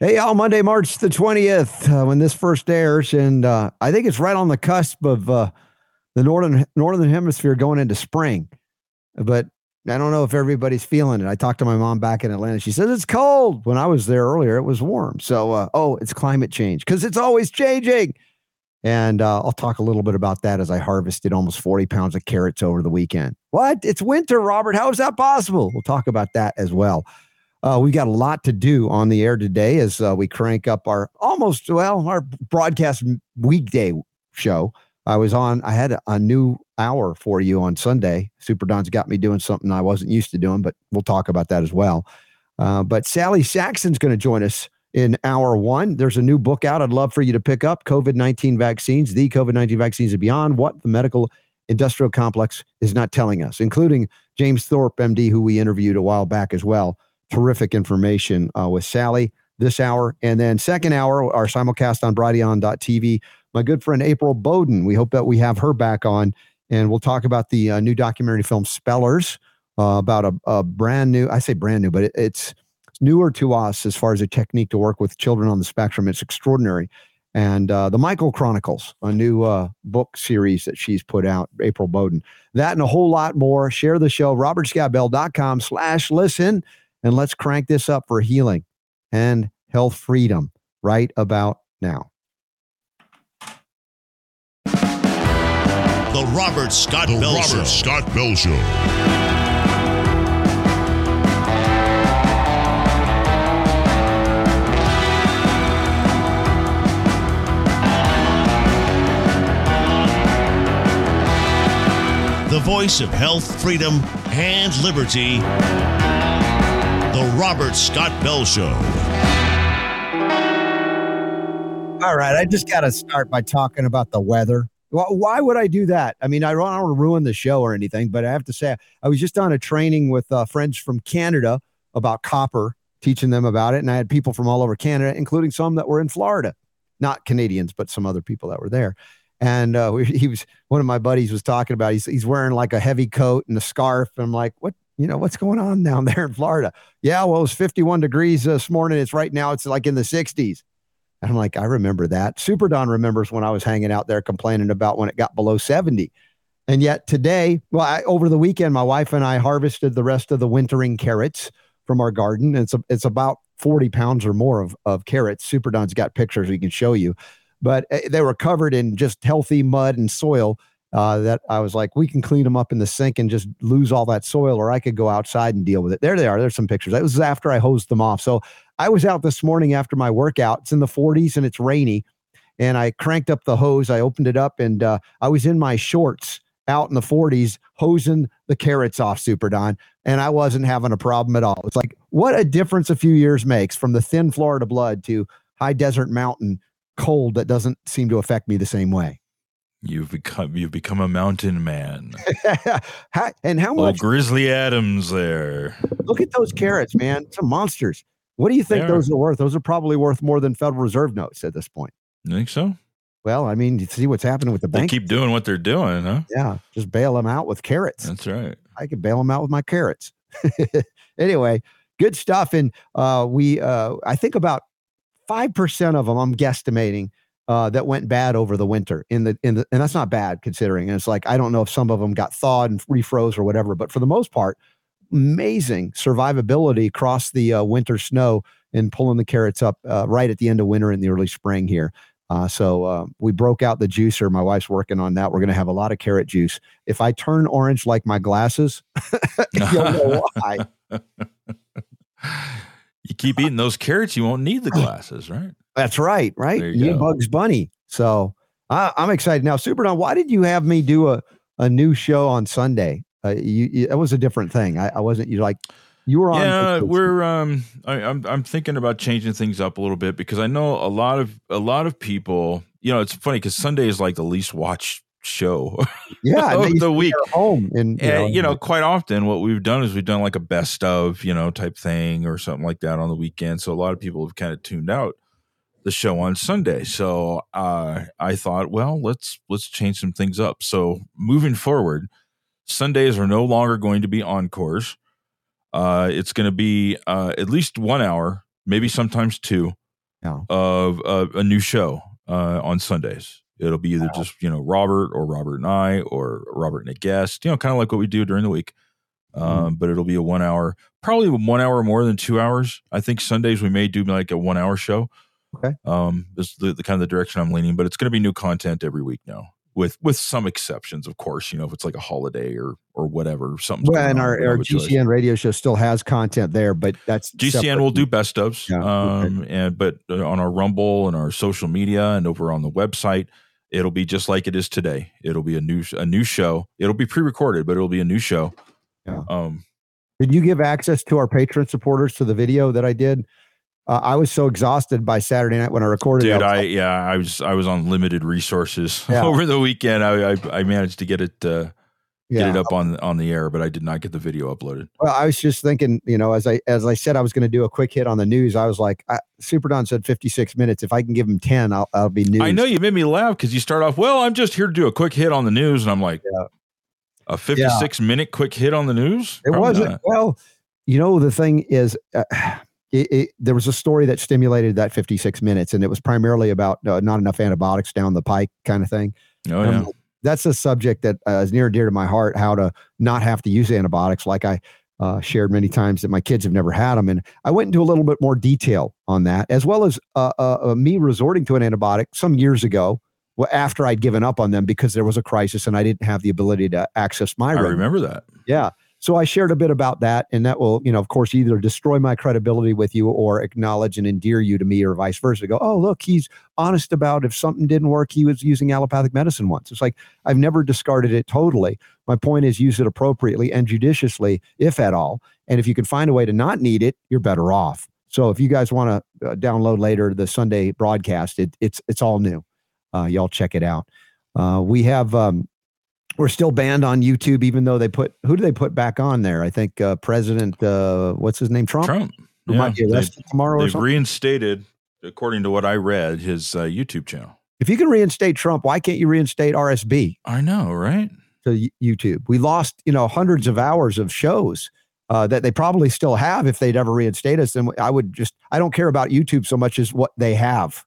Hey, y'all, Monday, March the 20th, uh, when this first airs. And uh, I think it's right on the cusp of uh, the northern northern hemisphere going into spring. But I don't know if everybody's feeling it. I talked to my mom back in Atlanta. She says it's cold. When I was there earlier, it was warm. So, uh, oh, it's climate change because it's always changing. And uh, I'll talk a little bit about that as I harvested almost 40 pounds of carrots over the weekend. What? It's winter, Robert. How is that possible? We'll talk about that as well. Uh, we got a lot to do on the air today as uh, we crank up our almost, well, our broadcast weekday show. I was on, I had a, a new hour for you on Sunday. Super Don's got me doing something I wasn't used to doing, but we'll talk about that as well. Uh, but Sally Saxon's going to join us in hour one. There's a new book out I'd love for you to pick up COVID 19 vaccines, the COVID 19 vaccines and beyond, what the medical industrial complex is not telling us, including James Thorpe, MD, who we interviewed a while back as well. Terrific information uh, with Sally this hour. And then, second hour, our simulcast on Brighteon.tv. My good friend April Boden. We hope that we have her back on, and we'll talk about the uh, new documentary film Spellers, uh, about a, a, brand new, I say brand new, but it, it's newer to us as far as a technique to work with children on the spectrum. It's extraordinary. And uh, the Michael Chronicles, a new uh, book series that she's put out, April Boden. That and a whole lot more. Share the show, robertscottbell.com slash listen, and let's crank this up for healing and health freedom right about now. The Robert Scott the Bell Robert Show. Scott Bell Show. the voice of health, freedom, and liberty. The Robert Scott Bell Show. All right, I just got to start by talking about the weather. Why would I do that? I mean, I don't want to ruin the show or anything, but I have to say, I was just on a training with uh, friends from Canada about copper, teaching them about it. And I had people from all over Canada, including some that were in Florida, not Canadians, but some other people that were there and uh, he was one of my buddies was talking about he's he's wearing like a heavy coat and a scarf. And I'm like, what you know what's going on down there in Florida? Yeah, well, it was 51 degrees this morning. It's right now it's like in the 60s. And I'm like, I remember that. Super Don remembers when I was hanging out there complaining about when it got below 70. And yet today, well, I, over the weekend, my wife and I harvested the rest of the wintering carrots from our garden. It's a, it's about 40 pounds or more of, of carrots. Super Don's got pictures we can show you but eh, they were covered in just healthy mud and soil. Uh, that I was like, we can clean them up in the sink and just lose all that soil, or I could go outside and deal with it. There they are. There's some pictures. That was after I hosed them off. So I was out this morning after my workout. It's in the 40s and it's rainy. And I cranked up the hose. I opened it up and uh, I was in my shorts out in the 40s hosing the carrots off Super Don. And I wasn't having a problem at all. It's like, what a difference a few years makes from the thin Florida blood to high desert mountain cold that doesn't seem to affect me the same way. You've become you've become a mountain man. and how much Oh, Grizzly Adams there. Look at those carrots, man. Some monsters. What do you think those are worth? Those are probably worth more than Federal Reserve notes at this point. You think so? Well, I mean, you see what's happening with the bank. They keep doing what they're doing, huh? Yeah, just bail them out with carrots. That's right. I could bail them out with my carrots. anyway, good stuff. And uh, we, uh, I think about 5% of them, I'm guesstimating, uh, that went bad over the winter in the in the and that's not bad considering. And it's like I don't know if some of them got thawed and refroze or whatever, but for the most part, amazing survivability across the uh, winter snow and pulling the carrots up uh, right at the end of winter in the early spring here. Uh, so uh, we broke out the juicer. My wife's working on that. We're going to have a lot of carrot juice. If I turn orange like my glasses, you'll know why. you keep eating those carrots, you won't need the glasses, right? That's right, right? You, you Bugs Bunny. So I, am excited now. Super Don, why did you have me do a, a new show on Sunday? Uh, you, you, it was a different thing. I, I wasn't you like you were on. Yeah, we're. Um, I, I'm I'm thinking about changing things up a little bit because I know a lot of a lot of people. You know, it's funny because Sunday is like the least watched show yeah of the week. home and you, know, you know quite often what we've done is we've done like a best of you know type thing or something like that on the weekend. So a lot of people have kind of tuned out the show on sunday. So uh, i thought well let's let's change some things up. So moving forward sundays are no longer going to be encores. Uh, it's going to be uh, at least one hour maybe sometimes two Yeah. of uh, a new show uh, on Sundays. It'll be either just you know Robert or Robert and I or Robert and a guest. You know, kind of like what we do during the week. Mm-hmm. Um, But it'll be a one hour, probably one hour more than two hours. I think Sundays we may do like a one hour show. Okay. Um, is the, the kind of the direction I'm leaning, but it's going to be new content every week now. With, with some exceptions, of course, you know, if it's like a holiday or or whatever, something. Well, and our, our GCN radio show still has content there, but that's GCN separate. will do best ofs, Yeah, okay. um, and but uh, on our Rumble and our social media and over on the website, it'll be just like it is today. It'll be a new a new show. It'll be pre-recorded, but it'll be a new show. Yeah. Um, Did you give access to our patron supporters to the video that I did? Uh, I was so exhausted by Saturday night when I recorded. it. dude, was I like, yeah, I was I was on limited resources Yeah. over the weekend. I, I I managed to get it uh, yeah. get it up on on the air, but I did not get the video uploaded. Well, I was just thinking, you know, as I as I said, I was going to do a quick hit on the news. I was like, I, Super Don said 56 minutes. If I can give him 10, I'll, I'll be news. I know you made me laugh because you start off, well, I'm just here to do a quick hit on the news, and I'm like, Yeah. a 56 minute quick hit on the news. It Probably wasn't. not. Well, you know, the thing is, uh, it, it, there was a story that stimulated that 56 minutes, and it was primarily about uh, not enough antibiotics down the pike kind of thing. Oh yeah. Like, that's a subject that uh, is near and dear to my heart. How to not have to use antibiotics, like I uh, shared many times that my kids have never had them, and I went into a little bit more detail on that, as well as uh, uh, uh, me resorting to an antibiotic some years ago. Well, after I'd given up on them because there was a crisis and I didn't have the ability to access my I remember that. Yeah. So I shared a bit about that, and that will, you know, of course, either destroy my credibility with you or acknowledge and endear you to me, or vice versa. Go, oh, look, he's honest about if something didn't work, he was using allopathic medicine once. It's like I've never discarded it totally. My point is, use it appropriately and judiciously, if at all. And if you can find a way to not need it, you're better off. So if you guys want to uh, download later the Sunday broadcast, it, it's it's all new. Uh, y'all check it out. Uh, we have um, we're still banned on YouTube, even though they put who do they put back on there? I think uh, President, uh, what's his name, Trump, Trump. who Yeah, might be they- arrested tomorrow or They've reinstated, according to what I read, his uh, YouTube channel. if you can reinstate Trump, why can't you reinstate RSB I know, right? to YouTube? We lost, you know, hundreds of hours of shows. Uh, that they probably still have if they'd ever reinstate us. And I would just, I don't care about YouTube so much as what they have,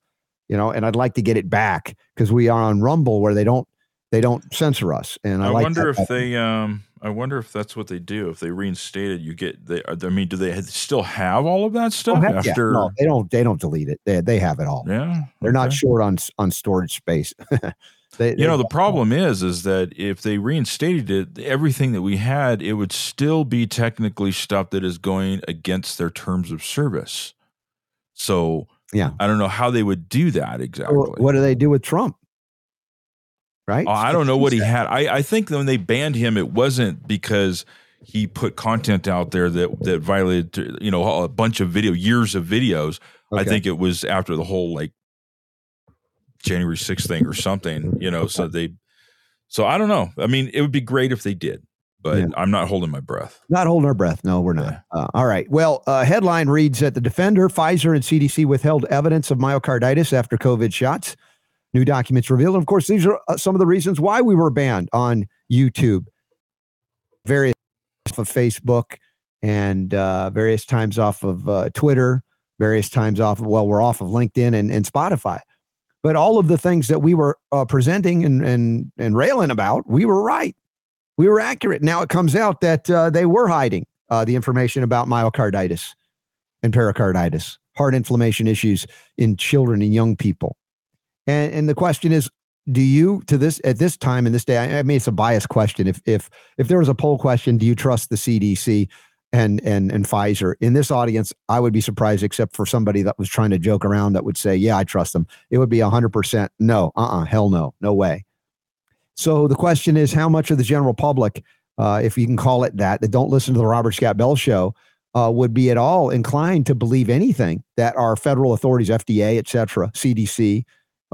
you know, and I'd like to get it back because we are on Rumble where they don't, they don't censor us. And I, I, like wonder that. if they, um, I wonder if that's what they do. If they reinstate it, you get. They, I mean, do they still have all of that Oh, stuff yeah. after? No, they don't, they don't delete it. They, they have it all. Yeah, They're not short on on storage space. they, You know, the problem is, is that if they reinstated it, everything that we had, it would still be technically stuff that is going against their terms of service. So, Yeah. I don't know how they would do that exactly. Well, what do they do with Trump? Right? Oh, I don't know what he had. I, I think when they banned him, it wasn't because he put content out there that that violated, you know, a bunch of video, years of videos. I think it was after the whole like January 6th thing or something, you know. So they, so I don't know. I mean, it would be great if they did, but Yeah. I'm not holding my breath. Not holding our breath. No, we're not. Uh, all right. Well, uh, headline reads that the defender, Pfizer, and CDC withheld evidence of myocarditis after COVID shots. New documents revealed. And of course, these are uh, some of the reasons why we were banned on YouTube, various off of Facebook, and uh, various times off of uh, Twitter, various times off of, well, we're off of LinkedIn and, and Spotify. But all of the things that we were uh, presenting and, and, and railing about, we were right. We were accurate. Now it comes out that uh, they were hiding uh, the information about myocarditis and pericarditis, heart inflammation issues in children and young people. And, and the question is, do you to this at this time in this day? I, mean, it's a biased question. If if if there was a poll question, do you trust the CDC and and and Pfizer? In this audience, I would be surprised, except for somebody that was trying to joke around, that would say, "Yeah, I trust them." It would be hundred percent no. Uh, uh hell no, no way. So the question is, how much of the general public, uh, if you can call it that, that don't listen to the Robert Scott Bell show, uh, would be at all inclined to believe anything that our federal authorities, FDA, et cetera, CDC,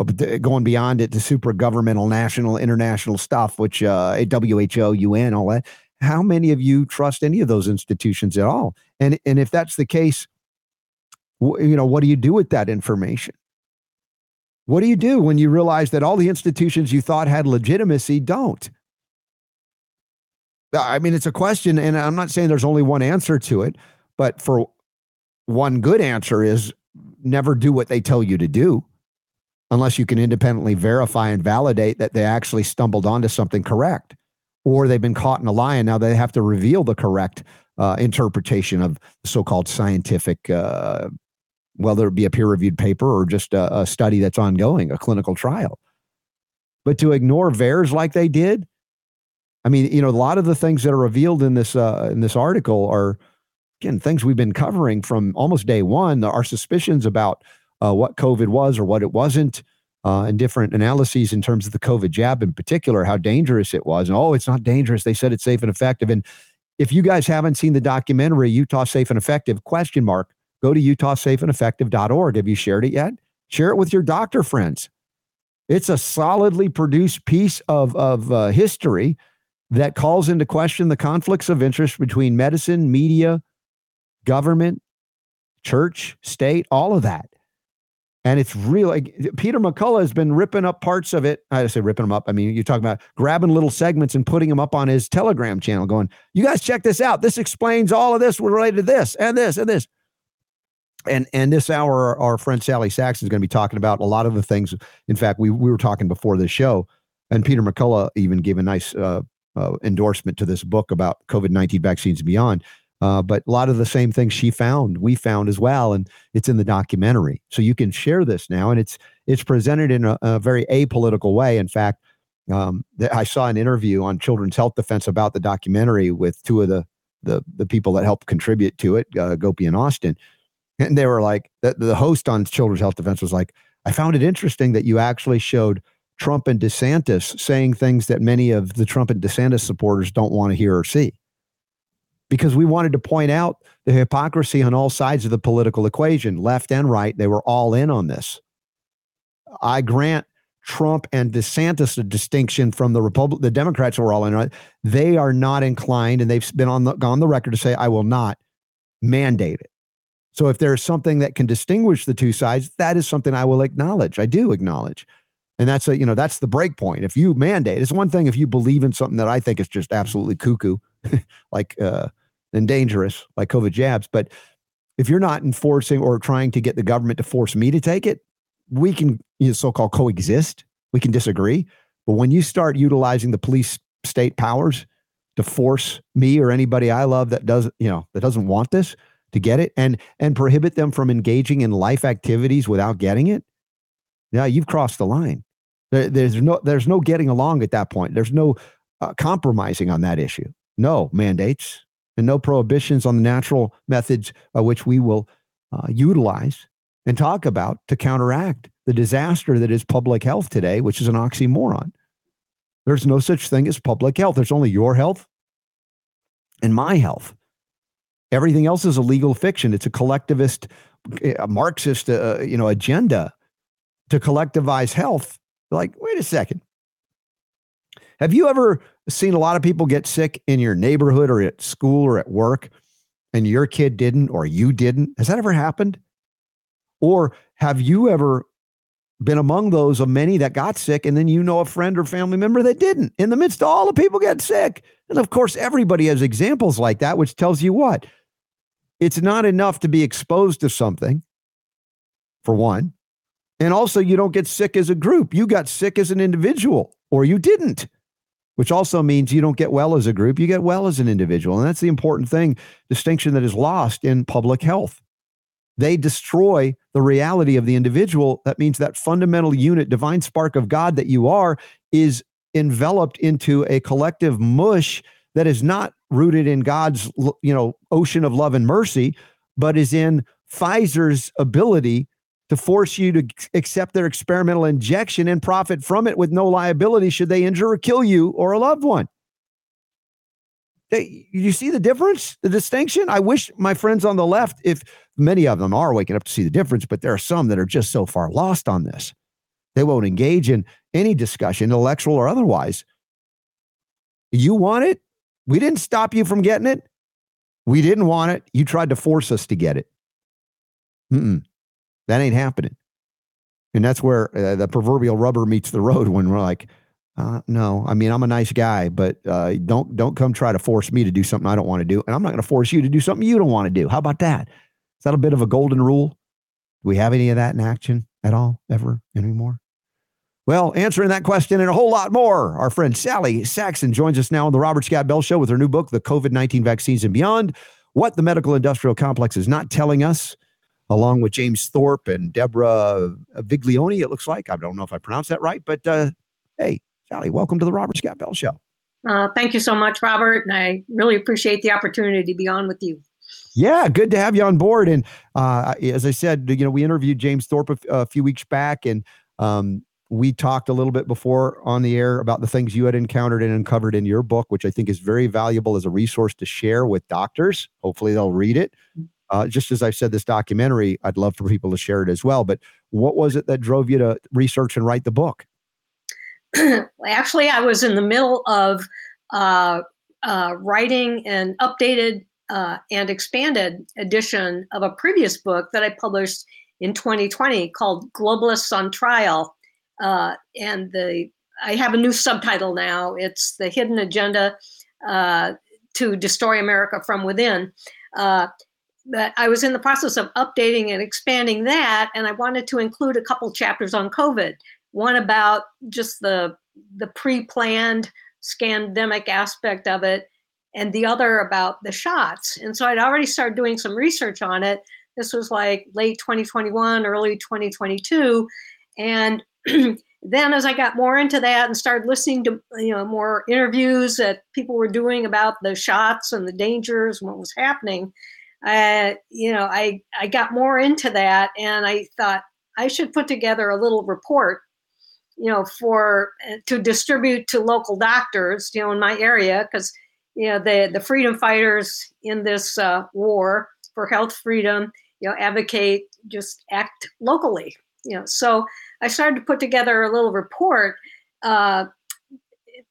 going beyond it to super governmental, national, international stuff, which uh, WHO, UN, all that. How many of you trust any of those institutions at all? And and if that's the case, you know, what do you do with that information? What do you do when you realize that all the institutions you thought had legitimacy don't? I mean, it's a question, and I'm not saying there's only one answer to it, but for one good answer is never do what they tell you to do unless you can independently verify and validate that they actually stumbled onto something correct or they've been caught in a lie and now they have to reveal the correct uh, interpretation of so-called scientific uh, whether it be a peer-reviewed paper or just a, a study that's ongoing a clinical trial. But to ignore VAERS like they did i mean you know a lot of the things that are revealed in this uh, in this article are again things we've been covering from almost day one. Our suspicions about uh, what covid was or what it wasn't uh, and different analyses in terms of the COVID jab in particular, how dangerous it was. And oh, it's not dangerous. They said it's safe and effective. And if you guys haven't seen the documentary Utah Safe and Effective, question mark, go to utahsafeandeffective.org. Have you shared it yet? Share it with your doctor friends. It's a solidly produced piece of, of uh, history that calls into question the conflicts of interest between medicine, media, government, church, state, all of that. And it's real. Like, Peter McCullough has been ripping up parts of it. I say ripping them up. I mean, you're talking about grabbing little segments and putting them up on his Telegram channel, going, "You guys check this out. This explains all of this related to this and this and this." And and this hour, our friend Sally Saxon is going to be talking about a lot of the things. In fact, we we were talking before the show, and Peter McCullough even gave a nice uh, uh, endorsement to this book about COVID nineteen vaccines and beyond. Uh, but a lot of the same things she found, we found as well, and it's in the documentary. So you can share this now, and it's it's presented in a, a very apolitical way. In fact, um, I saw an interview on Children's Health Defense about the documentary with two of the the the people that helped contribute to it, uh, Gopi and Austin, and they were like, the, the host on Children's Health Defense was like, I found it interesting that you actually showed Trump and DeSantis saying things that many of the Trump and DeSantis supporters don't want to hear or see because we wanted to point out the hypocrisy on all sides of the political equation, left and right. They were all in on this. I grant Trump and DeSantis a distinction from the Republic, the Democrats were all in it. They are not inclined, and they've been on the on the record to say, I will not mandate it. So if there's something that can distinguish the two sides, that is something I will acknowledge. I do acknowledge. And that's a, you know, that's the break point. If you mandate, it's one thing if you believe in something that I think is just absolutely cuckoo, like uh, and dangerous, like COVID jabs. But if you're not enforcing or trying to get the government to force me to take it, we can you know, so-called coexist. We can disagree. But when you start utilizing the police state powers to force me or anybody I love that doesn't, you know, that doesn't want this to get it and and prohibit them from engaging in life activities without getting it, yeah, you've crossed the line. There, there's no there's no getting along at that point. There's no uh, compromising on that issue. No mandates and no prohibitions on the natural methods uh, which we will uh, utilize and talk about to counteract the disaster that is public health today, which is an oxymoron. There's no such thing as public health. There's only your health and my health. Everything else is a legal fiction. It's a collectivist, a Marxist, uh, you know, agenda to collectivize health. Like, wait a second. Have you ever seen a lot of people get sick in your neighborhood or at school or at work and your kid didn't or you didn't? Has that ever happened? Or have you ever been among those of many that got sick and then you know a friend or family member that didn't in the midst of all the people get sick? And of course, everybody has examples like that, which tells you what? It's not enough to be exposed to something, for one. And also, you don't get sick as a group. You got sick as an individual or you didn't which also means you don't get well as a group, you get well as an individual. And that's the important thing, distinction that is lost in public health. They destroy the reality of the individual. That means that fundamental unit, divine spark of God that you are, is enveloped into a collective mush that is not rooted in God's you know ocean of love and mercy, but is in Pfizer's ability to force you to accept their experimental injection and profit from it with no liability should they injure or kill you or a loved one. They, you see the difference, the distinction? I wish my friends on the left, if many of them are waking up to see the difference, but there are some that are just so far lost on this. They won't engage in any discussion, intellectual or otherwise. You want it? We didn't stop you from getting it. We didn't want it. You tried to force us to get it. Mm-mm. That ain't happening. And that's where uh, the proverbial rubber meets the road when we're like, uh, no, I mean, I'm a nice guy, but uh, don't don't come try to force me to do something I don't want to do, and I'm not going to force you to do something you don't want to do. How about that? Is that a bit of a golden rule? Do we have any of that in action at all, ever, anymore? Well, answering that question and a whole lot more, our friend Sally Saxon joins us now on the Robert Scott Bell Show with her new book, The COVID 19 Vaccines and Beyond What the Medical Industrial Complex is Not Telling Us, along with James Thorpe and Deborah Viglione, it looks like. I don't know if I pronounced that right, but uh, hey, Sally, welcome to the Robert Scott Bell Show. Uh, thank you so much, Robert. And I really appreciate the opportunity to be on with you. Yeah, good to have you on board. And uh, as I said, you know, we interviewed James Thorpe a, a few weeks back, and um, we talked a little bit before on the air about the things you had encountered and uncovered in your book, which I think is very valuable as a resource to share with doctors. Hopefully, they'll read it. Uh, just as I said, this documentary, I'd love for people to share it as well. But what was it that drove you to research and write the book? Actually, I was in the middle of uh, uh, writing an updated uh, and expanded edition of a previous book that I published in 2020 called Globalists on Trial uh, and the I have a new subtitle now. It's the hidden agenda uh, to destroy America from within. Uh, but I was in the process of updating and expanding that, and I wanted to include a couple chapters on COVID. One about just the the pre-planned scandemic aspect of it, and the other about the shots. And so I'd already started doing some research on it. This was like late 2021, early 2022, and then as I got more into that and started listening to you know more interviews that people were doing about the shots and the dangers and what was happening, uh, you know, I I got more into that and I thought I should put together a little report, you know, for uh, to distribute to local doctors, you know, in my area because you know the the freedom fighters in this uh, war for health freedom, you know, advocate just act locally, you know, so I started to put together a little report uh,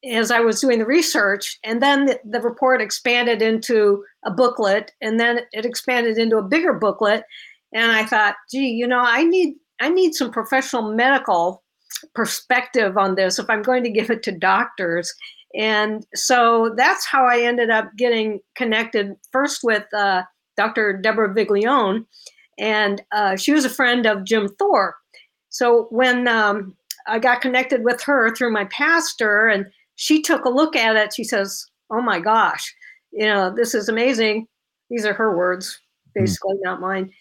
as I was doing the research, and then the, the, report expanded into a booklet, and then it expanded into a bigger booklet. And I thought, gee, you know, I need I need some professional medical perspective on this if I'm going to give it to doctors. And so that's how I ended up getting connected first with uh, Dr. Deborah Viglione, and uh, she was a friend of Jim Thorpe. So when um, I got connected with her through my pastor, and she took a look at it, she says, "Oh my gosh, you know this is amazing." These are her words, hmm. basically, mm. not mine.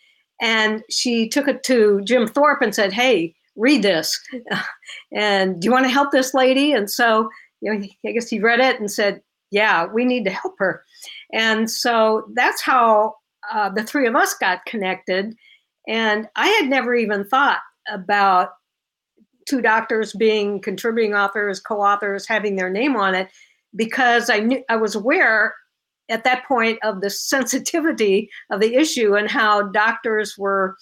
And she took it to Jim Thorpe and said, "Hey, read this, and do you want to help this lady?" And so, you know, I guess he read it and said, "Yeah, we need to help her." And so that's how uh, the three of us got connected. And I had never even thought about two doctors being contributing authors, co-authors, having their name on it, because I knew I was aware at that point of the sensitivity of the issue and how doctors were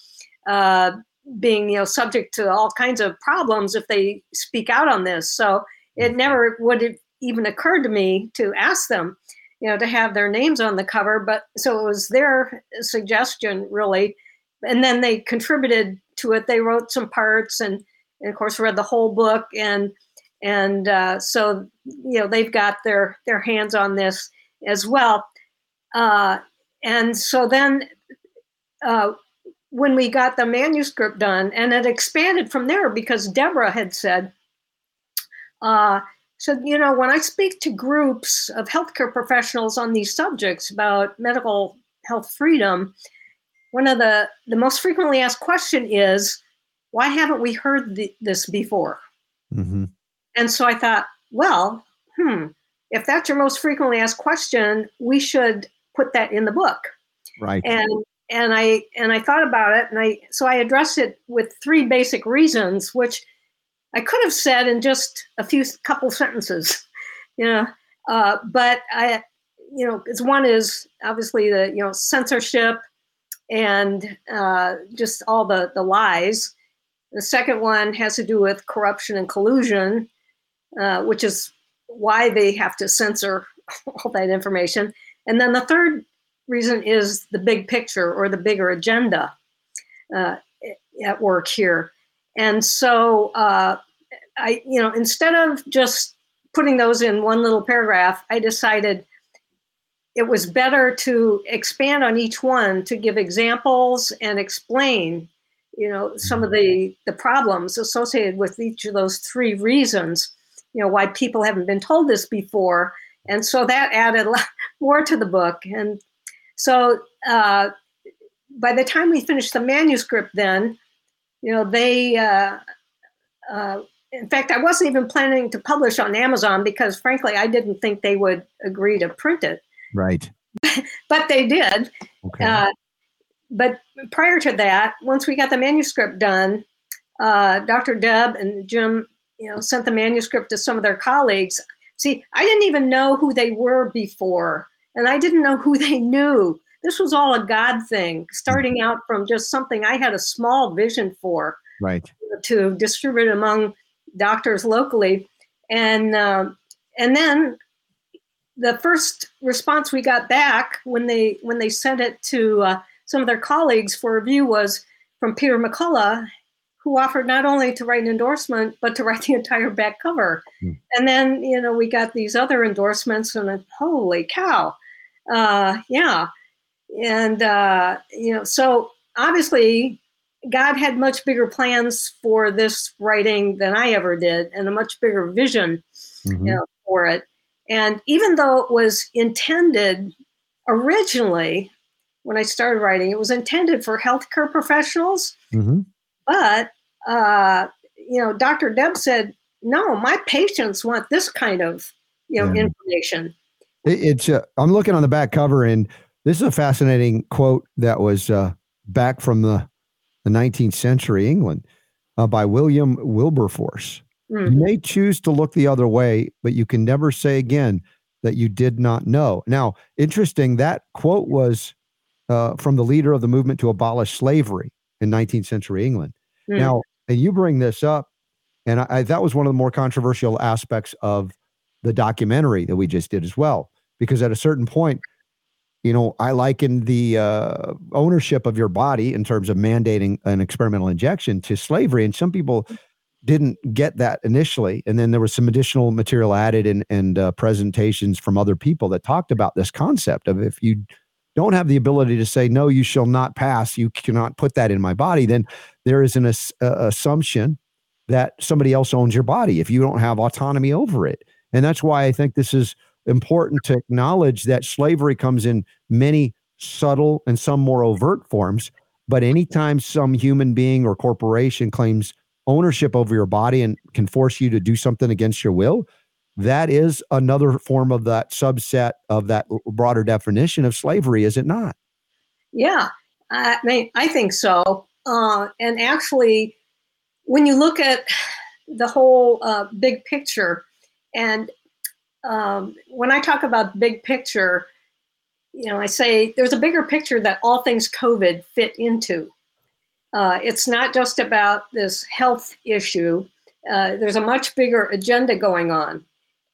uh, being, you know, subject to all kinds of problems if they speak out on this. So it mm-hmm. never would have even occurred to me to ask them, you know, to have their names on the cover. But so it was their suggestion, really, and then they contributed to it. They wrote some parts and, and of course read the whole book and and uh, so you know they've got their their hands on this as well. Uh, and so then uh, when we got the manuscript done, and it expanded from there because Deborah had said, uh, said, you know, when I speak to groups of healthcare professionals on these subjects about medical health freedom, one of the, the most frequently asked question is, why haven't we heard the, this before? Mm-hmm. And so I thought, well, hmm, if that's your most frequently asked question, we should put that in the book. Right. And and I and I thought about it, and I so I addressed it with three basic reasons, which I could have said in just a few couple sentences, you know. Uh, but I, you know, one is obviously the you know censorship and uh, just all the, the lies. The second one has to do with corruption and collusion, uh, which is why they have to censor all that information. And then the third reason is the big picture or the bigger agenda uh, at work here. And so uh, I, you know, instead of just putting those in one little paragraph, I decided it was better to expand on each one to give examples and explain you know, some of the the problems associated with each of those three reasons. You know, why people haven't been told this before, and so that added a lot more to the book. And so uh, by the time we finished the manuscript, then you know they. Uh, uh, in fact, I wasn't even planning to publish on Amazon because, frankly, I didn't think they would agree to print it. Right. but they did. Okay. But prior to that, once we got the manuscript done, uh, Dr. Deb and Jim, you know, sent the manuscript to some of their colleagues. See, I didn't even know who they were before, and I didn't know who they knew. This was all a God thing, starting out from just something I had a small vision for right. to distribute among doctors locally, and uh, and then the first response we got back when they when they sent it to uh, some of their colleagues for review was from Peter McCullough, who offered not only to write an endorsement but to write the entire back cover. Hmm. And then you know we got these other endorsements, and then, holy cow, uh, yeah, and uh, you know so obviously God had much bigger plans for this writing than I ever did, and a much bigger vision Mhm. you know, for it. And even though it was intended originally, when I started writing, it was intended for healthcare professionals. Mhm. But uh, you know, Dr. Deb said, "No, my patients want this kind of you know Yeah. information." It- it's uh, i'm looking on the back cover and this is a fascinating quote that was uh, back from the, the 19th century england uh, by william wilberforce you may choose to look the other way but you can never say again that you did not know now interesting that quote was uh, from the leader of the movement to abolish slavery in 19th century england Mm. now and you bring this up and I, I that was one of the more controversial aspects of the documentary that we just did as well because at a certain point you know i likened the uh, ownership of your body in terms of mandating an experimental injection to slavery and some people didn't get that initially and then there was some additional material added and, and uh, presentations from other people that talked about this concept of if you don't have the ability to say no you shall not pass. You cannot put that in my body then there is an ass- uh, assumption that somebody else owns your body if you don't have autonomy over it. And that's why i think this is important to acknowledge that slavery comes in many subtle and some more overt forms but anytime some human being or corporation claims ownership over your body and can force you to do something against your will that is another form of that subset of that broader definition of slavery is it not Yeah, I mean, I think so. Uh, and actually, when you look at the whole uh, big picture, and um, when I talk about big picture, you know, I say there's a bigger picture that all things COVID fit into. Uh, it's not just about this health issue. Uh, there's a much bigger agenda going on.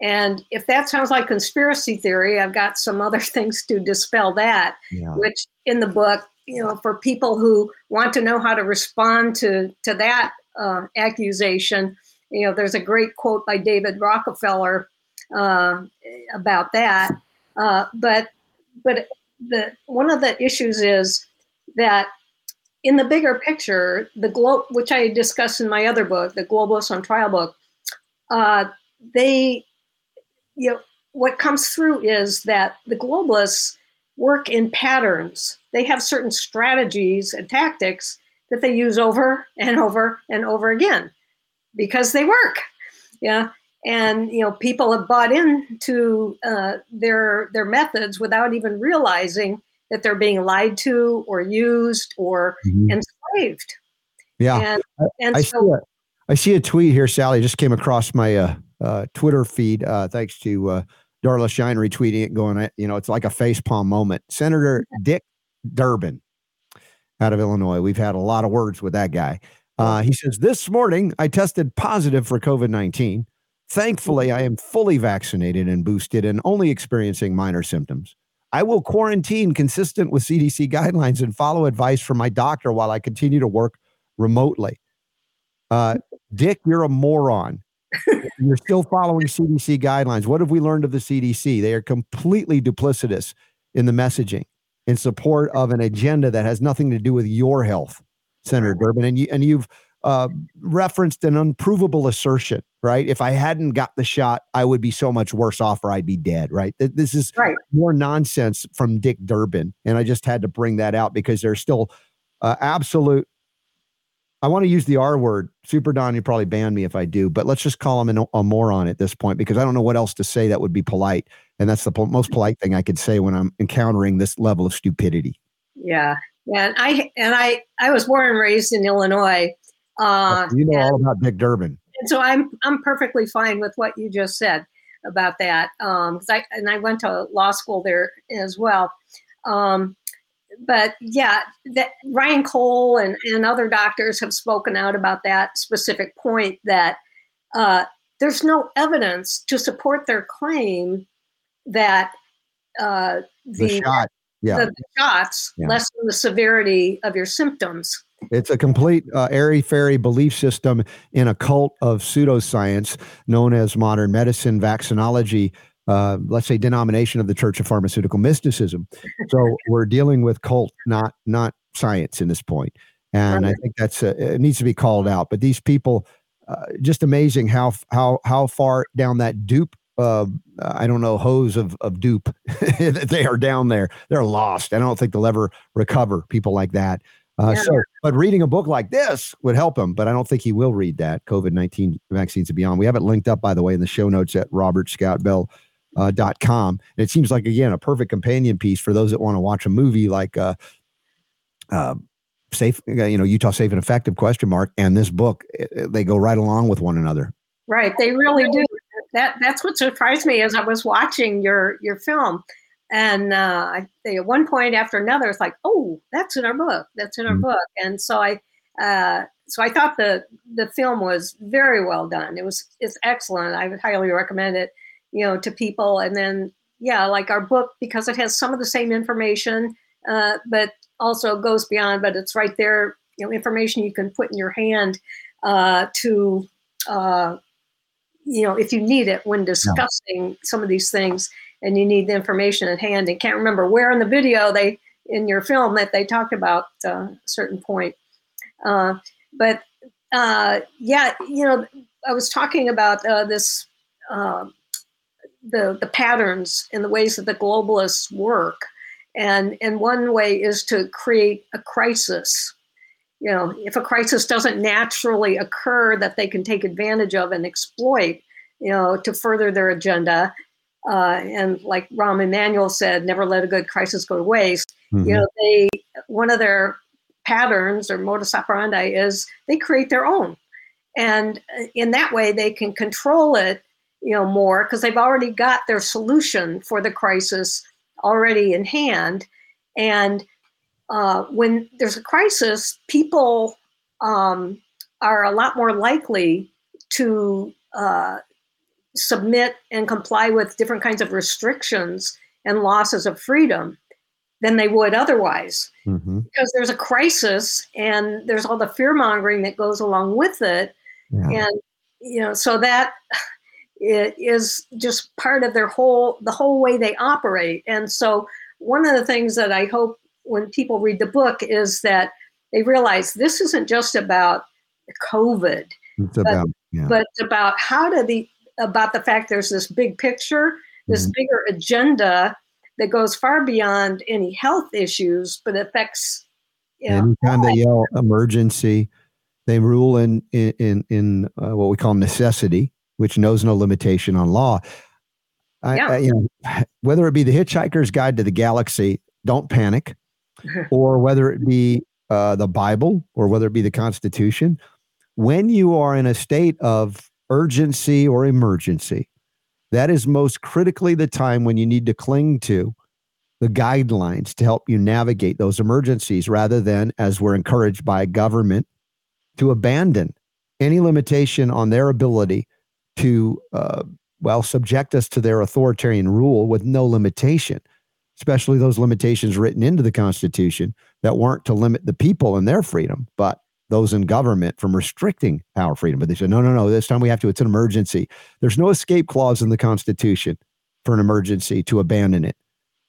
And if that sounds like conspiracy theory, I've got some other things to dispel that yeah which in the book, you know, for people who want to know how to respond to to that uh, accusation, you know, there's a great quote by David Rockefeller uh, about that. Uh, but but the one of the issues is that in the bigger picture, the globe, which I discussed in my other book, the Globalists on Trial book, uh, they, you know, what comes through is that the globalists work in patterns. They have certain strategies and tactics that they use over and over and over again because they work. Yeah. And you know, people have bought into uh, their their methods without even realizing that they're being lied to or used or Mhm. enslaved. yeah And and I so see, a, I see a tweet here, Sally. Just came across my uh, uh, Twitter feed uh, thanks to uh, Darla Shine retweeting it, going, you know, it's like a facepalm moment. Senator Dick Durbin out of Illinois. We've had a lot of words with that guy. Uh, he says, This morning I tested positive for COVID 19. Thankfully, I am fully vaccinated and boosted and only experiencing minor symptoms. I will quarantine consistent with CDC guidelines and follow advice from my doctor while I continue to work remotely. Uh, Dick, you're a moron. you're still following CDC guidelines. What have we learned of the CDC? They are completely duplicitous in the messaging in support of an agenda that has nothing to do with your health. Senator Durbin, and you and you've uh, referenced an unprovable assertion, right? If I hadn't got the shot, I would be so much worse off, or I'd be dead, right? This is right. more nonsense from Dick Durbin, and I just had to bring that out because there's still uh, absolute. I want to use the R word. Super Don, you probably ban me if I do, but let's just call him an, a moron at this point because I don't know what else to say that would be polite, and that's the po- most polite thing I could say when I'm encountering this level of stupidity. Yeah, yeah, and I and I I was born and raised in Illinois. Uh, you know and, all about Dick Durbin. And so I'm I'm perfectly fine with what you just said about that. Um, cause I and I went to law school there as well. Um, but yeah, that Ryan Cole and, and other doctors have spoken out about that specific point that uh, there's no evidence to support their claim that uh, the, the shot yeah. the, the shots yeah. lessen the severity of your symptoms. It's a complete uh, airy fairy belief system in a cult of pseudoscience known as modern medicine, vaccinology, uh, let's say denomination of the Church of Pharmaceutical Mysticism. So we're dealing with cult, not not science in this point. and right. I think that's uh, it needs to be called out. But these people, uh, just amazing how how how far down that dupe uh, I don't know, hose of, of dupe. they are down there. They're lost. I don't think they'll ever recover people like that. Uh, yeah. So, but reading a book like this would help him. But I don't think he will read that COVID 19 vaccines and beyond. We have it linked up, by the way, in the show notes at robertscottbell.com. Uh, dot com. And it seems like, again, a perfect companion piece for those that want to watch a movie like uh, uh, Safe, you know, Utah Safe and Effective question mark. And this book, it, they go right along with one another. Right. They really do that that's what surprised me as I was watching your your film. And uh, I, at one point after another, it's like, oh, that's in our book. That's in our mm-hmm. book. And so I, uh, so I thought the the film was very well done. It was it's excellent. I would highly recommend it, you know, to people. And then yeah, like our book because it has some of the same information, uh, but also goes beyond. But it's right there, you know, information you can put in your hand uh, to uh, you know, if you need it when discussing some of these things and you need the information at hand and can't remember where in the video they, in your film that they talked about uh, a certain point. Uh, but uh, yeah, you know, I was talking about uh, this, uh, the, the patterns and the ways that the globalists work. And, and one way is to create a crisis you know, if a crisis doesn't naturally occur that they can take advantage of and exploit, you know, to further their agenda. Uh, and like Rahm Emanuel said, never let a good crisis go to waste. Mm-hmm. You know, they one of their patterns or modus operandi is they create their own, and in that way they can control it, you know, more because they've already got their solution for the crisis already in hand, and uh, when there's a crisis, people um, are a lot more likely to uh, submit and comply with different kinds of restrictions and losses of freedom than they would otherwise. Mm-hmm. Because there's a crisis and there's all the fear mongering that goes along with it. Yeah. And, you know, so that it is just part of their whole, the whole way they operate. And so one of the things that I hope when people read the book is that they realize this isn't just about COVID, it's but, about, yeah. but about how do the about the fact there's this big picture, this mm-hmm. bigger agenda that goes far beyond any health issues, but affects. You know, Anytime they yell emergency, they rule in in in, in uh, what we call necessity, which knows no limitation on law. I, yeah. I, you know, whether it be the Hitchhiker's Guide to the Galaxy, don't panic or whether it be uh, the Bible or whether it be the Constitution, when you are in a state of urgency or emergency, that is most critically the time when you need to cling to the guidelines to help you navigate those emergencies rather than, as we're encouraged by government, to abandon any limitation on their ability to, uh, well, subject us to their authoritarian rule with no limitation especially those limitations written into the Constitution that weren't to limit the people and their freedom, but those in government from restricting our freedom. But they said, no, no, no, this time we have to. It's an emergency. There's no escape clause in the Constitution for an emergency to abandon it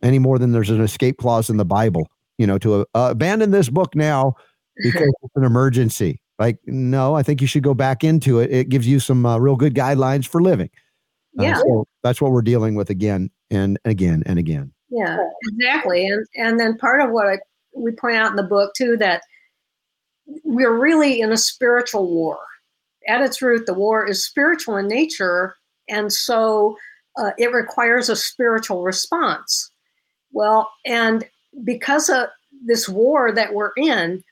any more than there's an escape clause in the Bible, you know, to uh, abandon this book now because it's an emergency. Like, no, I think you should go back into it. It gives you some uh, real good guidelines for living. Uh, Yeah. so that's what we're dealing with again and again and again. Yeah, exactly. And and then part of what I, we point out in the book too that we're really in a spiritual war. At its root, the war is spiritual in nature, and so uh, it requires a spiritual response. Well, and because of this war that we're in,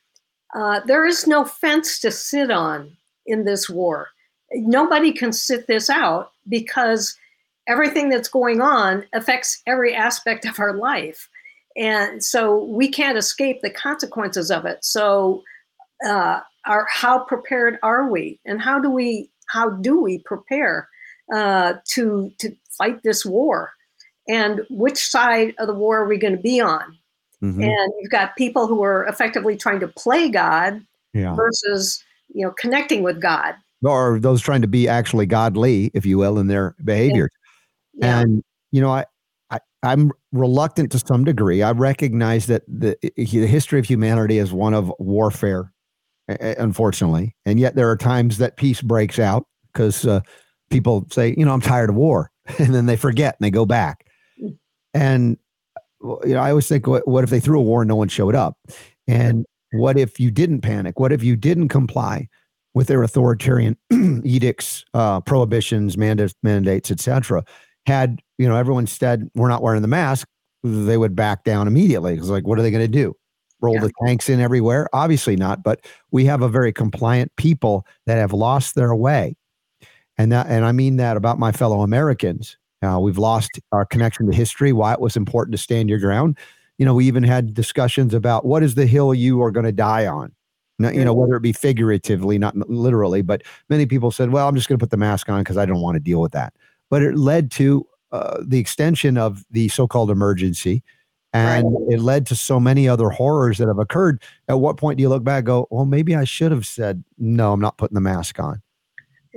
uh, there is no fence to sit on in this war. Nobody can sit this out because everything that's going on affects every aspect of our life. And so we can't escape the consequences of it. So, uh, our, how prepared are we, and how do we how do we prepare uh, to to fight this war? And which side of the war are we going to be on? Mhm. And you've got people who are effectively trying to play God Yeah. versus you know connecting with God. Or those trying to be actually godly, if you will, in their behavior. Yeah. And you know, I, I I'm reluctant to some degree. I recognize that the, the history of humanity is one of warfare, unfortunately, and yet there are times that peace breaks out because uh, people say, you know, I'm tired of war, and then they forget and they go back. Mm. And you know, I always think, what, what if they threw a war and no one showed up? And what if you didn't panic? What if you didn't comply with their authoritarian edicts, uh, prohibitions, mandates, mandates, etc.? Had you know everyone said we're not wearing the mask, they would back down immediately. It's like, what are they going to do? Roll Yeah. the tanks in everywhere? Obviously not. But we have a very compliant people that have lost their way, and that, and I mean that about my fellow Americans. Uh, we've lost our connection to history. Why it was important to stand your ground. You know, we even had discussions about what is the hill you are going to die on. Now, you know, whether it be figuratively, not literally, but many people said, "Well, I'm just going to put the mask on because I don't want to deal with that." But it led to uh, the extension of the so-called emergency, and it led to so many other horrors that have occurred. At what point do you look back, and go, "Well, maybe I should have said no. I'm not putting the mask on."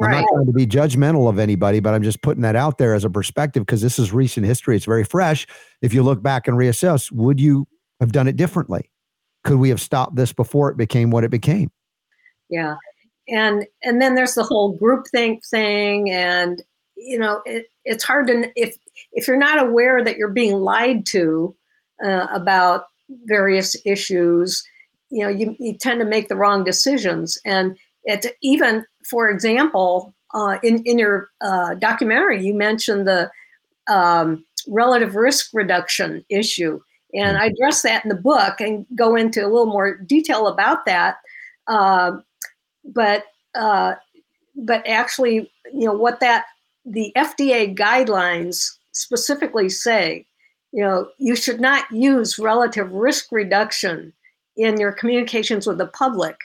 I'm not trying to be judgmental of anybody, but I'm just putting that out there as a perspective because this is recent history. It's very fresh. If you look back and reassess, would you have done it differently? Could we have stopped this before it became what it became? yeah and and then there's the whole groupthink thing and you know it, it's hard to if if you're not aware that you're being lied to uh, about various issues you know you, you tend to make the wrong decisions and it even for example uh, in in your uh, documentary you mentioned the um, relative risk reduction issue. And i address that in the book and go into a little more detail about that. Um, but uh, but actually, you know what that the FDA guidelines specifically say. You know, you should not use relative risk reduction in your communications with the public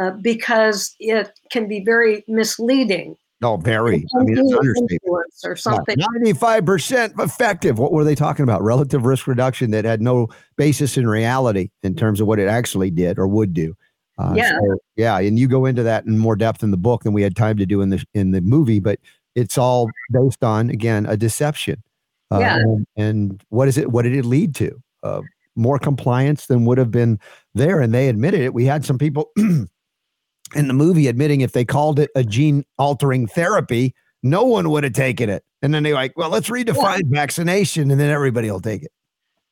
uh, because it can be very misleading. Oh, very. I mean, it's understatement. or something. Ninety-five percent effective. What were they talking about? Relative risk reduction that had no basis in reality in terms of what it actually did or would do. Uh, Yeah. so, yeah, and you go into that in more depth in the book than we had time to do in the in the movie, but it's all based on again a deception. Uh, Yeah. And, and what is it? What did it lead to? Uh, more compliance than would have been there, and they admitted it. We had some people in the movie admitting if they called it a gene altering therapy, no one would have taken it. And then they're like, well, let's redefine vaccination and then everybody will take it.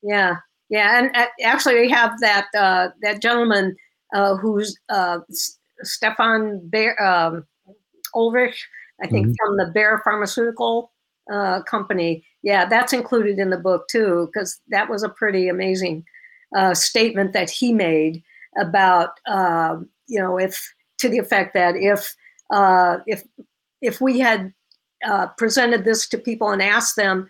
Yeah, yeah, and uh, actually, we have that uh, that gentleman uh, who's uh, S- Stefan Bayer, um, Ulrich, I think, Mhm. from the Bayer Pharmaceutical uh, Company. Yeah, that's included in the book too, because that was a pretty amazing uh, statement that he made about um, you know if to the effect that if uh, if if we had uh, presented this to people and asked them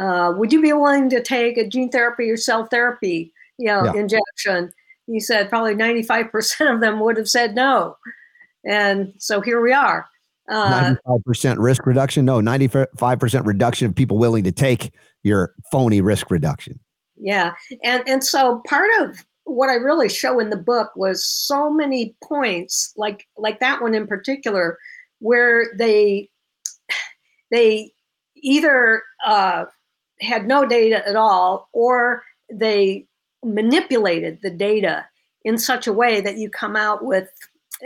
uh, would you be willing to take a gene therapy or cell therapy you know Yeah. injection he said probably 95% of them would have said no and so here we are uh, 95% risk reduction. No, 95% reduction of people willing to take your phony risk reduction. yeah and and so part of what i really show in the book was so many points like like that one in particular where they they either uh, had no data at all or they manipulated the data in such a way that you come out with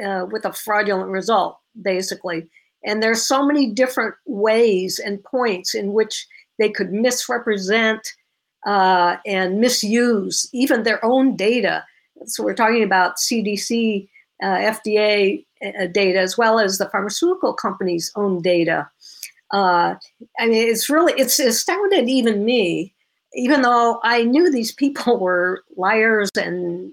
uh, with a fraudulent result, basically. And there's so many different ways and points in which they could misrepresent uh, and misuse even their own data. So we're talking about CDC, uh, FDA uh, data, as well as the pharmaceutical companies' own data. Uh, I mean, it's really it's astounded even me, even though I knew these people were liars and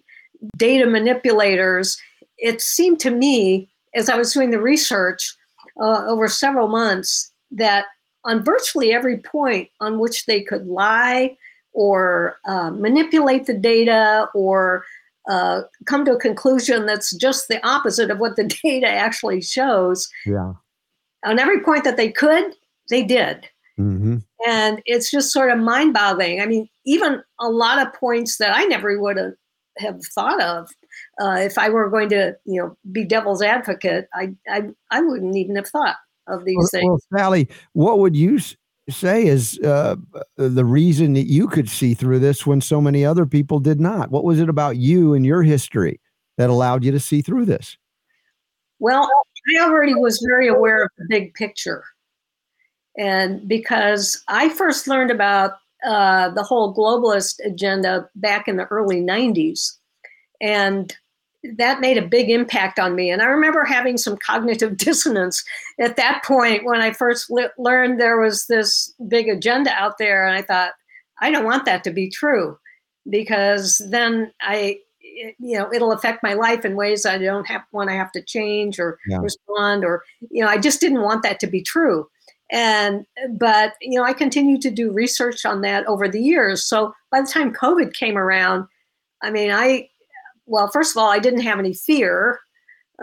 data manipulators it seemed to me, as I was doing the research uh, over several months, that on virtually every point on which they could lie or uh, manipulate the data or uh, come to a conclusion that's just the opposite of what the data actually shows. Yeah. On every point that they could, they did. Mm-hmm. And it's just sort of mind boggling. I mean, even a lot of points that I never would have, have thought of uh, if I were going to, you know, be devil's advocate, I, I, I wouldn't even have thought of these well, things. Well, Sally, what would you say is uh, the reason that you could see through this when so many other people did not? What was it about you and your history that allowed you to see through this? Well, I already was very aware of the big picture. And because I first learned about uh, the whole globalist agenda back in the early 90s, and that made a big impact on me. And I remember having some cognitive dissonance at that point when I first le- learned there was this big agenda out there. And I thought, I don't want that to be true because then I, you know, it'll affect my life in ways I don't have want to have to change or yeah. respond or, you know, I just didn't want that to be true. And, but, you know, I continued to do research on that over the years. So by the time COVID came around, I mean, I, well, first of all, I didn't have any fear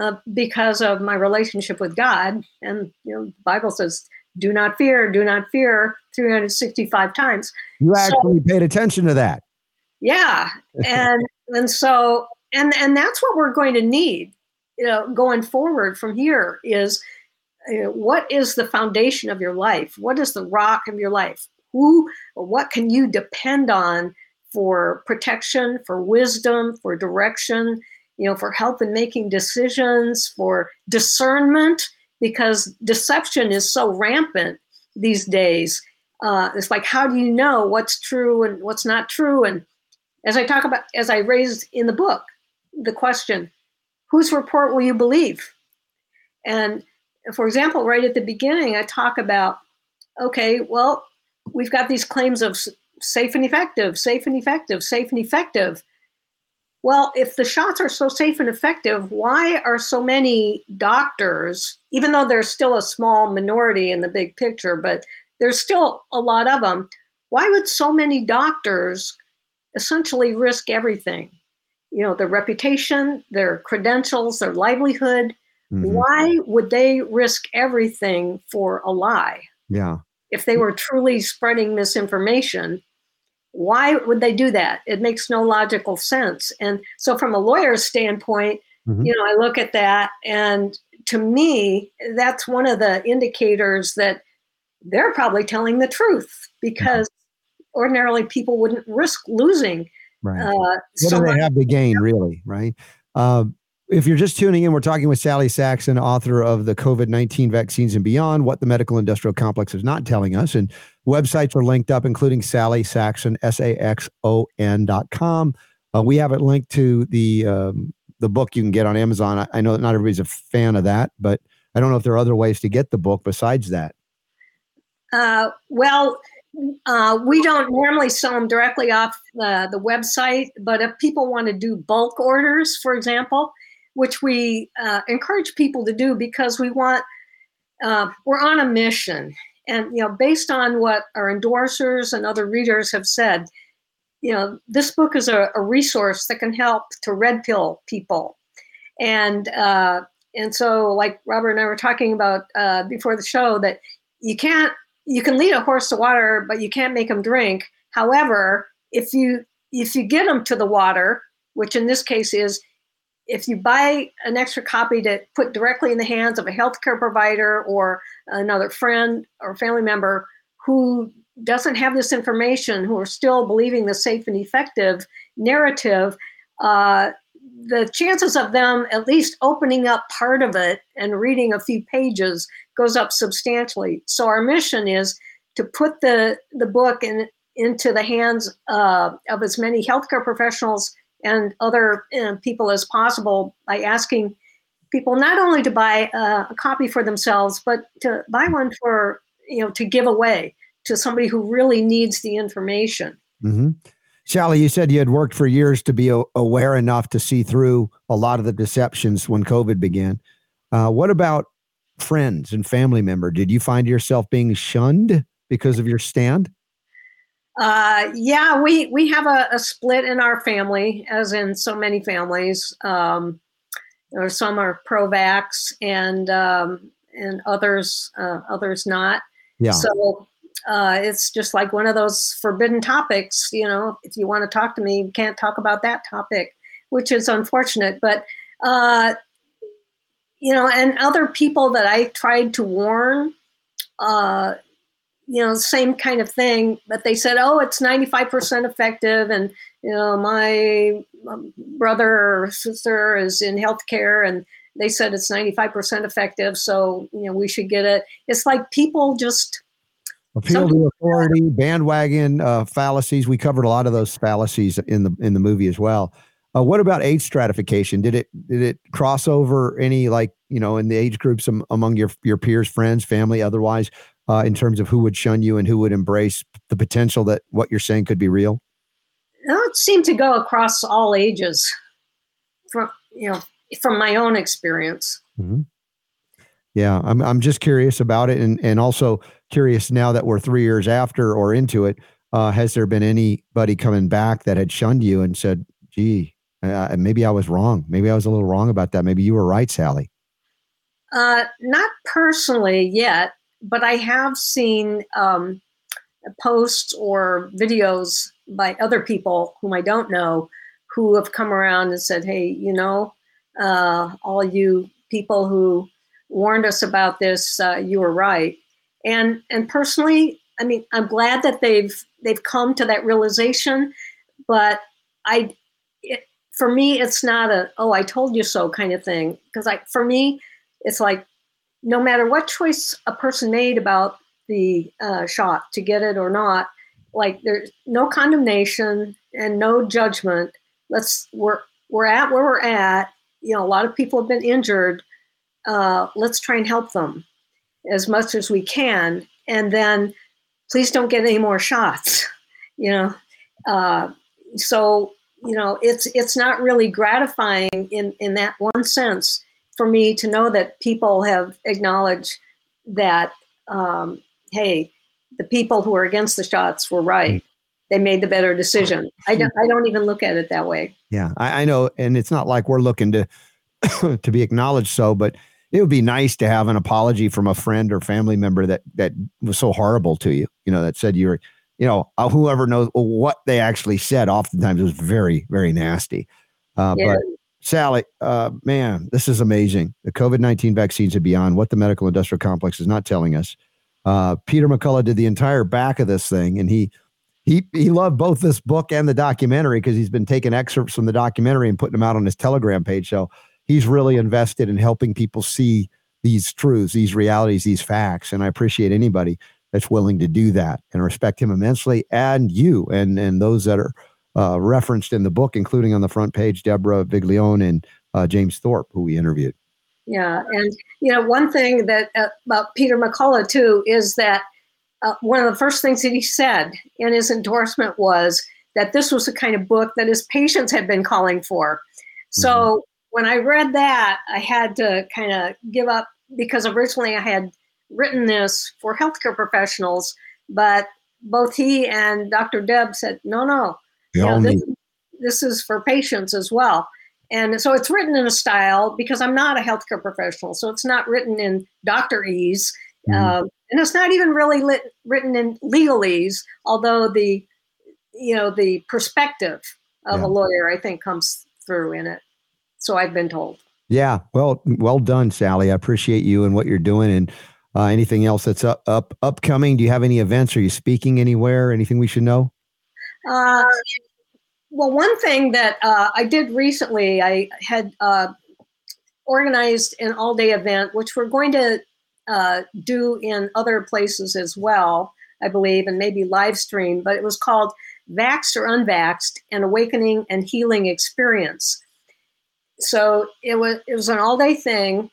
uh, because of my relationship with God. And you know, the Bible says, "Do not fear, do not fear," 365 times. You actually so, paid attention to that. Yeah, and and so and and that's what we're going to need, you know, going forward from here is. You know, what is the foundation of your life? What is the rock of your life? Who or what can you depend on for protection, for wisdom, for direction, you know, for help in making decisions, for discernment, because deception is so rampant these days. Uh, it's like, how do you know what's true and what's not true? And as I talk about, as I raised in the book, the question, whose report will you believe? And for example, right at the beginning, I talk about, okay, well, we've got these claims of safe and effective, safe and effective, safe and effective. Well, if the shots are so safe and effective, why are so many doctors, even though there's still a small minority in the big picture, but there's still a lot of them, why would so many doctors essentially risk everything? You know, their reputation, their credentials, their livelihood. Mm-hmm. Why would they risk everything for a lie? Yeah. If they were truly spreading misinformation, why would they do that? It makes no logical sense. And so, from a lawyer's standpoint, mm-hmm. you know, I look at that, and to me, that's one of the indicators that they're probably telling the truth because yeah. ordinarily people wouldn't risk losing. Right. Uh, what so do they have to gain, really? Right. Uh, if you're just tuning in, we're talking with Sally Saxon, author of the COVID 19 Vaccines and Beyond What the Medical Industrial Complex is Not Telling Us. And websites are linked up, including Sally Saxon, S A X O N dot com. Uh, we have it linked to the um, the book you can get on Amazon. I, I know that not everybody's a fan of that, but I don't know if there are other ways to get the book besides that. Uh, well, uh, we don't normally sell them directly off the, the website, but if people want to do bulk orders, for example, which we uh, encourage people to do because we want uh, we're on a mission. And you know based on what our endorsers and other readers have said you know this book is a, a resource that can help to red pill people. And uh, and so like robert and i were talking about uh, before the show that you can't you can lead a horse to water but you can't make them drink. However if you if you get them to the water which in this case is if you buy an extra copy to put directly in the hands of a healthcare provider or another friend or family member who doesn't have this information, who are still believing the safe and effective narrative, uh, the chances of them at least opening up part of it and reading a few pages goes up substantially. So our mission is to put the the book in into the hands uh, of as many healthcare professionals and other uh, people as possible by asking people not only to buy uh, a copy for themselves, but to buy one for you know to give away to somebody who really needs the information. Mm-hmm. Sally, you said you had worked for years to be aware enough to see through a lot of the deceptions when COVID began. Uh, what about friends and family member? Did you find yourself being shunned because of your stand? Uh, yeah, we we have a, a, split in our family, as in so many families. Um, or some are pro-vax, and um, and others uh, others not. Yeah. So uh, it's just like one of those forbidden topics. You know, if you want to talk to me, you can't talk about that topic, which is unfortunate. But uh, you know, and other people that I tried to warn, uh, you know, same kind of thing. But they said, "Oh, it's ninety five percent effective," and you know, my brother or sister is in healthcare, and they said it's ninety five percent effective, so you know, we should get it. It's like people just appeal to authority, bandwagon uh, fallacies. We covered a lot of those fallacies in the in the movie as well. Uh, what about age stratification? Did it did it cross over any like you know in the age groups am, among your your peers, friends, family, otherwise, uh, in terms of who would shun you and who would embrace the potential that what you're saying could be real? It seemed to go across all ages, from you know from my own experience. Mm-hmm. Yeah, I'm I'm just curious about it, and and also curious now that we're three years after or into it. Uh, has there been anybody coming back that had shunned you and said, "Gee, uh, maybe I was wrong. Maybe I was a little wrong about that. Maybe you were right, Sally." Uh, not personally yet, but I have seen um, posts or videos by other people whom I don't know who have come around and said, "Hey, you know, uh, all you people who warned us about this, uh, you were right." And and personally, I mean, I'm glad that they've they've come to that realization, but I, it, for me, it's not a "oh, I told you so" kind of thing. Because like for me, it's like no matter what choice a person made about the uh, shot to get it or not, like there's no condemnation and no judgment. Let's we're we're at where we're at. You know, a lot of people have been injured. Uh, let's try and help them as much as we can, and then please don't get any more shots. You know, uh, so you know it's it's not really gratifying in in that one sense for me to know that people have acknowledged that um, hey, the people who are against the shots were right. They made the better decision. I don't, I don't even look at it that way. Yeah, I, I know, and it's not like we're looking to to be acknowledged so, but it would be nice to have an apology from a friend or family member that that was so horrible to you. You know, that said you were, you know, uh, whoever knows what they actually said. Oftentimes, it was very, very nasty. Uh, yeah. But Sally, uh, man, this is amazing. The COVID nineteen vaccines are beyond what the medical industrial complex is not telling us. Uh, Peter McCullough did the entire back of this thing, and he he he loved both this book and the documentary because he's been taking excerpts from the documentary and putting them out on his Telegram page. So he's really invested in helping people see these truths, these realities, these facts. And I appreciate anybody that's willing to do that and respect him immensely and you and, and those that are uh, referenced in the book, including on the front page, Deborah Viglione and uh, James Thorp, who we interviewed. Yeah. And, you know, one thing that uh, about Peter McCullough, too, is that uh, one of the first things that he said in his endorsement was that this was the kind of book that his patients had been calling for. So mm-hmm when I read that, I had to kind of give up because originally I had written this for healthcare professionals, but both he and Dr. Deb said, no, no, you know, this, this is for patients as well. And so it's written in a style because I'm not a healthcare professional. So it's not written in doctorese. Mm-hmm. Uh, and it's not even really lit, written in legalese, although the, you know, the perspective of yeah. a lawyer, I think, comes through in it. So I've been told. Yeah. Well, well done, Sally. I appreciate you and what you're doing. And uh, anything else that's up, up upcoming? Do you have any events? Are you speaking anywhere? Anything we should know? Uh, well, one thing that uh, I did recently, I had uh, organized an all day event, which we're going to uh, do in other places as well, I believe, and maybe live stream, but it was called Vaxxed or Unvaxxed An Awakening and Healing Experience. So it was, it was an all day thing.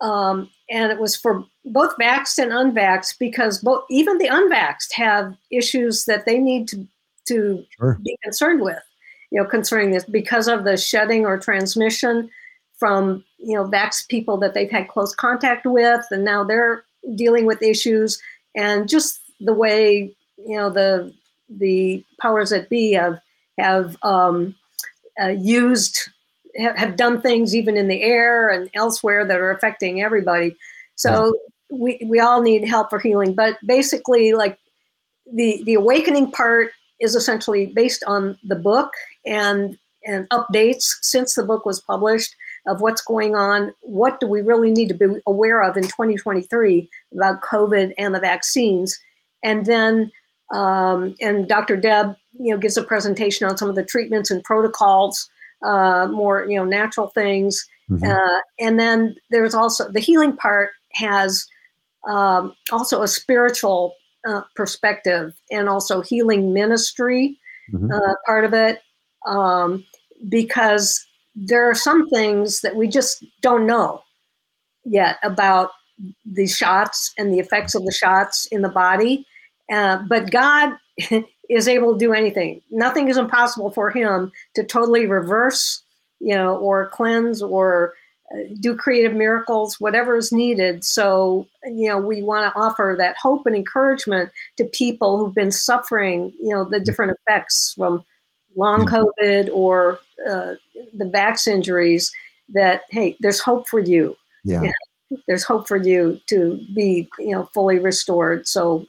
Um, and it was for both vaxxed and unvaxxed because both even the unvaxxed have issues that they need to to sure. be concerned with you know concerning this because of the shedding or transmission from you know vax people that they've had close contact with and now they're dealing with issues and just the way you know the the powers that be have have um, uh, used have, have done things even in the air and elsewhere that are affecting everybody so yeah. we we all need help for healing but basically like the the awakening part is essentially based on the book and and updates since the book was published of what's going on. What do we really need to be aware of in 2023 about COVID and the vaccines? And then, um, and Dr. Deb, you know, gives a presentation on some of the treatments and protocols, uh, more you know, natural things. Mm-hmm. Uh, and then there's also the healing part has um, also a spiritual uh, perspective and also healing ministry mm-hmm. uh, part of it um, because there are some things that we just don't know yet about the shots and the effects of the shots in the body. Uh, but God is able to do anything. Nothing is impossible for Him to totally reverse, you know, or cleanse or do creative miracles, whatever is needed. So, you know, we want to offer that hope and encouragement to people who've been suffering, you know, the different effects from long COVID or uh, the vax injuries. That hey, there's hope for you. Yeah. yeah. There's hope for you to be, you know, fully restored. So,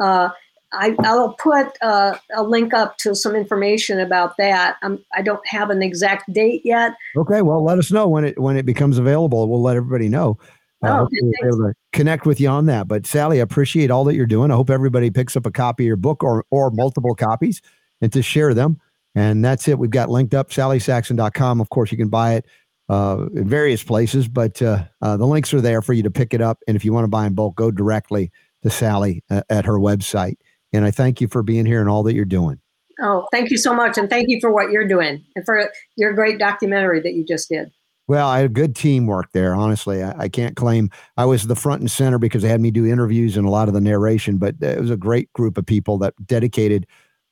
uh, I, will put uh, a link up to some information about that. I'm, I don't have an exact date yet. Okay, well, let us know when it when it becomes available. We'll let everybody know. Uh, oh, we'll able to connect with you on that. But Sally, I appreciate all that you're doing. I hope everybody picks up a copy of your book or or multiple copies and to share them. And that's it. We've got linked up sallysaxon.com. Of course, you can buy it uh, in various places, but uh, uh, the links are there for you to pick it up. And if you want to buy in bulk, go directly to Sally uh, at her website. And I thank you for being here and all that you're doing. Oh, thank you so much. And thank you for what you're doing and for your great documentary that you just did. Well, I had good teamwork there. Honestly, I, I, can't claim I was the front and center because they had me do interviews and a lot of the narration, but it was a great group of people that dedicated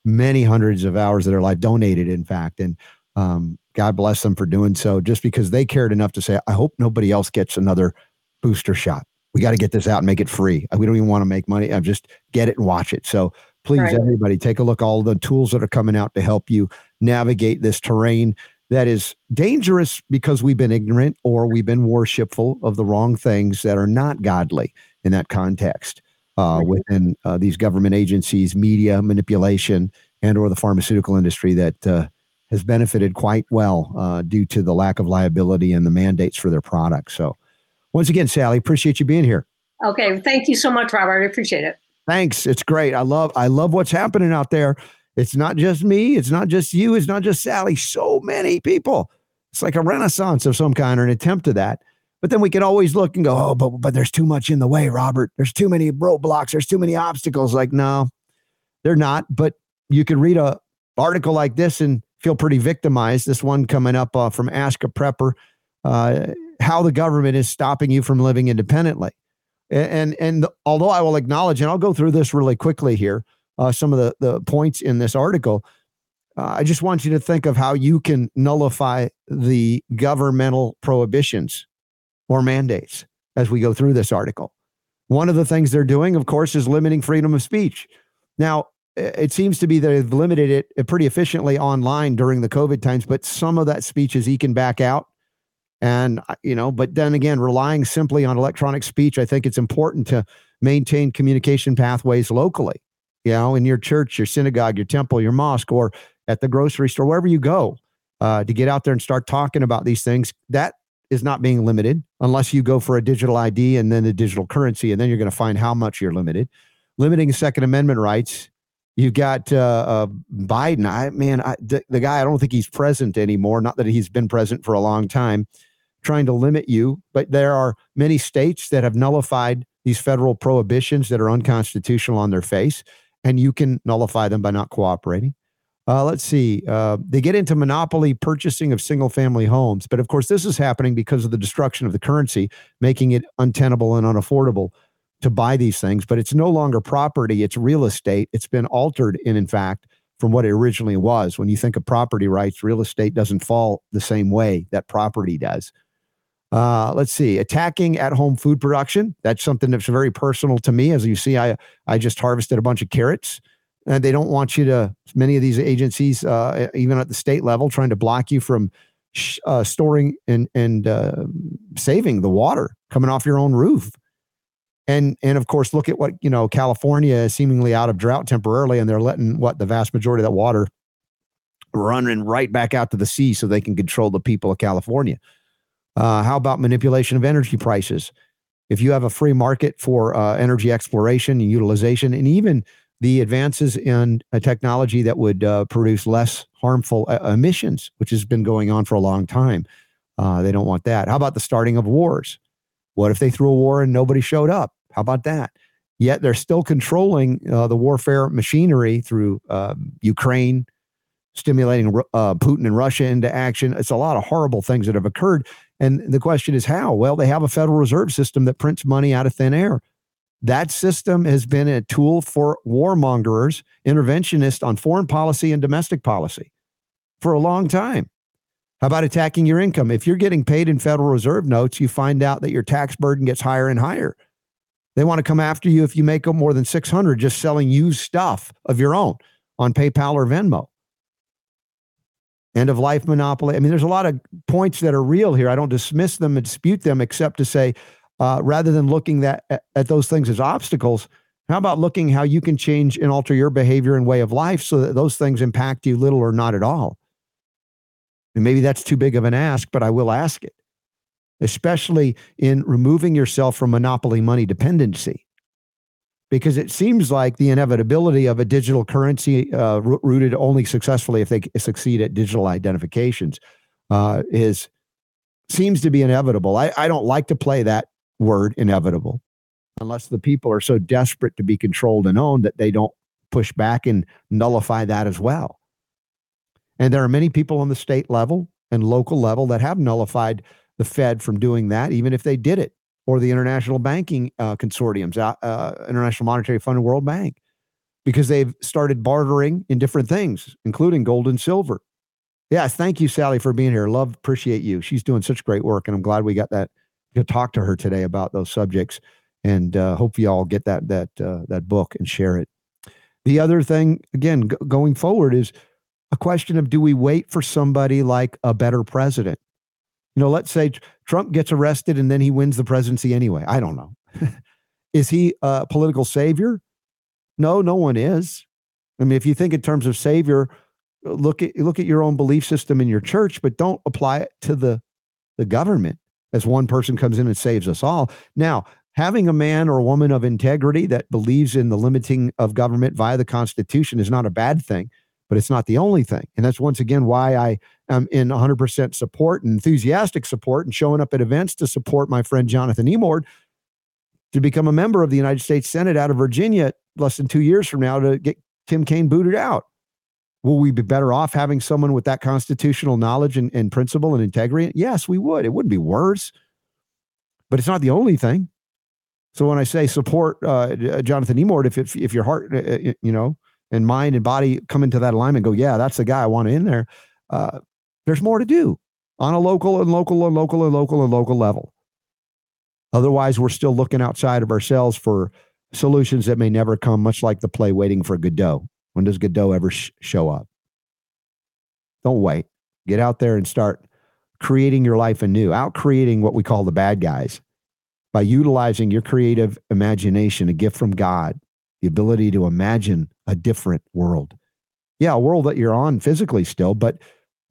many hundreds of hours of their life, donated, in fact. And um, God bless them for doing so just because they cared enough to say, I hope nobody else gets another booster shot we got to get this out and make it free. We don't even want to make money. I'm just get it and watch it. So please, right. everybody, take a look all the tools that are coming out to help you navigate this terrain that is dangerous because we've been ignorant or we've been worshipful of the wrong things that are not godly in that context uh, right. within uh, these government agencies, media manipulation, and or the pharmaceutical industry that uh, has benefited quite well uh, due to the lack of liability and the mandates for their products. So once again, Sally, appreciate you being here. Okay, thank you so much, Robert. I appreciate it. Thanks. It's great. I love I love what's happening out there. It's not just me, it's not just you, it's not just Sally. So many people. It's like a renaissance of some kind or an attempt to that. But then we can always look and go, oh, but but there's too much in the way, Robert. There's too many roadblocks. There's too many obstacles. Like, no, they're not. But you could read a article like this and feel pretty victimized. This one coming up uh, from Ask a Prepper. Uh, how the government is stopping you from living independently. And and although I will acknowledge, and I'll go through this really quickly here, uh, some of the the points in this article. Uh, I just want you to think of how you can nullify the governmental prohibitions or mandates as we go through this article. One of the things they're doing, of course, is limiting freedom of speech. Now, it seems to be that they've limited it pretty efficiently online during the COVID times, but some of that speech is eking back out. And, uh, you know, but then again, relying simply on electronic speech, I think it's important to maintain communication pathways locally, you know, in your church, your synagogue, your temple, your mosque, or at the grocery store, wherever you go, uh, to get out there and start talking about these things. That is not being limited unless you go for a digital ID and then a digital currency. And then you're going to find how much you're limited. Limiting Second Amendment rights You've got uh, uh, Biden. I man, I, the, the guy. I don't think he's present anymore. Not that he's been present for a long time, trying to limit you. But there are many states that have nullified these federal prohibitions that are unconstitutional on their face, and you can nullify them by not cooperating. Uh, let's see. Uh, they get into monopoly purchasing of single family homes. But of course, this is happening because of the destruction of the currency, making it untenable and unaffordable to buy these things. But it's no longer property, it's real estate. It's been altered, in, in fact, from what it originally was. When you think of property rights, real estate doesn't fall the same way that property does. Uh, let's see, attacking at home food production. That's something that's very personal to me. As you see, I, I just harvested a bunch of carrots and they don't want you to many of these agencies uh, even at the state level trying to block you from sh- uh, storing and and uh, saving the water coming off your own roof and and of course look at what you know california is seemingly out of drought temporarily and they're letting what the vast majority of that water running right back out to the sea so they can control the people of california uh, how about manipulation of energy prices if you have a free market for uh, energy exploration and utilization and even the advances in a technology that would uh, produce less harmful uh, emissions, which has been going on for a long time. Uh, they don't want that. How about the starting of wars? What if they threw a war and nobody showed up? How about that? Yet they're still controlling uh, the warfare machinery through um, Ukraine, stimulating uh, Putin and Russia into action. It's a lot of horrible things that have occurred. And the question is how? Well, they have a Federal Reserve System that prints money out of thin air. That system has been a tool for warmongers, interventionists on foreign policy and domestic policy for a long time. How about attacking your income? If you're getting paid in Federal Reserve notes, you find out that your tax burden gets higher and higher. They want to come after you if you make more than 600 just selling used stuff of your own on PayPal or Venmo. End of life monopoly. I mean, there's a lot of points that are real here. I don't dismiss them and dispute them, except to say uh, rather than looking that, at, those things as obstacles, how about looking how you can change and alter your behavior and way of life so that those things impact you little or not at all? And maybe that's too big of an ask, but I will ask it, especially in removing yourself from monopoly money dependency. Because it seems like the inevitability of a digital currency uh, rooted only successfully if they succeed at digital identifications uh, is seems to be inevitable. I, I don't like to play that word inevitable unless the people are so desperate to be controlled and owned that they don't push back and nullify that as well. And there are many people on the state level and local level that have nullified the Fed from doing that, even if they did it, or the international banking uh, consortiums, uh, uh, International Monetary Fund and World Bank, because they've started bartering in different things, including gold and silver. Yes, thank you, Sally, for being here. Love, appreciate you. She's doing such great work, and I'm glad we got that to talk to her today about those subjects. And uh, hope you all get that that uh, that book and share it. The other thing, again, g- going forward, is a question of do we wait for somebody like a better president? You know, let's say Trump gets arrested and then he wins the presidency anyway. I don't know. is he a political savior? No, no one is. I mean, if you think in terms of savior, look at look at your own belief system in your church, but don't apply it to the the government as one person comes in and saves us all. Now, having a man or a woman of integrity that believes in the limiting of government via the Constitution is not a bad thing, but it's not the only thing. And that's once again why I am in 100% support and enthusiastic support and showing up at events to support my friend Jonathan Emord to become a member of the United States Senate out of Virginia less than two years from now to get Tim Kaine booted out. Will we be better off having someone with that constitutional knowledge and, and principle and integrity? Yes, we would. It wouldn't be worse, but it's not the only thing. So when I say support uh, uh Jonathan Emord, if, if if your heart, uh, uh you know, and mind and body come into that alignment, go, yeah, that's the guy I want in there. Uh, there's more to do on a local and local and local and local and local level. Otherwise, we're still looking outside of ourselves for solutions that may never come, much like the play Waiting for Godot. When does Godot ever sh- show up? Don't wait. Get out there and start creating your life anew, out creating what we call the bad guys by utilizing your creative imagination, a gift from God, the ability to imagine a different world. Yeah, a world that you're on physically still, but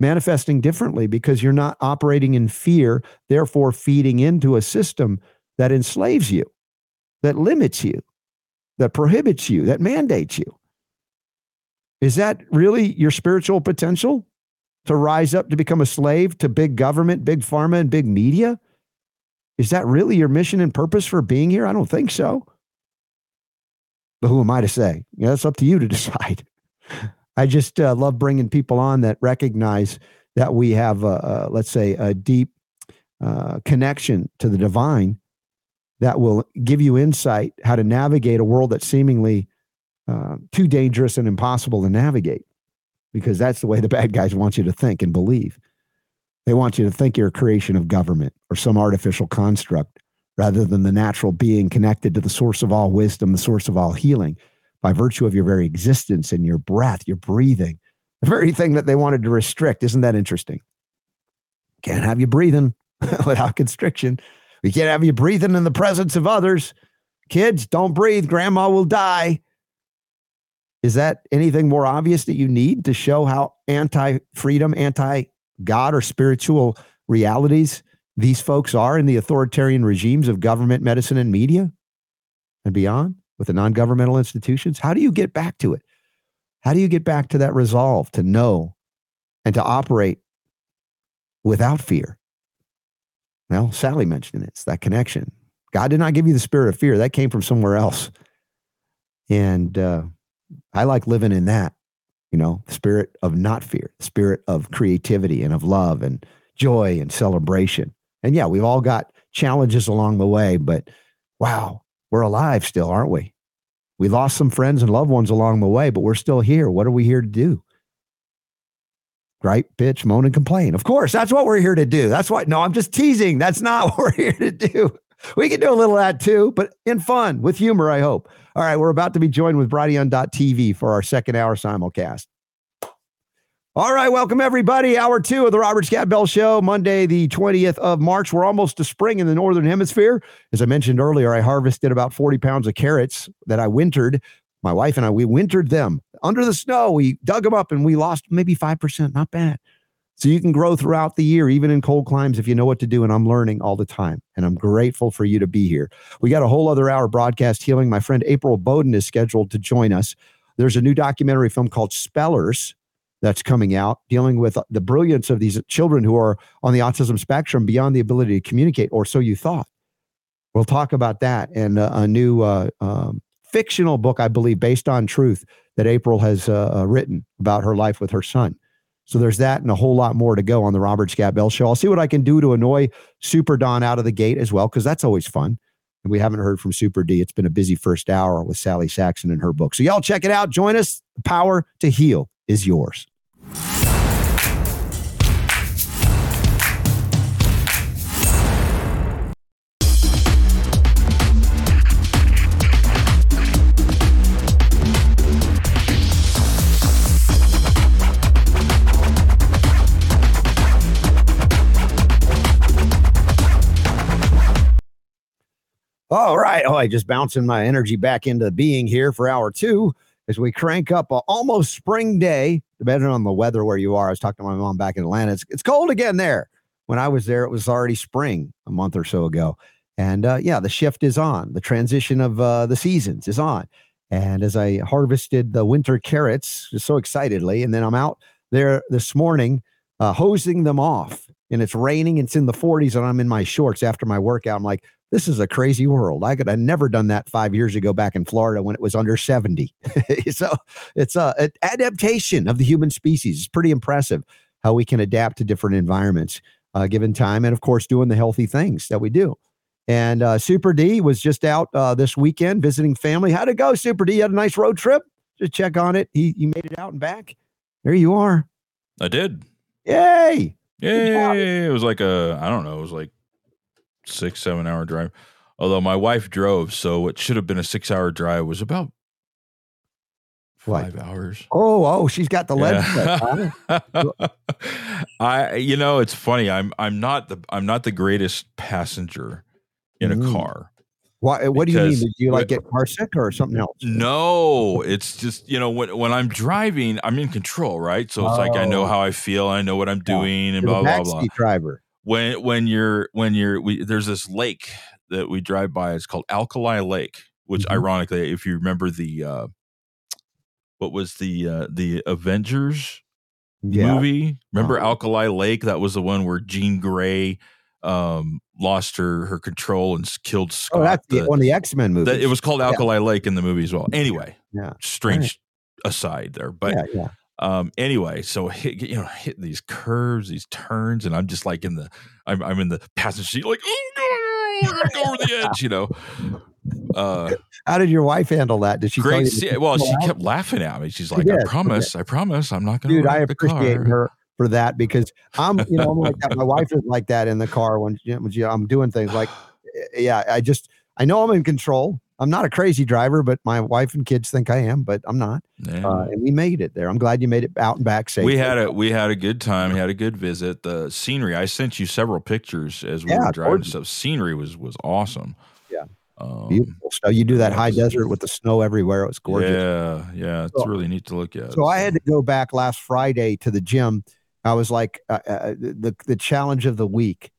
manifesting differently because you're not operating in fear, therefore feeding into a system that enslaves you, that limits you, that prohibits you, that mandates you. Is that really your spiritual potential to rise up to become a slave to big government, big pharma, and big media? Is that really your mission and purpose for being here? I don't think so. But who am I to say? Yeah, that's up to you to decide. I just uh, love bringing people on that recognize that we have, a, a, let's say, a deep uh, connection to the divine that will give you insight how to navigate a world that's seemingly uh, too dangerous and impossible to navigate because that's the way the bad guys want you to think and believe. They want you to think you're a creation of government or some artificial construct rather than the natural being connected to the source of all wisdom, the source of all healing by virtue of your very existence and your breath, your breathing, the very thing that they wanted to restrict. Isn't that interesting? Can't have you breathing without constriction. We can't have you breathing in the presence of others. Kids, don't breathe. Grandma will die. Is that anything more obvious that you need to show how anti freedom, anti God, or spiritual realities these folks are in the authoritarian regimes of government, medicine, and media and beyond with the non governmental institutions? How do you get back to it? How do you get back to that resolve to know and to operate without fear? Well, Sally mentioned it. It's that connection. God did not give you the spirit of fear. That came from somewhere else. And uh, I like living in that, you know, spirit of not fear, the spirit of creativity and of love and joy and celebration. And yeah, we've all got challenges along the way, but wow, we're alive still, aren't we? We lost some friends and loved ones along the way, but we're still here. What are we here to do? Gripe, bitch, moan, and complain. Of course, that's what we're here to do. That's why, no, I'm just teasing. That's not what we're here to do. We can do a little of that too, but in fun, with humor, I hope. All right, we're about to be joined with Brighteon.tv for our second hour simulcast. All right, welcome everybody. Hour two of the Robert Scott Bell Show, Monday, the 20th of March. We're almost to spring in the Northern Hemisphere. As I mentioned earlier, I harvested about 40 pounds of carrots that I wintered. My wife and I, we wintered them under the snow. We dug them up and we lost maybe 5%. Not bad. So you can grow throughout the year, even in cold climes, if you know what to do. And I'm learning all the time. And I'm grateful for you to be here. We got a whole other hour broadcast healing. My friend April Boden is scheduled to join us. There's a new documentary film called Spellers that's coming out dealing with the brilliance of these children who are on the autism spectrum beyond the ability to communicate, or so you thought. We'll talk about that and uh, a new uh, um, fictional book, I believe, based on truth that April has uh, uh, written about her life with her son. So there's that and a whole lot more to go on the Robert Scott Bell show. I'll see what I can do to annoy Super Don out of the gate as well, because that's always fun. And we haven't heard from Super D. It's been a busy first hour with Sally Saxon and her book. So y'all check it out. Join us. The power to heal is yours. All right. Oh, I just bouncing my energy back into being here for hour two as we crank up a almost spring day, depending on the weather where you are. I was talking to my mom back in Atlanta. It's, it's cold again there. When I was there, it was already spring a month or so ago. And uh, yeah, the shift is on. The transition of uh, the seasons is on. And as I harvested the winter carrots, just so excitedly, and then I'm out there this morning uh, hosing them off. And it's raining. It's in the 40s, and I'm in my shorts after my workout. I'm like, this is a crazy world. I could have never done that five years ago back in Florida when it was under 70. so it's a, an adaptation of the human species. It's pretty impressive how we can adapt to different environments uh, given time. And of course, doing the healthy things that we do. And uh, Super D was just out uh, this weekend visiting family. How'd it go, Super D? You had a nice road trip? Just check on it. He, he made it out and back. There you are. I did. Yay. Yay. It was like a, I don't know, it was like six, seven hour drive. Although my wife drove, so what should have been a six hour drive was about five what? hours. Oh, oh, she's got the lead. Yeah. I, you know, it's funny. I'm, I'm not the, I'm not the greatest passenger in mm. a car. Why, what do you mean? Did you like get car sick or something else? No, it's just you know when when I'm driving, I'm in control, right? So it's oh. like I know oh. how I feel, I know what I'm doing, yeah. and blah blah blah. Driver when when you're when you're we, there's this lake that we drive by. It's called Alkali Lake, which mm-hmm. ironically, if you remember the uh, what was the uh, the Avengers Yeah. movie? Remember Uh-huh. Alkali Lake? That was the one where Jean Grey um, lost her her control and killed Scott. Oh, that's the, the- one of the X Men movies. that- it was called Alkali Lake in the movie as well. Anyway, Yeah. strange aside there, but yeah, yeah. Um anyway so hit, you know hitting these curves these turns and i'm just like in the i'm, I'm in the passenger seat like oh no go over the edge you know uh How did your wife handle that? Did she? great to see- well she out? kept laughing at me she's like did, i she promise i promise i'm not gonna dude. I appreciate her for that because I'm, you know, I'm like that. My wife is like that in the car when, when she- I'm doing things like, yeah, I just, I know I'm in control. I'm not a crazy driver, but my wife and kids think I am, but I'm not. Yeah. Uh, and we made it there. I'm glad you made it out and back safe. we had a we had a good time. We had a good visit. The scenery. I sent you several pictures as we Yeah, were driving. So scenery was was awesome. Yeah. um, beautiful. So you do that high desert with the snow everywhere. It was gorgeous. Yeah, yeah, it's So- really neat to look at. So I had to go back last Friday to the gym. I was like, uh, uh, the the challenge of the week,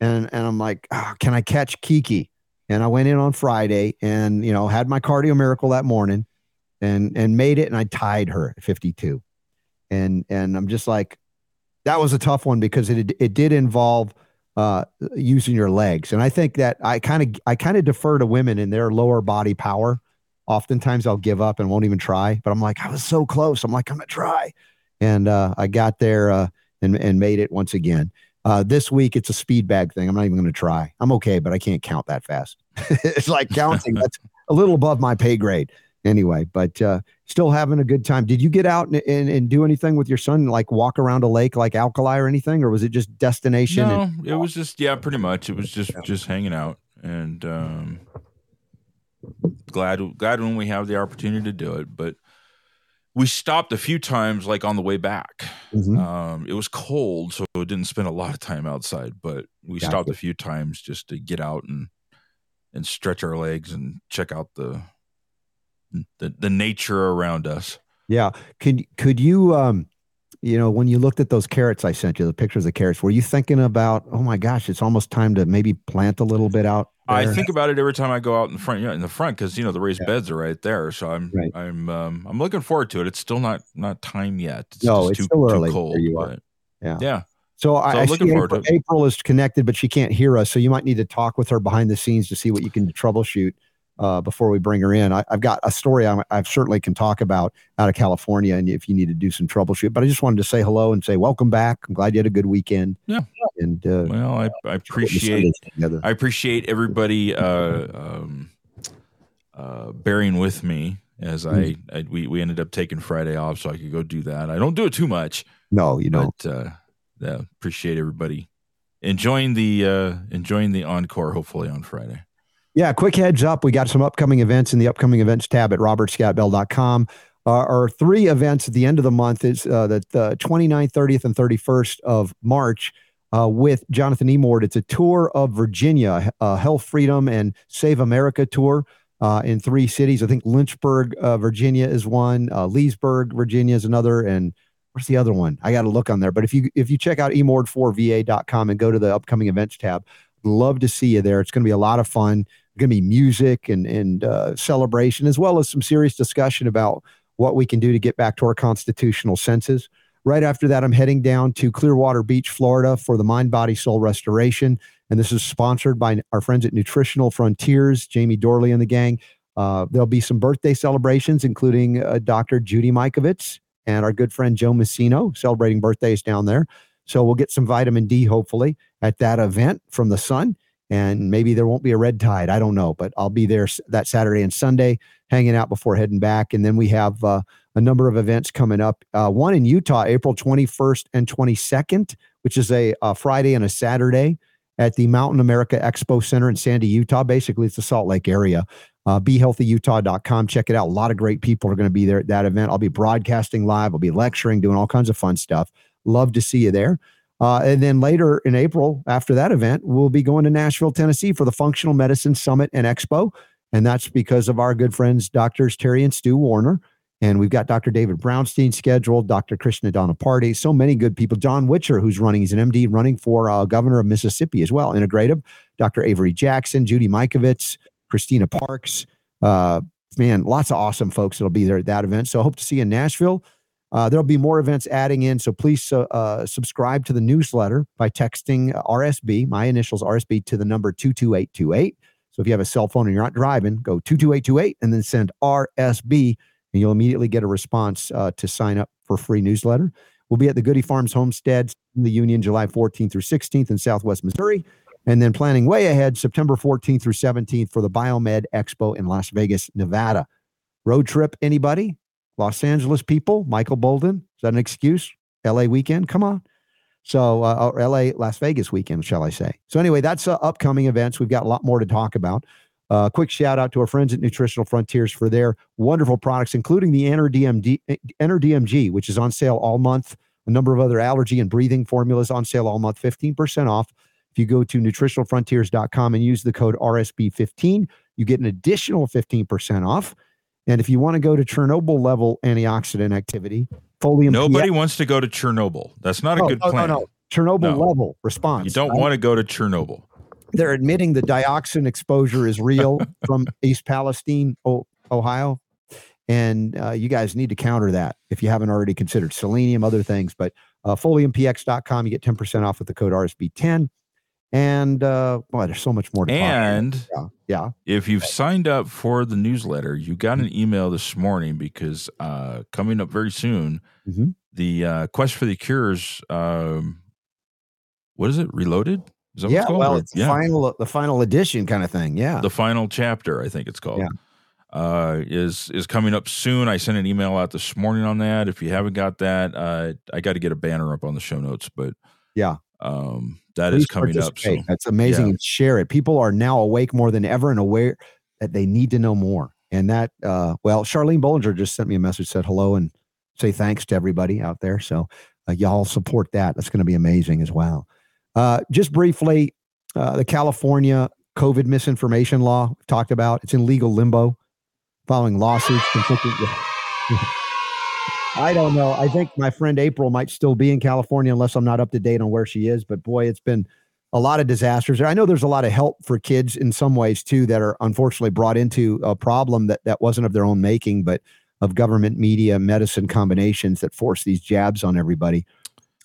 and and I'm like, "Ah, can I catch Kiki? And I went in on Friday, and you know, had my cardio miracle that morning, and and made it, and I tied her at 52, and and I'm just like, that was a tough one because it it did involve uh using your legs, and I think that I kind of I kind of defer to women in their lower body power. Oftentimes I'll give up and won't even try, but I'm like, I was so close. I'm like, I'm gonna try and uh, I got there uh, and and made it once again. Uh, this week it's a speed bag thing. I'm not even going to try. I'm okay, but I can't count that fast. it's like counting. That's a little above my pay grade. Anyway, but uh, still having a good time. Did you get out and, and, and do anything with your son, like walk around a lake like Alkali or anything, or was it just destination? No, and- it was just yeah, pretty much. It was just just hanging out and um glad glad when we have the opportunity to do it. But we stopped a few times like on the way back. Mhm. Um it was cold, so it didn't spend a lot of time outside, but we Gotcha. stopped a few times just to get out and and stretch our legs and check out the the, the nature around us. Yeah. Could could you um you know when you looked at those carrots I sent you, the pictures of carrots, were you thinking about, oh my gosh, it's almost time to maybe plant a little bit out? I think about it every time I go out in the front, yeah, in the front, because you know the raised Yeah. beds are right there. So I'm, Right. I'm, um, I'm looking forward to it. It's still not, not time yet. It's No, just it's too, still too early where cold. but Yeah. yeah, So, I, So I looking see forward April, to it. April is connected, but she can't hear us. So you might need to talk with her behind the scenes to see what you can troubleshoot uh, before we bring her in. I, I've got a story I, I certainly can talk about out of California, and if you need to do some troubleshoot. But I just wanted to say hello and say welcome back. I'm glad you had a good weekend. Yeah. and uh, Well, I, I appreciate. I appreciate everybody, uh, um, uh, bearing with me as I, Mm. I, we, we ended up taking Friday off so I could go do that. I don't do it too much, no, you don't. but, uh, yeah, appreciate everybody enjoying the, uh, enjoying the encore, hopefully on Friday. Yeah, quick heads up. We got some upcoming events in the upcoming events tab at robertscottbell.com. Uh, our three events at the end of the month is uh, the, the 29th, 30th, and 31st of March uh, with Jonathan Emord. It's a tour of Virginia, uh, Health Freedom and Save America tour uh, in three cities. I think Lynchburg, uh, Virginia is one, uh, Leesburg, Virginia is another, and where's the other one? I got to look on there. But if you if you check out emord4va.com and go to the upcoming events tab, love to see you there. It's going to be a lot of fun going to be music and and uh, celebration as well as some serious discussion about what we can do to get back to our constitutional senses. Right after that, I'm heading down to Clearwater Beach, Florida, for the Mind, Body, Soul Restoration, and this is sponsored by our friends at Nutritional Frontiers, Jamie Dorley and the gang. Uh, there'll be some birthday celebrations, including uh, Dr. Judy Mikovits and our good friend Joe Messino celebrating birthdays down there. So we'll get some vitamin D, hopefully, at that event from the sun and maybe there won't be a red tide. I don't know, but I'll be there that Saturday and Sunday, hanging out before heading back. And then we have uh, a number of events coming up. Uh, one in Utah, April 21st and 22nd, which is a, a Friday and a Saturday at the Mountain America Expo Center in Sandy, Utah. Basically, it's the Salt Lake area. Uh, BeHealthyUtah.com. Check it out. A lot of great people are going to be there at that event. I'll be broadcasting live. I'll be lecturing, doing all kinds of fun stuff. Love to see you there. Uh, and then later in April, after that event, we'll be going to Nashville, Tennessee for the Functional Medicine Summit and Expo. And that's because of our good friends, Doctors Terry and Stu Warner. And we've got Dr. David Brownstein scheduled, Dr. Krishna Donna Party, so many good people. John Witcher, who's running, he's an MD running for uh, governor of Mississippi as well, integrative. Dr. Avery Jackson, Judy Mikovits, Christina Parks, uh, man, lots of awesome folks that'll be there at that event. So I hope to see you in Nashville. Uh, there'll be more events adding in. So please uh, uh, subscribe to the newsletter by texting RSB, my initials RSB, to the number 22828. So if you have a cell phone and you're not driving, go 22828 and then send RSB, and you'll immediately get a response uh, to sign up for free newsletter. We'll be at the Goody Farms Homestead in the Union July 14th through 16th in Southwest Missouri. And then planning way ahead, September 14th through 17th for the Biomed Expo in Las Vegas, Nevada. Road trip, anybody? Los Angeles people, Michael Bolden. Is that an excuse? LA weekend? Come on. So, uh, LA, Las Vegas weekend, shall I say. So, anyway, that's uh, upcoming events. We've got a lot more to talk about. Uh, quick shout out to our friends at Nutritional Frontiers for their wonderful products, including the NRDMD, NRDMG, which is on sale all month. A number of other allergy and breathing formulas on sale all month, 15% off. If you go to nutritionalfrontiers.com and use the code RSB15, you get an additional 15% off. And if you want to go to Chernobyl level antioxidant activity, folium. Nobody PX wants to go to Chernobyl. That's not a good plan. No, no, Chernobyl No. level response. You don't right? want to go to Chernobyl. They're admitting the dioxin exposure is real from East Palestine, Ohio. And uh, you guys need to counter that if you haven't already considered selenium, other things. But uh, foliumpx.com, you get 10% off with the code RSB10. And uh, boy, there's so much more to. And Yeah. Yeah. if you've signed up for the newsletter, you got an email this morning because uh, coming up very soon, Mhm. the uh, Quest for the Cures, um, what is it? Reloaded? Is that what Yeah. it's called? Well, it's the final, the final edition kind of thing. Yeah. the final chapter, I think it's called. Yeah. Uh, is is coming up soon. I sent an email out this morning on that. If you haven't got that, uh, I got to get a banner up on the show notes, but Yeah. um, that is Please coming up. So. That's amazing. yeah. Share it. People are now awake more than ever and aware that they need to know more. And that, uh, well, Charlene Bollinger just sent me a message, said hello and say thanks to everybody out there. So uh, y'all support that. That's going to be amazing as well. Uh, just briefly, uh, the California COVID misinformation law talked about. It's in legal limbo following lawsuits. conflicting- I don't know. I think my friend April might still be in California unless I'm not up to date on where she is. But boy, it's been a lot of disasters. there. I know there's a lot of help for kids in some ways too that are unfortunately brought into a problem that that wasn't of their own making, but of government, media, medicine combinations that force these jabs on everybody.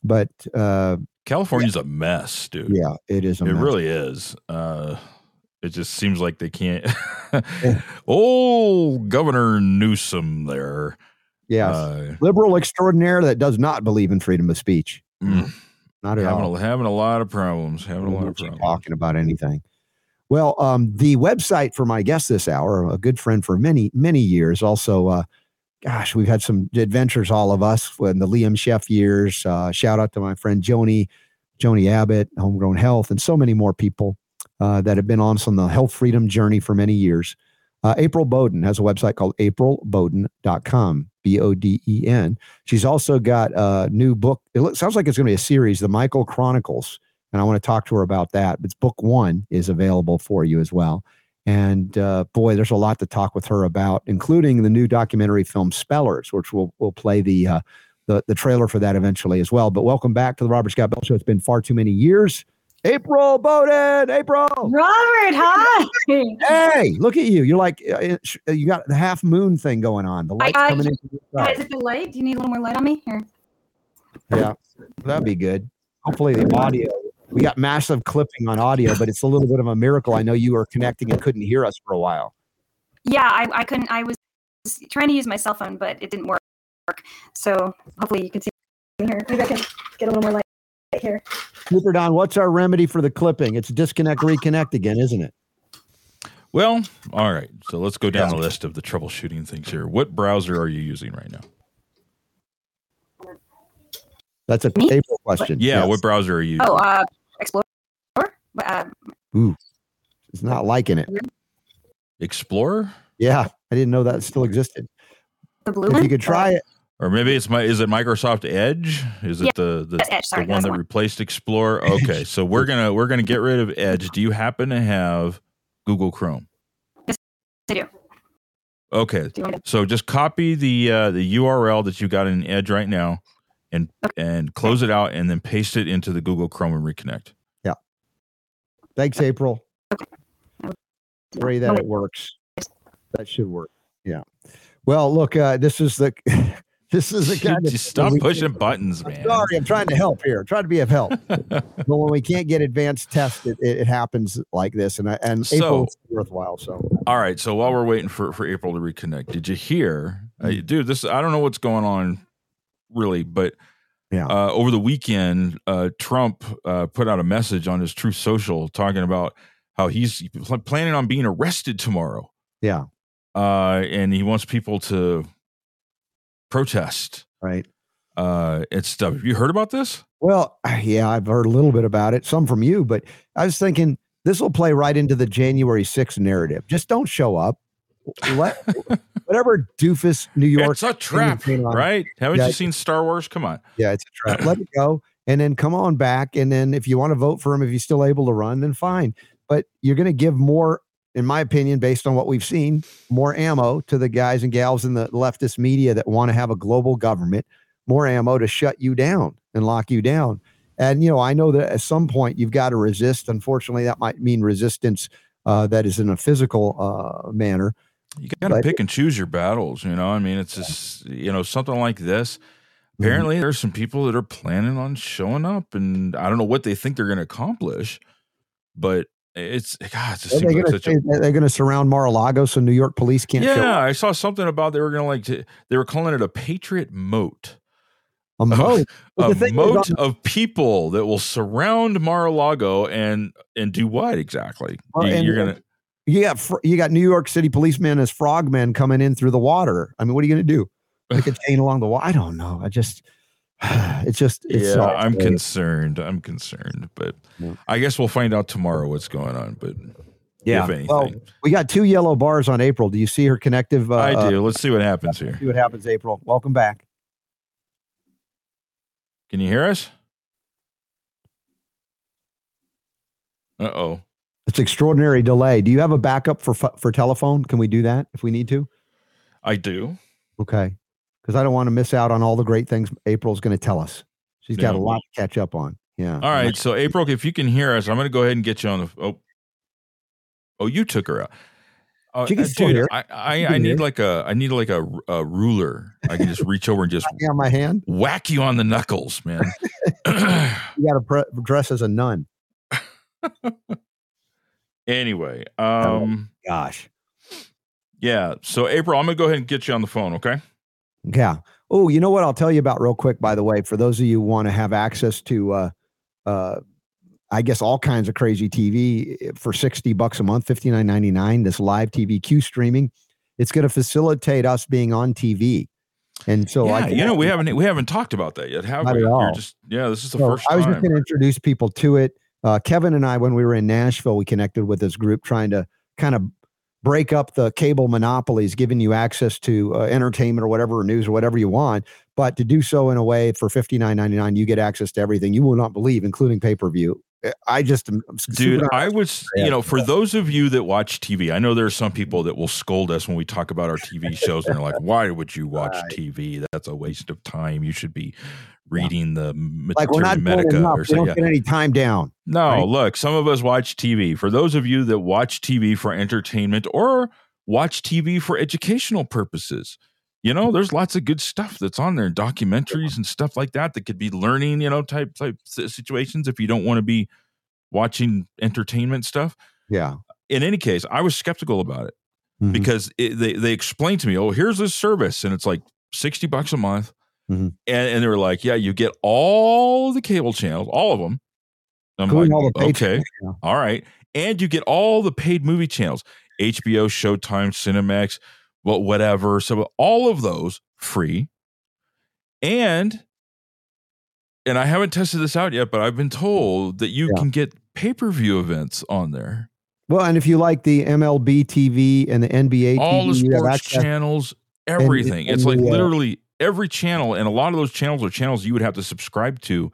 But uh, California's a mess, dude. yeah, it is. A it mess. really is. Uh, it just seems like they can't. oh, Governor Newsom there. Yes. Uh, liberal extraordinaire that does not believe in freedom of speech. mm, Not at having all. a, having a lot of problems. Having a lot of problems. talking about anything. Well, um, the website for my guest this hour, a good friend for many, many years, also, uh, gosh, we've had some adventures, all of us, in the Liam Sheff years. Uh, shout out to my friend Joni, Joni Abbott, Homegrown Health, and so many more people uh, that have been on us on the health freedom journey for many years. Uh, April Boden has a website called aprilboden.com, B O D E N. She's also got a new book. It looks, sounds like it's going to be a series, The Michael Chronicles. And I want to talk to her about that. But book one is available for you as well. And uh, boy, there's a lot to talk with her about, including the new documentary film Spellers, which we'll, we'll play the, uh, the, the trailer for that eventually as well. But welcome back to the Robert Scott Bell Show. It's been far too many years. April Boden, April. Robert, hi. Hey, look at you. You're like, uh, it- sh- you got the half moon thing going on. The lights I- coming in. from your it been light? Do you need a little more light on me? Here. Yeah, that'd be good. Hopefully, the audio. We got massive clipping on audio, but it's a little bit of a miracle. I know you were connecting and couldn't hear us for a while. Yeah, I, I couldn't. I was trying to use my cell phone, but it didn't work. So hopefully you can see me here. Maybe I can get a little more light here. Super Don, what's our remedy for the clipping? It's disconnect, reconnect again, isn't it? Well, all right. So let's go down Yeah. the list of the troubleshooting things here. What browser are you using right now? That's a Me? April question. Yeah, Yes. what browser are you using? Oh, uh, Explorer. Uh, it's not liking it. Explorer? Yeah, I didn't know that still existed. the blue If one. you could try it, Or maybe it's my is it Microsoft Edge? Is it Yeah, the the, Edge. Sorry, the one that one. replaced Explorer? Okay, so we're gonna we're gonna get rid of Edge. Do you happen to have Google Chrome? Yes, I do. Okay, Do you want to? so just copy the uh, the URL that you got in Edge right now, and and close it out, and then paste it into the Google Chrome and reconnect. Yeah. Thanks, April. Okay. Pray that it works. That should work. Yeah. Well, look, uh, this is the this is the kind of stop pushing buttons, I'm man. sorry, I'm trying to help here. Trying to be of help. but when we can't get advanced tests, it, it, happens like this, and I- and So- April worthwhile. So All right. So while we're waiting for, for April to reconnect, did you hear, uh, Mm. dude? This I don't know what's going on, really, but Yeah. uh, over the weekend, uh, Trump uh, put out a message on his Truth Social talking about how he's pl- planning on being arrested tomorrow, yeah, uh, and he wants people to protest right. uh, stuff. Have you heard about this? Well, yeah, I've heard a little bit about it, some from you, but I was thinking this will play right into the January 6th narrative. Just don't show up. Let whatever doofus New York. it's a trap, right? Haven't Yeah. you seen Star Wars? Come on. Yeah, it's a trap. Let it go. And then come on back. And then if you want to vote for him, if he's still able to run, then fine. But you're going to give more, in my opinion, based on what we've seen, more ammo to the guys and gals in the leftist media that want to have a global government, more ammo to shut you down and lock you down. And, you know, I know that at some point you've got to resist. Unfortunately, that might mean resistance uh, that is in a physical uh, manner. You got to pick and choose your battles. You know, I mean, it's just you know something like this. Mm-hmm. Apparently, there's some people that are planning on showing up, and I don't know what they think they're going to accomplish, but it's God. It just Are seems they like going a to they're going to surround Mar-a-Lago so New York police can't yeah. I saw something about they were going to like they were calling it a patriot moat, a moat. A the thing is, moat on- of people that will surround Mar-a-Lago and and do what exactly? Well, You- and- you're uh, gonna you got fr- you got New York City policemen as frogmen coming in through the water. I mean, what are you going to do? Like a chain along the wall? I don't know. I just, it's just, it's yeah, I'm concerned. I'm concerned, but Yeah. I guess we'll find out tomorrow what's going on. But Yeah. Well, we got two yellow bars on April. Do you see her connective? Uh, I uh, do. Let's see what happens here. see what happens, April. Welcome back. Can you hear us? Uh oh. It's extraordinary delay. Do you have a backup for for telephone? Can we do that if we need to? I do. Okay. Because I don't want to miss out on all the great things April's going to tell us. She's got a lot to catch up on. Yeah. All right. So April, if you can hear us, I'm going to go ahead and get you on the. Oh, oh, you took her out. Uh, She can uh, still dude, hear. I, I, I need hear. like a I need like a, a ruler. I can just reach over and just Yeah, my hand. whack you on the knuckles, man. You got to pre- dress as a nun. anyway, Oh. um, Gosh. yeah. So April, I'm gonna go ahead and get you on the phone. Okay. Yeah. Oh, you know what I'll tell you about real quick, by the way, for those of you who want to have access to uh uh I guess all kinds of crazy TV for 60 bucks a month, 59.99, this live TV Q streaming. It's going to facilitate us being on TV. And so yeah, I can you know we haven't we haven't talked about that yet, have Not we? at all. just yeah. This is the So first I was time. just going to introduce people to it. Uh, Kevin and I, when we were in Nashville, we connected with this group trying to kind of break up the cable monopolies, giving you access to uh, entertainment or whatever, or news or whatever you want. But to do so in a way for fifty nine ninety nine, you get access to everything you will not believe, including pay per view. I just, Dude, I was, you know, for those of you that watch TV, I know there are some people that will scold us when we talk about our TV shows and they're like, why would you watch. TV? That's a waste of time. You should be reading the like we're not Medica enough. or We something. don't Yeah. get any time down. No, right? look, some of us watch TV. For those of you that watch TV for entertainment or watch TV for educational purposes, you know, there's lots of good stuff that's on there, documentaries and stuff like that that could be learning, you know, type type situations if you don't want to be watching entertainment stuff. Yeah, In any case, I was skeptical about it Mhm. because it, they they explained to me, "Oh, here's this service and it's like 60 bucks a month." Mhm. And and they were like, "Yeah, you get all the cable channels, all of them." I'm Including like, the okay. channels. All right. And you get all the paid movie channels HBO, Showtime, Cinemax, well, whatever. So all of those free. And and I haven't tested this out yet, but I've been told that you Yeah. can get pay-per-view events on there. Well, and if you like the MLB TV and the NBA all the TV, have sports access- channels, everything. it's and like the, uh, literally every channel, and a lot of those channels are channels you would have to subscribe to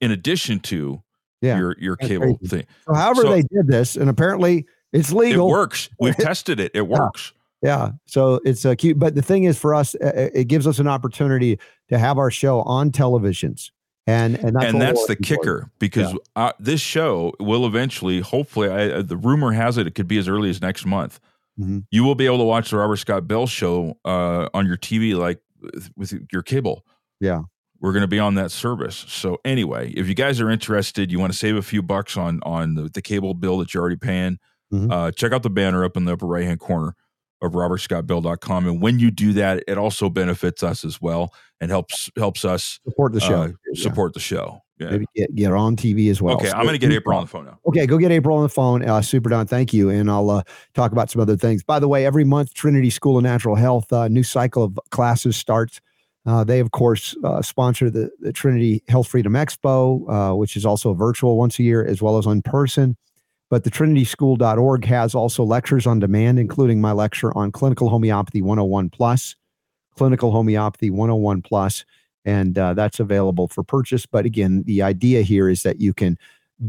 in addition to Yeah, your your cable crazy. thing. So however So- they did this, and apparently it's legal. It works. We've tested it. It works. Yeah. So it's a cute. But the thing is, for us, uh, it gives us an opportunity to have our show on televisions, and and that's, and that's the working for. kicker because uh, this show will eventually, hopefully, I, uh, the rumor has it it could be as early as next month. Mhm. you will be able to watch the Robert Scott Bell show uh, on your TV, like with- your cable. Yeah. We're going to be on that service. So anyway, if you guys are interested, you want to save a few bucks on on the, the cable bill that you're already paying, Mhm. uh, check out the banner up in the upper right hand corner of robertscottbell.com. And when you do that, it also benefits us as well and helps helps us Support the show. uh, support the show. Yeah. Maybe get, get on TV as well. okay, So- I'm going to get April on the phone now. Okay, go get April on the phone. Uh, Super Don, thank you. And I'll uh, talk about some other things. By the way, every month, Trinity School of Natural Health, uh, new cycle of classes starts. Uh, they, of course, uh, sponsor the, the Trinity Health Freedom Expo, uh, which is also virtual once a year, as well as in person. But the trinityschool.org has also lectures on demand, including my lecture on clinical homeopathy 101 plus, clinical homeopathy 101 plus, and uh, that's available for purchase. But again, the idea here is that you can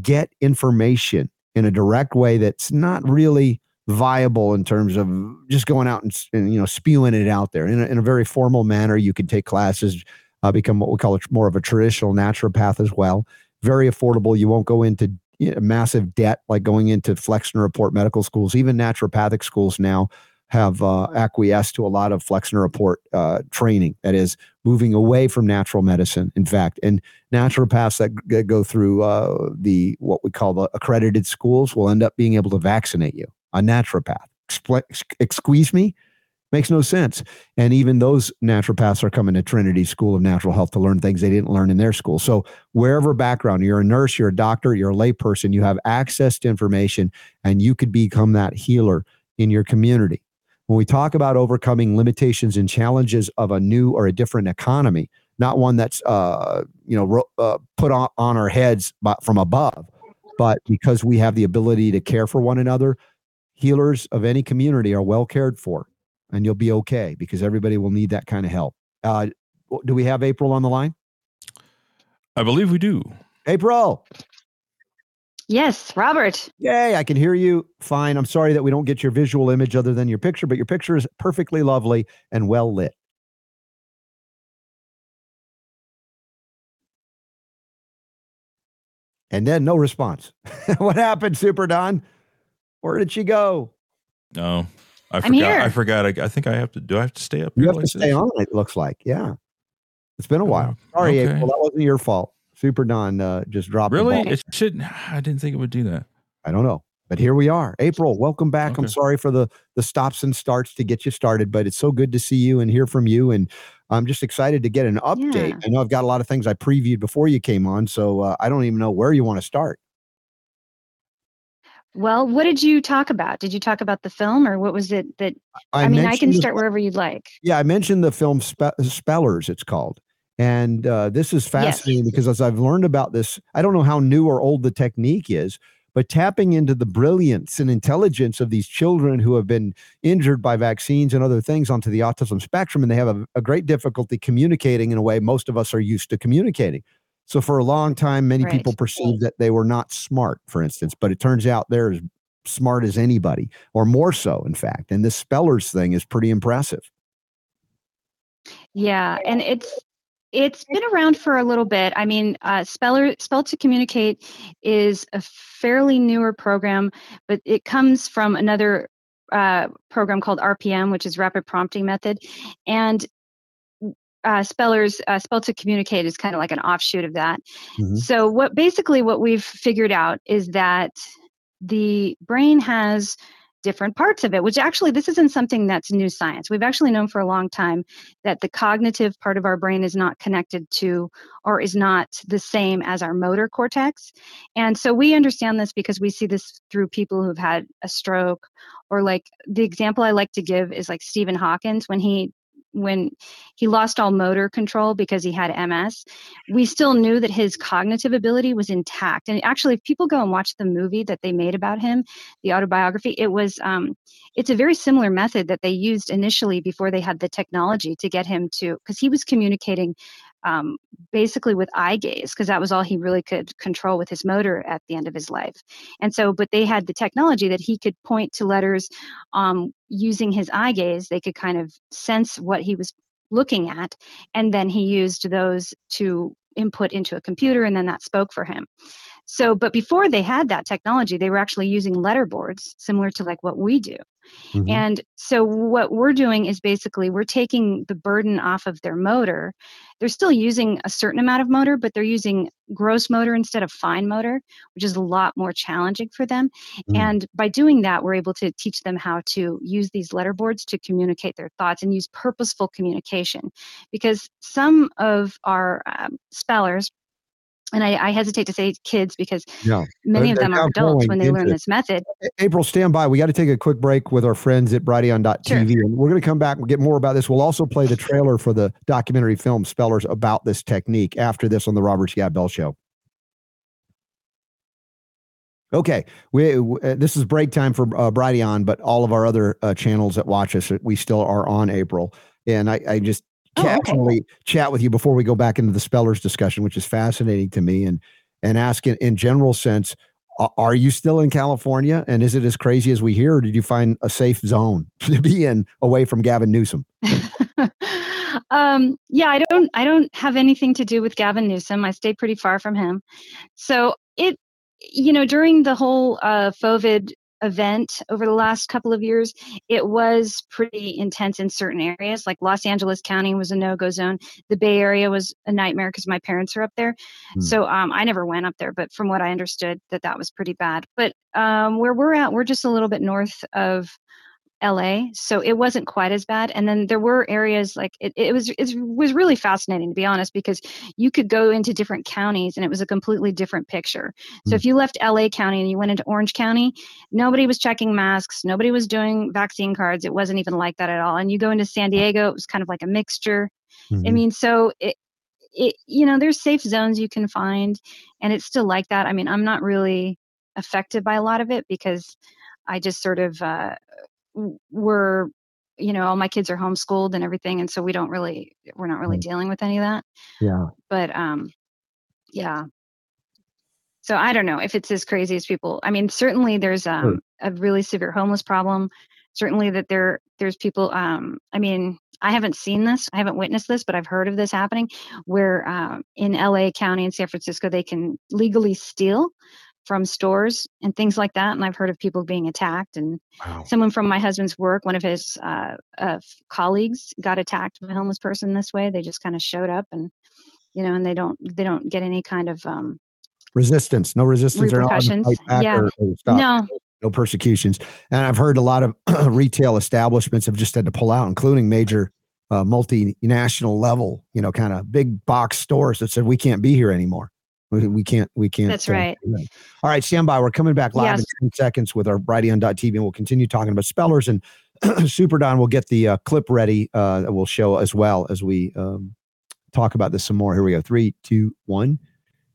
get information in a direct way that's not really viable in terms of just going out and, and you know spewing it out there in a, in a very formal manner. You can take classes, uh, become what we call a, more of a traditional naturopath as well. Very affordable. You won't go into you know, massive debt like going into Flexner Report medical schools. Even naturopathic schools now have uh, acquiesced to a lot of Flexner Report uh, training. That is moving away from natural medicine. In fact, and naturopaths that, that go through uh, the what we call the accredited schools will end up being able to vaccinate you. A naturopath, excuse me, makes no sense. And even those naturopaths are coming to Trinity School of Natural Health to learn things they didn't learn in their school. So wherever background, you're a nurse, you're a doctor, you're a layperson, you have access to information, and you could become that healer in your community. When we talk about overcoming limitations and challenges of a new or a different economy, not one that's uh, you know ro- uh, put on, on our heads by, from above, but because we have the ability to care for one another, healers of any community are well cared for, and you'll be okay because everybody will need that kind of help. Uh, do we have April on the line? I believe we do. April, Yes, Robert. yay! I can hear you fine. I'm sorry that we don't get your visual image other than your picture, but your picture is perfectly lovely and well lit. And then no response. what happened, Super Don? Where did she go? No, I I'm forgot. here. I forgot. I, I think I have to. Do I have to stay up? You here have to stay this? on. It looks like, yeah. It's been a Oh, while. Sorry, okay. April. That wasn't your fault. Super Don uh, just dropped. the Really? ball. It shouldn't. I didn't think it would do that. I don't know. But here we are. April, welcome back. I'm sorry for the the stops and starts to get you started, but it's so good to see you and hear from you. And I'm just excited to get an update. Yeah. I know I've got a lot of things I previewed before you came on, so uh, I don't even know where you want to start. Well, what did you talk about? Did you talk about the film or what was it that I, mean, I can mentioned the- start wherever you'd like. Yeah, I mentioned the film Spe- Spellers, it's called. And uh, this is fascinating because as I've learned about this, I don't know how new or old the technique is, but tapping into the brilliance and intelligence of these children who have been injured by vaccines and other things onto the autism spectrum, and they have a, a great difficulty communicating in a way most of us are used to communicating. So for a long time, many Right. people perceived that they were not smart, for instance, but it turns out they're as smart as anybody, or more so, in fact. And this Spellers thing is pretty impressive. Yeah, and it's it's been around for a little bit. I mean, uh, Speller Spell to Communicate is a fairly newer program, but it comes from another uh, program called RPM, which is Rapid Prompting Method, and uh, Spellers uh, Spell to Communicate is kind of like an offshoot of that. Mhm. So what basically what we've figured out is that the brain has different parts of it which actually this isn't something that's new science. We've actually known for a long time that the cognitive part of our brain is not connected to or is not the same as our motor cortex. And so we understand this because we see this through people who've had a stroke or like the example i like to give is like stephen hawkins when he when he lost all motor control because he had ms we still knew that his cognitive ability was intact. And actually if people go and watch the movie that they made about him the autobiography it was um, it's a very similar method that they used initially before they had the technology to get him to because he was communicating um, basically with eye gaze because that was all he really could control with his motor at the end of his life. And so but they had the technology that he could point to letters um, using his eye gaze they could kind of sense what he was looking at and then he used those to input into a computer and then that spoke for him So, but before they had that technology, they were actually using letterboards, similar to like what we do. Mm-hmm. And so, what we're doing is basically we're taking the burden off of their motor. They're still using a certain amount of motor, but they're using gross motor instead of fine motor, which is a lot more challenging for them. Mm. And by doing that, we're able to teach them how to use these letterboards to communicate their thoughts and use purposeful communication. Because some of our um, spellers, and I, I, hesitate to say kids because yeah. many of them are adults when they learn this method. April, stand by. We got to take a quick break with our friends at Brighteon.tv. Sure. And we're going to come back and get more about this. We'll also play the trailer for the documentary film Spellers about this technique after this on the Robert Scott Bell Show. Okay, we uh, this is break time for uh, Brighteon, but all of our other uh, channels that watch us, we still are on April. And I, I just casually oh, okay. chat with you before we go back into the spellers discussion, which is fascinating to me, and and ask in, in general sense, are you still in California? And is it as crazy as we hear, or did you find a safe zone to be in away from Gavin Newsom? um, yeah, I don't I don't have anything to do with Gavin Newsom. I stay pretty far from him. So it you know, during the whole uh, COVID event over the last couple of years, it was pretty intense in certain areas. Like Los Angeles County was a no go zone. The Bay Area was a nightmare because my parents are up there. Mm. So um, I never went up there, but from what I understood, that that was pretty bad. But um, where we're at, we're just a little bit north of LA, so it wasn't quite as bad. And then there were areas like it, it was it was really fascinating to be honest because you could go into different counties and it was a completely different picture. So mm. if you left LA County and you went into Orange County, nobody was checking masks, nobody was doing vaccine cards. It wasn't even like that at all. And you go into San Diego, it was kind of like a mixture. Mm-hmm. I mean, so it it you know there's safe zones you can find, and it's still like that. I mean, I'm not really affected by a lot of it because I just sort of uh, we're you know all my kids are homeschooled and everything and so we don't really we're not really dealing with any of that. Yeah. But um yeah. So i don't know if it's as crazy as people i mean certainly there's um a really severe homeless problem. Certainly that there there's people um i mean i haven't seen this i haven't witnessed this but i've heard of this happening where um, in la county and san francisco they can legally steal from stores and things like that. And I've heard of people being attacked. And wow. someone from my husband's work, one of his uh, uh, colleagues, got attacked by a homeless person this way. They just kind of showed up, and you know, and they don't they don't get any kind of um, resistance, no resistance, repercussions. Or yeah, or, or no. No persecutions, and I've heard a lot of retail establishments have just had to pull out, including major uh, multinational level, you know, kind of big box stores that said we can't be here anymore. We, we can't. We can't. That's uh, right. All right, stand by. We're coming back live yes. in 10 seconds with our Brighteon.tv, and we'll continue talking about spellers. And Super Don We'll get the uh, clip ready uh, that we'll show as well as we um, talk about this some more. Here we go. Three, two, one.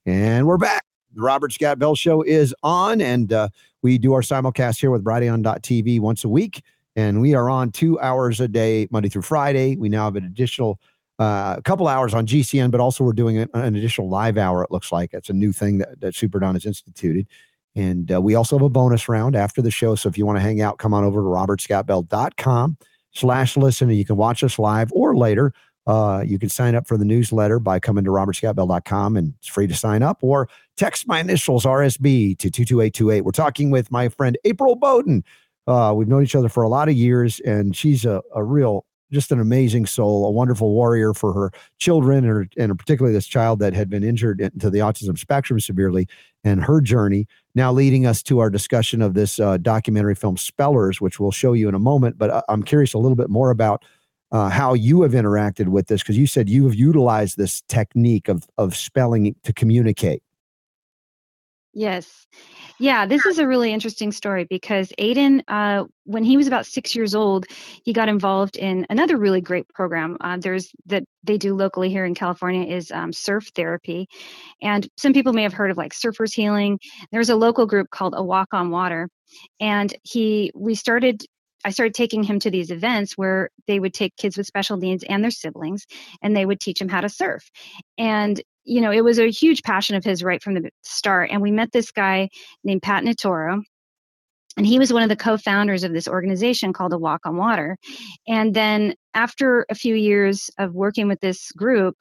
And we're back. The Robert Scott Bell Show is on, and uh, we do our simulcast here with Brighteon.tv once a week. And we are on two hours a day, Monday through Friday. We now have an additional uh, a couple hours on GCN, but also we're doing an, an, additional live hour. It looks like it's a new thing that, that Super has instituted. And uh, we also have a bonus round after the show. So if you want to hang out, come on over to robertscottbell.com slash listen and you can watch us live or later. Uh, you can sign up for the newsletter by coming to robertscottbell.com and it's free to sign up or text my initials RSB to 22828. We're talking with my friend April Boden. Uh, we've known each other for a lot of years and she's a, a real just an amazing soul, a wonderful warrior for her children, and, and particularly this child that had been injured into the autism spectrum severely, and her journey. Now, leading us to our discussion of this uh, documentary film Spellers, which we'll show you in a moment. But uh, I'm curious a little bit more about uh, how you have interacted with this, because you said you have utilized this technique of of spelling to communicate. Yes. Yeah, this is a really interesting story because Aiden, uh, when he was about six years old, he got involved in another really great program. Uh, there's that they do locally here in California is um, surf therapy, and some people may have heard of like Surfers Healing. There's a local group called A Walk on Water, and he we started I started taking him to these events where they would take kids with special needs and their siblings and they would teach him how to surf. And you know, it was a huge passion of his right from the start. And we met this guy named Pat Notaro. And he was one of the co founders of this organization called A Walk on Water. And then after a few years of working with this group,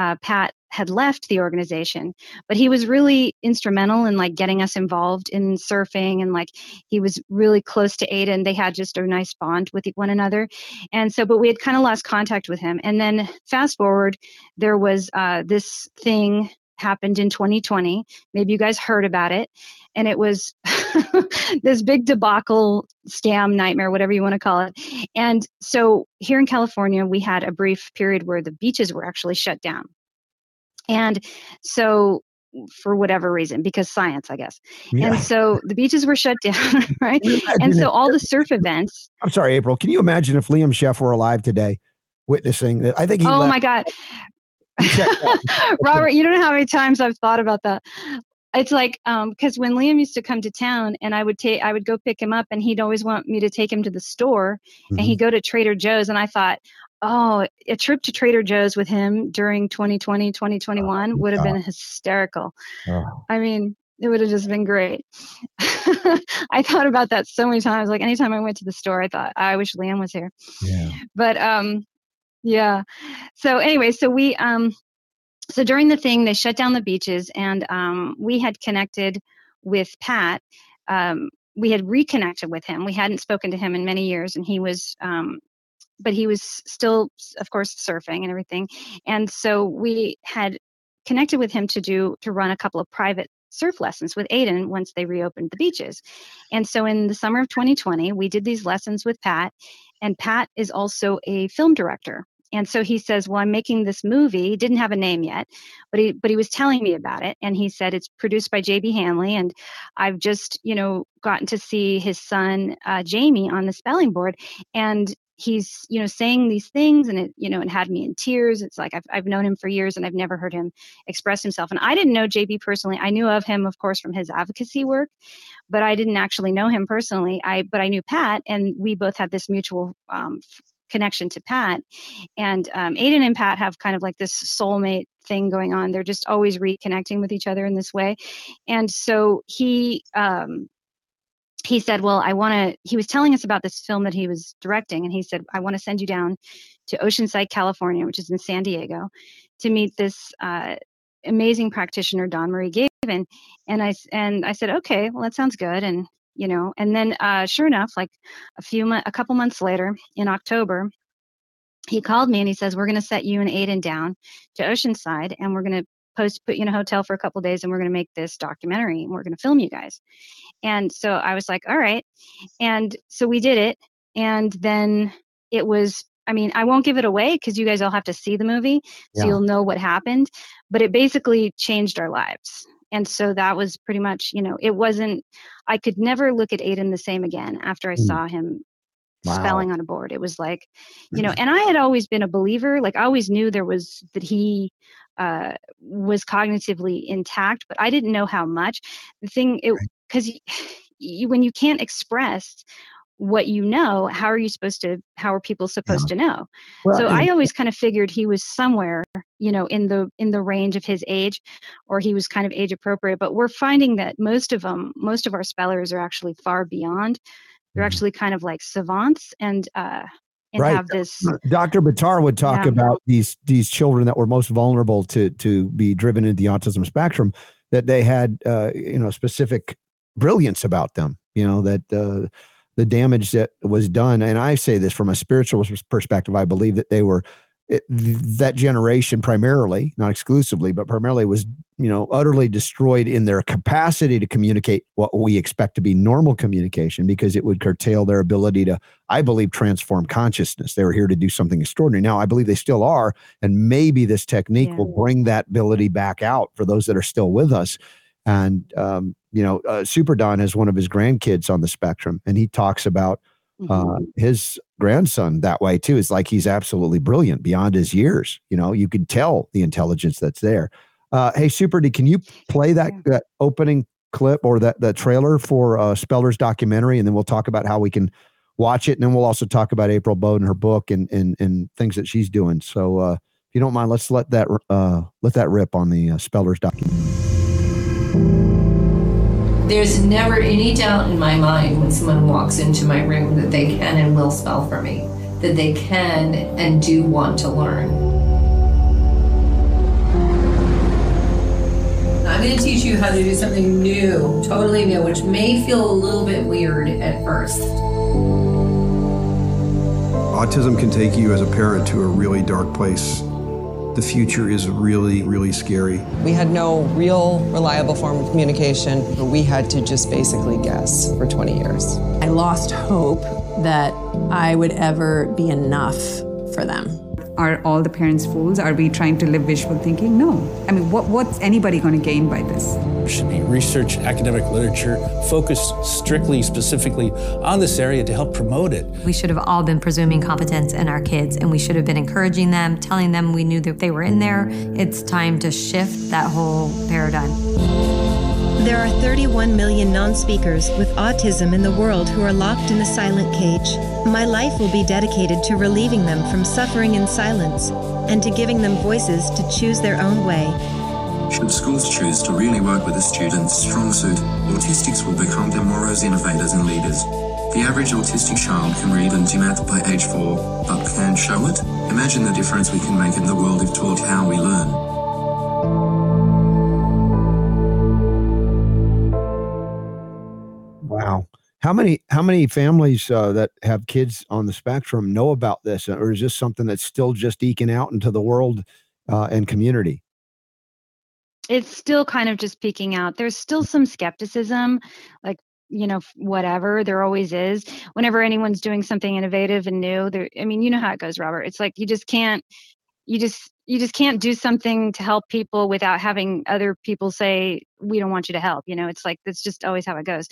uh, Pat had left the organization, but he was really instrumental in like getting us involved in surfing and like he was really close to Aiden. They had just a nice bond with one another. And so, but we had kind of lost contact with him. And then fast forward, there was uh, this thing happened in 2020. Maybe you guys heard about it. And it was this big debacle, scam, nightmare, whatever you want to call it. And so here in California, we had a brief period where the beaches were actually shut down. And so for whatever reason, because science, I guess. Yeah. And so the beaches were shut down, right? And so all the surf events. I'm sorry, April. Can you imagine if Liam Sheff were alive today, witnessing that? I think he. Oh left. my God. Robert, you don't know how many times I've thought about that. It's like because um, when Liam used to come to town and I would take I would go pick him up and he'd always want me to take him to the store mm-hmm. and he'd go to Trader Joe's and I thought, oh, a trip to Trader Joe's with him during 2020, 2021 oh, would have been hysterical. Oh. I mean, it would have just been great. I thought about that so many times. Like anytime I went to the store, I thought, I wish Liam was here. Yeah. But um, yeah. So anyway, so we um, so during the thing, they shut down the beaches, and um, we had connected with Pat. Um, we had reconnected with him. We hadn't spoken to him in many years, and he was um, but he was still, of course, surfing and everything. And so we had connected with him to do to run a couple of private surf lessons with Aiden once they reopened the beaches. And so in the summer of 2020, we did these lessons with Pat. And Pat is also a film director. And so he says, "Well, I'm making this movie. He didn't have a name yet, but he but he was telling me about it. And he said it's produced by J.B. Handley, and I've just you know gotten to see his son uh, Jamie on the spelling board, and he's you know saying these things and it you know it had me in tears it's like I've, I've known him for years and i've never heard him express himself and i didn't know jb personally i knew of him of course from his advocacy work but i didn't actually know him personally i but i knew pat and we both had this mutual um, connection to pat and um, aiden and pat have kind of like this soulmate thing going on they're just always reconnecting with each other in this way and so he um, he said, Well, I want to, he was telling us about this film that he was directing, and he said, I want to send you down to Oceanside, California, which is in San Diego, to meet this uh, amazing practitioner, Dawnmarie Gaffney. And I, and I said, Okay, well, that sounds good. And, you know, and then uh, sure enough, like a few, mo- a couple months later in October, he called me and he says, We're going to set you and Aiden down to Oceanside, and we're going to post put you in a hotel for a couple days and we're going to make this documentary and we're going to film you guys. And so i was like all right. And so we did it and then it was i mean i won't give it away because you guys all have to see the movie so yeah. you'll know what happened but it basically changed our lives and so that was pretty much you know it wasn't i could never look at aiden the same again after i mm. saw him wow. spelling on a board it was like you know and i had always been a believer like i always knew there was that he uh, was cognitively intact, but I didn't know how much. The thing, it because you, when you can't express what you know, how are you supposed to? How are people supposed yeah. to know? Well, so I always kind of figured he was somewhere, you know, in the in the range of his age, or he was kind of age appropriate. But we're finding that most of them, most of our spellers are actually far beyond. They're mm-hmm. actually kind of like savants, and uh, and right. have this. Dr. Buttar would talk yeah. about these these children that were most vulnerable to to be driven into the autism spectrum, that they had uh, you know specific brilliance about them. You know that uh, the damage that was done, and I say this from a spiritual perspective. I believe that they were it, that generation primarily, not exclusively, but primarily was, you know, utterly destroyed in their capacity to communicate what we expect to be normal communication because it would curtail their ability to, I believe, transform consciousness. They were here to do something extraordinary. Now, I believe they still are. And maybe this technique yeah. will bring that ability back out for those that are still with us. And, um, you know, uh, Super Don has one of his grandkids on the spectrum, and he talks about uh, mm-hmm. his grandson that way too. Is like he's absolutely brilliant beyond his years. You know, you can tell the intelligence that's there. Uh, hey, Super D, can you play that, that opening clip or that that trailer for uh, Speller's documentary, and then we'll talk about how we can watch it, and then we'll also talk about April Boden, her book, and and and things that she's doing. So, uh, if you don't mind, let's let that uh, let that rip on the uh, Speller's documentary. There's never any doubt in my mind when someone walks into my room that they can and will spell for me, that they can and do want to learn. I'm going to teach you how to do something new, totally new, which may feel a little bit weird at first. Autism can take you as a parent to a really dark place the future is really, really scary. We had no real reliable form of communication. But we had to just basically guess for 20 years. I lost hope that I would ever be enough for them. Are all the parents fools? Are we trying to live visual thinking? No. I mean, what, what's anybody going to gain by this? There should be research, academic literature focused strictly, specifically on this area to help promote it. We should have all been presuming competence in our kids, and we should have been encouraging them, telling them we knew that they were in there. It's time to shift that whole paradigm. There are 31 million non speakers with autism in the world who are locked in a silent cage. My life will be dedicated to relieving them from suffering in silence and to giving them voices to choose their own way. Should schools choose to really work with a student's strong suit, autistics will become tomorrow's innovators and leaders. The average autistic child can read and do math by age 4, but can't show it? Imagine the difference we can make in the world if taught how we learn. How many how many families uh, that have kids on the spectrum know about this, or is this something that's still just eking out into the world uh, and community? It's still kind of just peeking out. There's still some skepticism, like you know whatever there always is whenever anyone's doing something innovative and new there i mean you know how it goes robert it's like you just can't you just you just can't do something to help people without having other people say we don't want you to help you know it's like that's just always how it goes.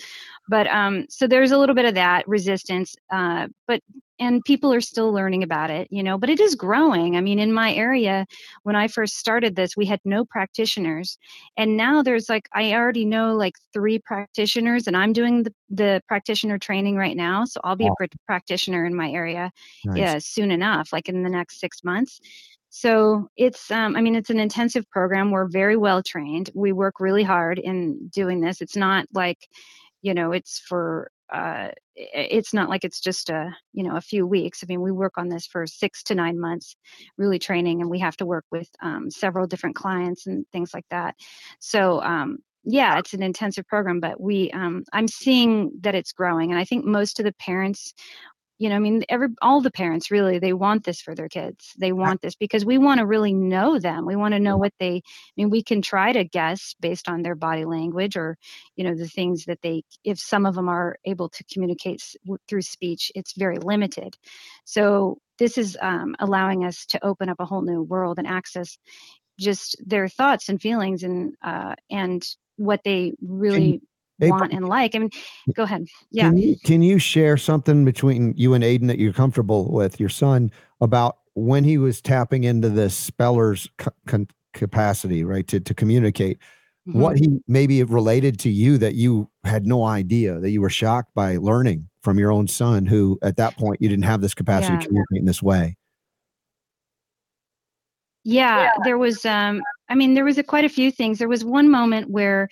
But um so there's a little bit of that resistance uh but and people are still learning about it you know but it is growing. I mean in my area when i first started this we had no practitioners and now there's like i already know like three practitioners and i'm doing the, the practitioner training right now so i'll be a pr- practitioner in my area Nice. yeah soon enough like in the next six months so it's um, i mean it's an intensive program. We're very well trained. We work really hard in doing this. It's not like you know it's for, uh, it's not like it's just a you know a few weeks. I mean we work on this for six to nine months really training and we have to work with um, several different clients and things like that. So um, yeah it's an intensive program but we um, i'm seeing that it's growing and i think most of the parents you know i mean every all the parents really they want this for their kids. They want this because we want to really know them. We want to know what they i mean we can try to guess based on their body language or you know the things that they if some of them are able to communicate through speech it's very limited. So this is um, allowing us to open up a whole new world and access just their thoughts and feelings and uh, and what they really Want and like i mean go ahead yeah Can you, can you share something between you and Aiden that you're comfortable with your son about when he was tapping into this speller's con- capacity, right, to, to communicate? What Mm-hmm. he maybe related to you that you had no idea that you were shocked by learning from your own son, who at that point you didn't have this capacity Yeah. to communicate in this way. Yeah, there was um I mean there was a, quite a few things. There was one moment where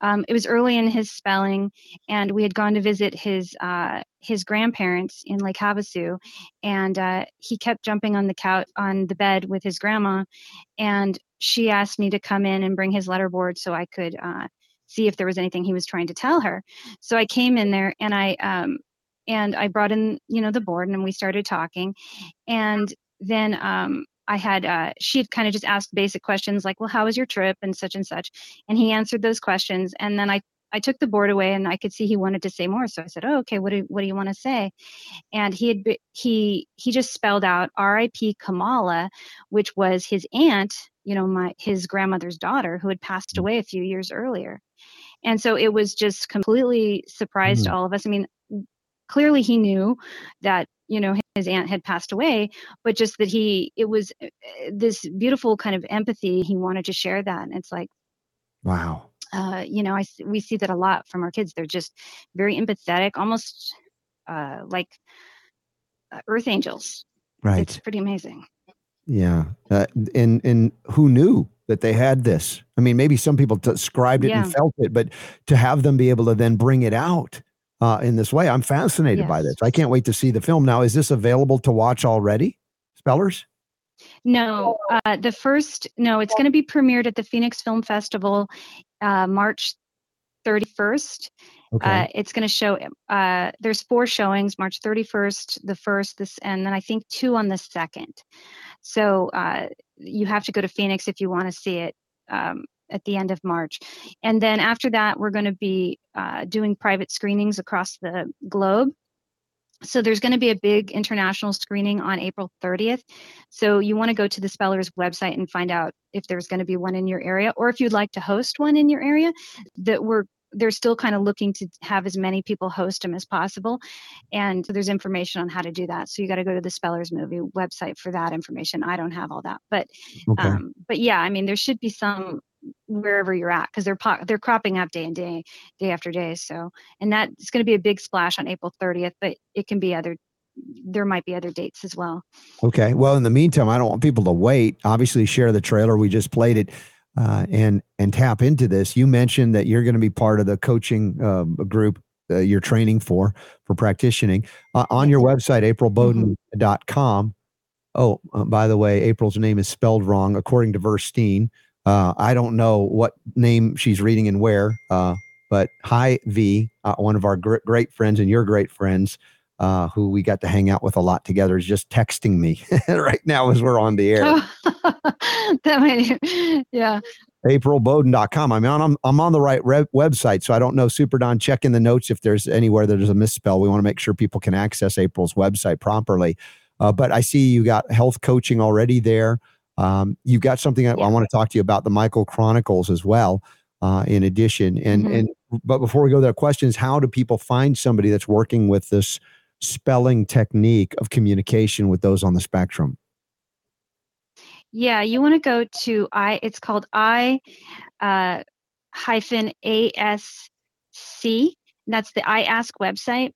um it was early in his spelling and we had gone to visit his uh his grandparents in Lake Havasu and uh he kept jumping on the couch on the bed with his grandma and she asked me to come in and bring his letterboard so I could uh see if there was anything he was trying to tell her. So I came in there and I um and I brought in, you know, the board and we started talking and then um I had uh, she had kind of just asked basic questions like, well, how was your trip and such and such, and he answered those questions. And then I I took the board away and I could see he wanted to say more. So I said, oh, okay, what do what do you want to say? And he had be- he he just spelled out R.I.P. Kamala, which was his aunt, you know, my his grandmother's daughter who had passed away a few years earlier. And so it was just completely surprised Mm. all of us. I mean, clearly he knew that you know his aunt had passed away but just that he it was uh, this beautiful kind of empathy he wanted to share that and it's like Wow. uh you know i we see that a lot from our kids they're just very empathetic almost uh like uh, earth angels Right. it's pretty amazing Yeah. Uh, and and who knew that they had this? I mean, maybe some people described it Yeah. and felt it, but to have them be able to then bring it out uh, in this way, I'm fascinated by this. I can't wait to see the film. Now, is this available to watch already? Spellers? No, uh, the first, no, it's going to be premiered at the Phoenix Film Festival uh, March 31st. Okay. Uh, it's going to show, uh, there's four showings March 31st, the first, this, and then I think two on the second. So uh, you have to go to Phoenix if you want to see it. Um, at the end of March. And then after that, we're going to be uh, doing private screenings across the globe. So there's going to be a big international screening on April 30th. So you want to go to the Spellers website and find out if there's going to be one in your area or if you'd like to host one in your area that we're they're still kind of looking to have as many people host them as possible and there's information on how to do that so you got to go to the spellers movie website for that information i don't have all that but Okay. um but yeah i mean there should be some wherever you're at because they're po- they're cropping up day and day day after day so and that's going to be a big splash on april 30th but it can be other there might be other dates as well Okay. Well, in the meantime, I don't want people to wait. Obviously, share the trailer. We just played it, uh, and and tap into this. You mentioned that you're going to be part of the coaching uh, group uh, you're training for for practicing uh, on your website, aprilboden.com. Oh, uh, by the way, April's name is spelled wrong according to Verstein. Uh, I don't know what name she's reading and where, uh, but hi V, uh, one of our gr- great friends and your great friends uh, who we got to hang out with a lot together, is just texting me right now as we're on the air. that might yeah aprilboden.com. I mean, I'm, I'm on the right re- website, so I don't know. Super Don, check in the notes if there's anywhere that there's a misspell. We want to make sure people can access April's website properly. Uh, but I see you got health coaching already there. Um, you got something I, I want to talk to you about the Michael Chronicles as well. Uh, in addition, and Mhm. and but before we go there, questions: How do people find somebody that's working with this spelling technique of communication with those on the spectrum? Yeah, you want to go to I. It's called I uh, hyphen ASC. That's the I Ask website,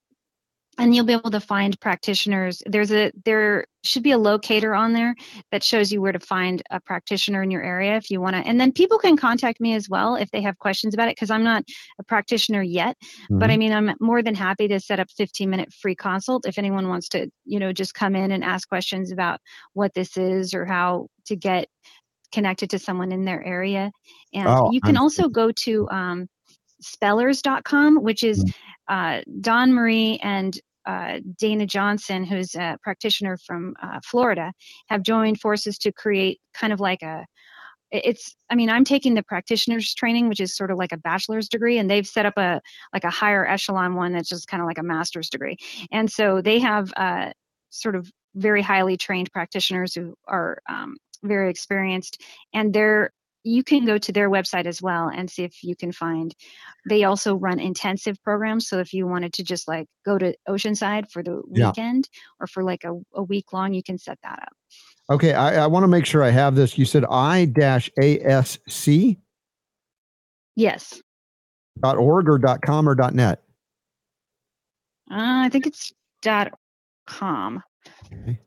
and you'll be able to find practitioners. There's a there should be a locator on there that shows you where to find a practitioner in your area if you want to. And then people can contact me as well if they have questions about it because I'm not a practitioner yet, but I Mhm. mean I'm more than happy to set up 15 minute free consult if anyone wants to you know just come in and ask questions about what this is or how to get connected to someone in their area. And Oh, you can I'm- also go to um, spellers.com, which is uh, Dawnmarie and uh, Dana Johnson, who's a practitioner from uh, Florida, have joined forces to create kind of like a it's i mean i'm taking the practitioners training which is sort of like a bachelor's degree and they've set up a like a higher echelon one that's just kind of like a master's degree. And so they have uh, sort of very highly trained practitioners who are um, very experienced and they're you can go to their website as well and see if you can find they also run intensive programs so if you wanted to just like go to oceanside for the Yeah. weekend or for like a, a week long you can set that up Okay, I, I want to make sure I have this. You said I dash ASC yes dot org or dot com or dot net. Uh, I think it's dot com,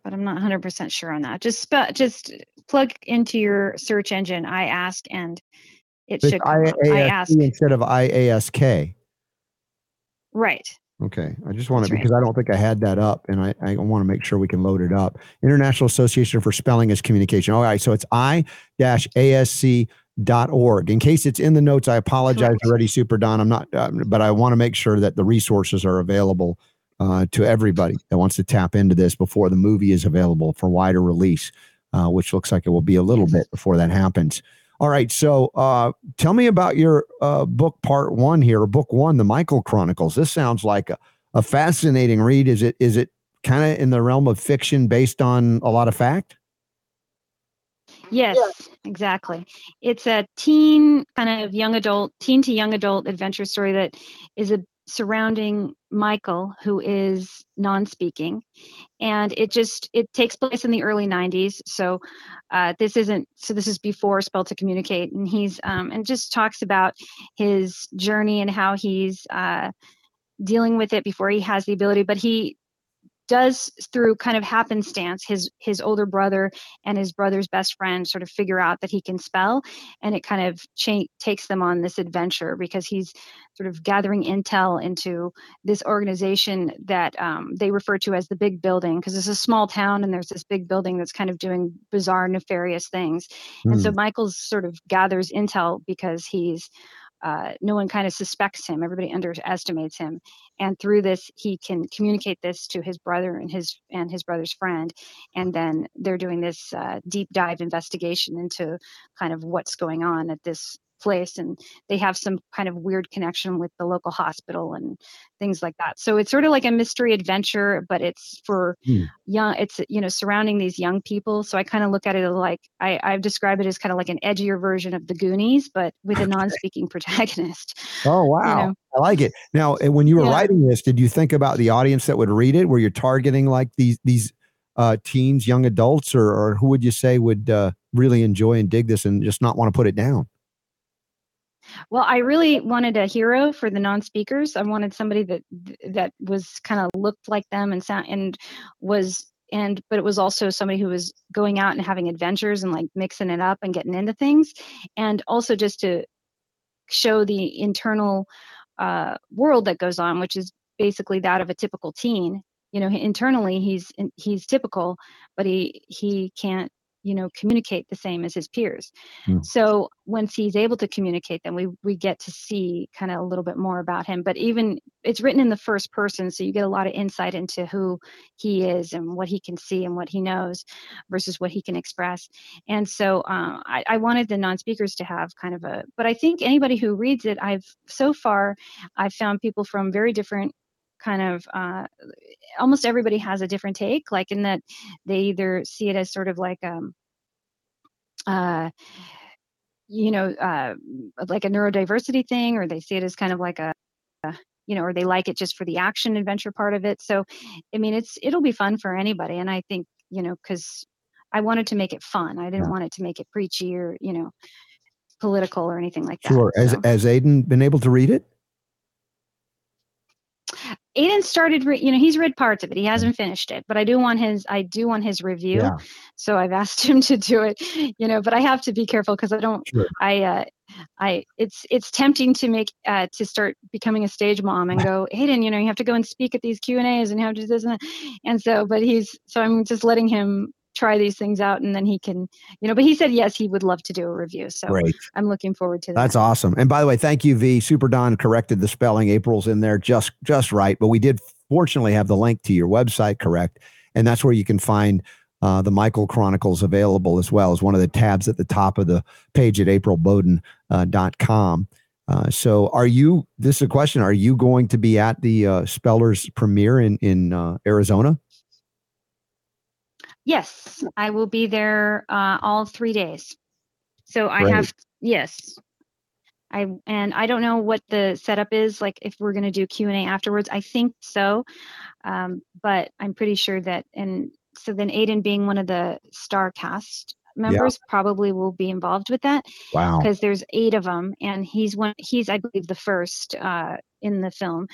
but I'm not 100% sure on that. Just spe- just plug into your search engine I ask and it It's should. I ask. Instead of IASK. Right. Okay, I just want to right. because I don't think I had that up, and I, I want to make sure we can load it up. International Association for Spelling is Communication. All right, so it's i asc dot org. In case it's in the notes, I apologize already, Super Don. I'm not, uh, but I want to make sure that the resources are available uh, to everybody that wants to tap into this before the movie is available for wider release, uh, which looks like it will be a little bit before that happens. All right, so uh, tell me about your uh, book part one here, book one, the Michael Chronicles. This sounds like a, a fascinating read. Is it is it kind of in the realm of fiction based on a lot of fact? Yes, exactly. It's a teen kind of young adult, teen to young adult adventure story that is a surrounding Michael, who is non-speaking, and it just it takes place in the early '90s. So uh, this isn't so this is before Spell to Communicate, and he's um, and just talks about his journey and how he's uh, dealing with it before he has the ability. But he does through kind of happenstance his his older brother and his brother's best friend sort of figure out that he can spell and it kind of cha- takes them on this adventure because he's sort of gathering intel into this organization that um, they refer to as the big building because it's a small town and there's this big building that's kind of doing bizarre nefarious things mm. and so hmm. michael's sort of gathers intel because he's uh, no one kind of suspects him everybody underestimates him and through this he can communicate this to his brother and his and his brother's friend and then they're doing this uh, deep dive investigation into kind of what's going on at this place and they have some kind of weird connection with the local hospital and things like that. So it's sort of like a mystery adventure but it's for hmm. young it's you know surrounding these young people. So i kind of look at it like i i've described it as kind of like an edgier version of the goonies but with a non-speaking protagonist oh wow. you know? i like it. Now when you were yeah. writing this did you think about the audience that would read it? Where you're targeting like these these uh, teens young adults or, or who would you say would uh, really enjoy and dig this and just not want to put it down well, I really wanted a hero for the non-speakers. I wanted somebody that that was kind of looked like them and sound and was and but it was also somebody who was going out and having adventures and like mixing it up and getting into things and also just to show the internal uh, world that goes on which is basically that of a typical teen you know internally he's he's typical but he he can't you know communicate the same as his peers. Mm. so once he's able to communicate then we we get to see kind of a little bit more about him. But even it's written in the first person so you get a lot of insight into who he is and what he can see and what he knows versus what he can express. And so uh, I, I wanted the non-speakers to have kind of a but i think anybody who reads it i've so far i've found people from very different kind of uh, almost everybody has a different take like in that they either see it as sort of like um uh you know uh like a neurodiversity thing or they see it as kind of like a, a you know or they like it just for the action adventure part of it. So i mean it's it'll be fun for anybody and i think you know because i wanted to make it fun. I didn't want it to make it preachy or you know political or anything like that sure. Has, has aiden been able to read it Aiden started, re- you know, he's read parts of it. He hasn't finished it, but I do want his, I do want his review. Yeah. So I've asked him to do it, you know, but I have to be careful because I don't, sure. I, uh, I, it's, it's tempting to make, uh, to start becoming a stage mom and go, Aiden, you know, you have to go and speak at these Q and A's and you have to do this and that. And so, but he's, so I'm just letting him try these things out and then he can you know but he said yes he would love to do a review. So Great. i'm looking forward to that. That's awesome. And by the way thank you v. Super don corrected the spelling. April's in there just just right. But we did fortunately have the link to your website correct. And that's where you can find uh, the michael chronicles available as well as one of the tabs at the top of the page at aprilboden.com uh, uh, so are you this is a question. Are you going to be at the uh, spellers premiere in in uh, arizona Yes, I will be there uh, all three days. So I have yes, I and I don't know what the setup is like if we're going to do Q and A afterwards. I think so, um, but I'm pretty sure that and so then Aiden being one of the star cast members yeah. probably will be involved with that. Wow! Because there's eight of them, and he's one. He's I believe the first uh, in the film.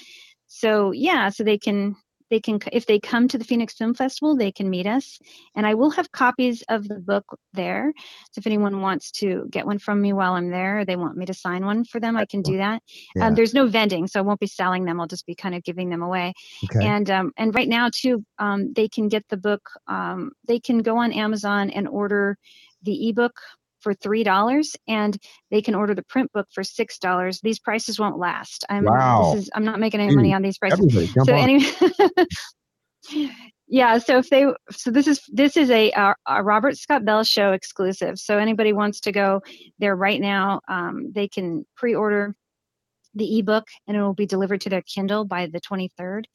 So yeah, so they can they can if they come to the phoenix film festival they can meet us. And i will have copies of the book there. So if anyone wants to get one from me while i'm there or they want me to sign one for them i can do that. Um, yeah. um, there's no vending so i won't be selling them. I'll just be kind of giving them away. Okay. and um, and right now too um, they can get the book um, they can go on amazon and order the ebook for three dollars and they can order the print book for six dollars. These prices won't last. I'm wow. this is i'm not making any money on these prices. So anyway yeah so if they so this is this is a, a, a, robert scott bell show exclusive. So anybody wants to go there right now um, they can pre-order the ebook and it will be delivered to their Kindle by the 23rd.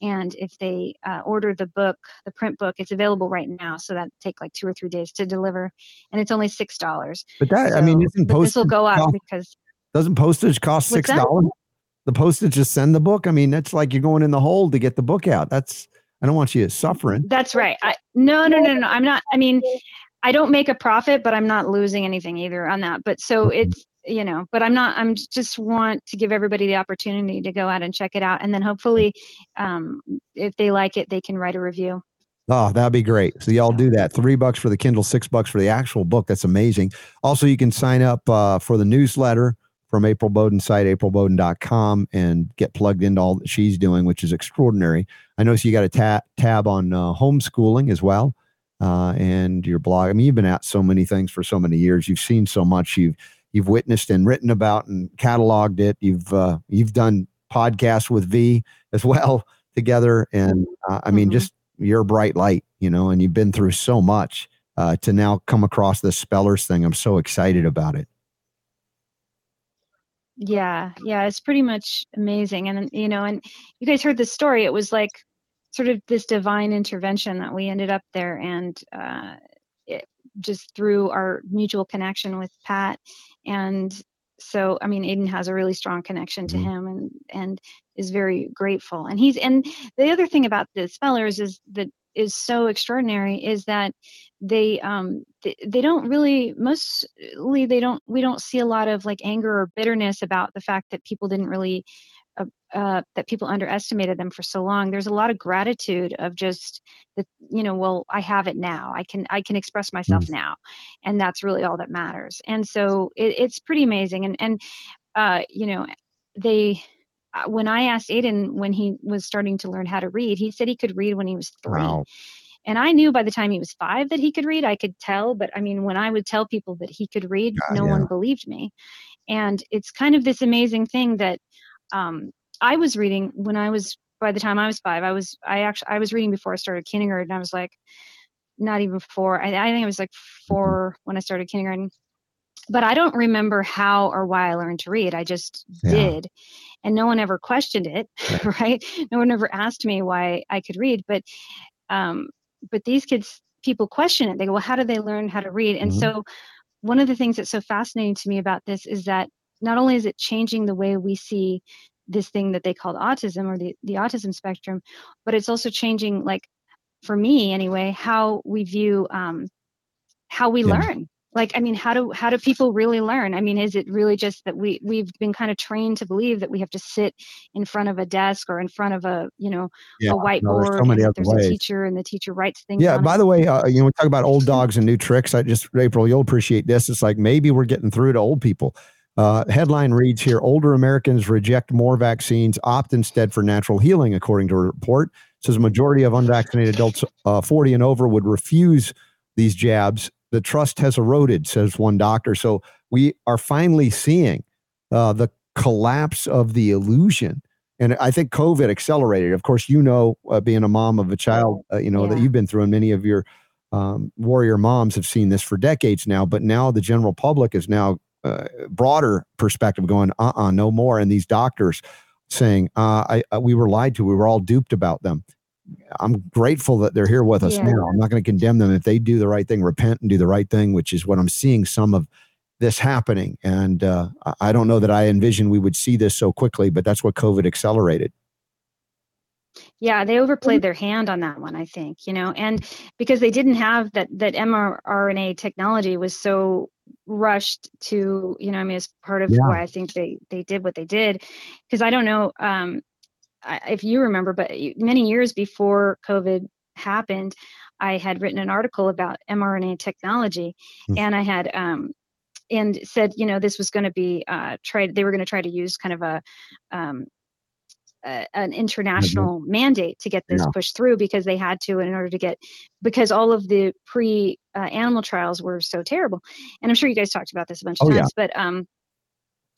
And if they uh, order the book, the print book, it's available right now. So that take like two or three days to deliver, and it's only six dollars. But that so, I mean, isn't postage? This will go up cost, because doesn't postage cost six dollars? The postage to send the book. I mean, that's like you're going in the hole to get the book out. That's I don't want you suffering. That's right. I, no, no, no, no. I'm not. I mean, I don't make a profit, but I'm not losing anything either on that. But so it's you know but i'm not i'm just want to give everybody the opportunity to go out and check it out and then hopefully um, if they like it they can write a review Oh, that'd be great. So y'all do that. Three bucks for the Kindle, six bucks for the actual book. That's amazing. Also, you can sign up uh, for the newsletter from April Boden's site, aprilboden.com, and get plugged into all that she's doing, which is extraordinary. I notice you got a ta- tab on uh, homeschooling as well, uh, and your blog. I mean, you've been at so many things for so many years. You've seen so much. You've you've witnessed and written about and cataloged it. You've uh, you've done podcasts with V as well together, and uh, I mean, mm-hmm. just you're a bright light, you know, and you've been through so much uh, to now come across this spellers thing. I'm so excited about it. Yeah, yeah, it's pretty much amazing. And you know, and you guys heard the story. It was like sort of this divine intervention that we ended up there, and uh, just through our mutual connection with Pat, and so I mean, Aiden has a really strong connection to mm-hmm. him, and and is very grateful. And he's and the other thing about the spellers is that is so extraordinary is that they um they, they don't really mostly they don't we don't see a lot of like anger or bitterness about the fact that people didn't really uh, uh, that people underestimated them for so long there's a lot of gratitude of just that you know well i have it now i can i can express myself mm. now and that's really all that matters and so it, it's pretty amazing and and uh you know they uh, when I asked Aiden when he was starting to learn how to read, he said he could read when he was three. Wow. And I knew by the time he was five that he could read. I could tell, but I mean, when I would tell people that he could read, God, no yeah. one believed me. And it's kind of this amazing thing that um, I was reading when I was by the time I was five. I was I actually I was reading before I started kindergarten. I was like, not even four. I, I think it was like four when I started kindergarten but I don't remember how or why I learned to read. I just yeah. did. And no one ever questioned it, right. right? No one ever asked me why I could read. But um, but these kids, people question it. They go, well, how do they learn how to read? And mm-hmm. so one of the things that's so fascinating to me about this is that not only is it changing the way we see this thing that they called autism or the, the autism spectrum, but it's also changing like for me anyway, how we view um, how we yeah. learn like i mean how do how do people really learn i mean is it really just that we we've been kind of trained to believe that we have to sit in front of a desk or in front of a you know yeah, a whiteboard no, there's, so there's a teacher and the teacher writes things yeah by it. the way uh, you know we talk about old dogs and new tricks i just april you'll appreciate this it's like maybe we're getting through to old people uh, headline reads here older americans reject more vaccines opt instead for natural healing according to a report it says a majority of unvaccinated adults uh, 40 and over would refuse these jabs the trust has eroded, says one doctor. So we are finally seeing uh, the collapse of the illusion. And I think COVID accelerated. Of course, you know, uh, being a mom of a child, uh, you know, yeah. that you've been through, and many of your um, warrior moms have seen this for decades now. But now the general public is now uh, broader perspective going, uh uh no more. And these doctors saying, uh, I, uh, we were lied to. We were all duped about them. I'm grateful that they're here with us yeah. now. I'm not going to condemn them if they do the right thing, repent and do the right thing, which is what I'm seeing some of this happening. And uh, I don't know that I envisioned we would see this so quickly, but that's what COVID accelerated. Yeah, they overplayed their hand on that one, I think, you know, and because they didn't have that that mRNA technology was so rushed to, you know, I mean, it's part of yeah. why I think they they did what they did. Because I don't know, um, if you remember, but many years before COVID happened, I had written an article about mRNA technology, mm. and I had um, and said, you know, this was going to be uh, tried. They were going to try to use kind of a um, an international mm-hmm. mandate to get this yeah. pushed through because they had to in order to get because all of the pre uh, animal trials were so terrible and i'm sure you guys talked about this a bunch of oh, times yeah. but um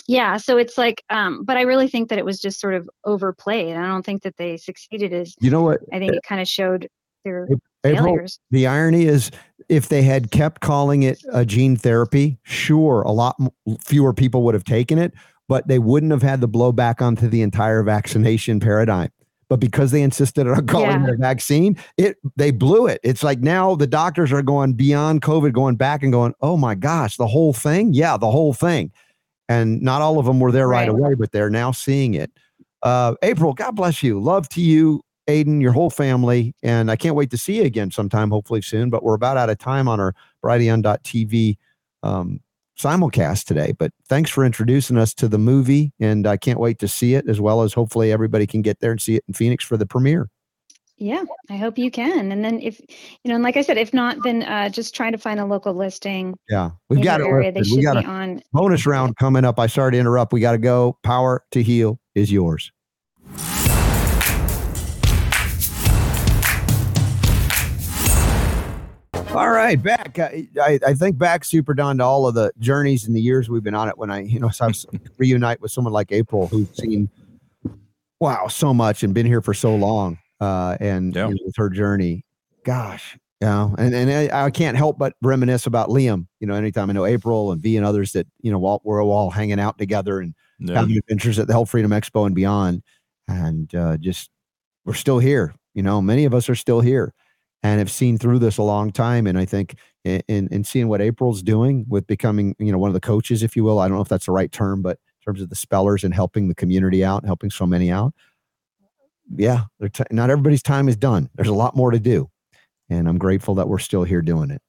yeah so it's like um but i really think that it was just sort of overplayed i don't think that they succeeded as you know what i think it kind of showed their April, failures the irony is if they had kept calling it a gene therapy sure a lot fewer people would have taken it but they wouldn't have had the blowback onto the entire vaccination paradigm but because they insisted on calling yeah. a vaccine, it they blew it. It's like now the doctors are going beyond COVID, going back and going, oh my gosh, the whole thing? Yeah, the whole thing and not all of them were there right, right away, but they're now seeing it. Uh, April, God bless you. Love to you, Aiden, your whole family, and I can't wait to see you again sometime, hopefully soon. But we're about out of time on our Brighteon.tv um, simulcast today. But thanks for introducing us to the movie, and I can't wait to see it as well as hopefully everybody can get there and see it in Phoenix for the premiere. Yeah, I hope you can. And then if you know, and like I said, if not, then uh, just try to find a local listing. Yeah, we've got it. area. They listed. should got be a on. bonus round coming up. I sorry to interrupt. We got to go. Power to heal is yours. All right, back. I, I, I think back super Don to all of the journeys and the years we've been on it. When I, you know, so I was reunite with someone like April who's seen, wow, so much and been here for so long, uh, and you know, with her journey, gosh, you know, and and I, I can't help but reminisce about Liam. You know, anytime I know April and V and others that you know all, we're all hanging out together and Yeah. having adventures at the Health Freedom Expo and beyond, and uh, just we're still here. You know, many of us are still here and have seen through this a long time. And I think in, in, in seeing what April's doing with becoming, you know, one of the coaches, if you will, I don't know if that's the right term, but in terms of the spellers and helping the community out, helping so many out. Yeah, t- not everybody's time is done. There's a lot more to do. And I'm grateful that we're still here doing it.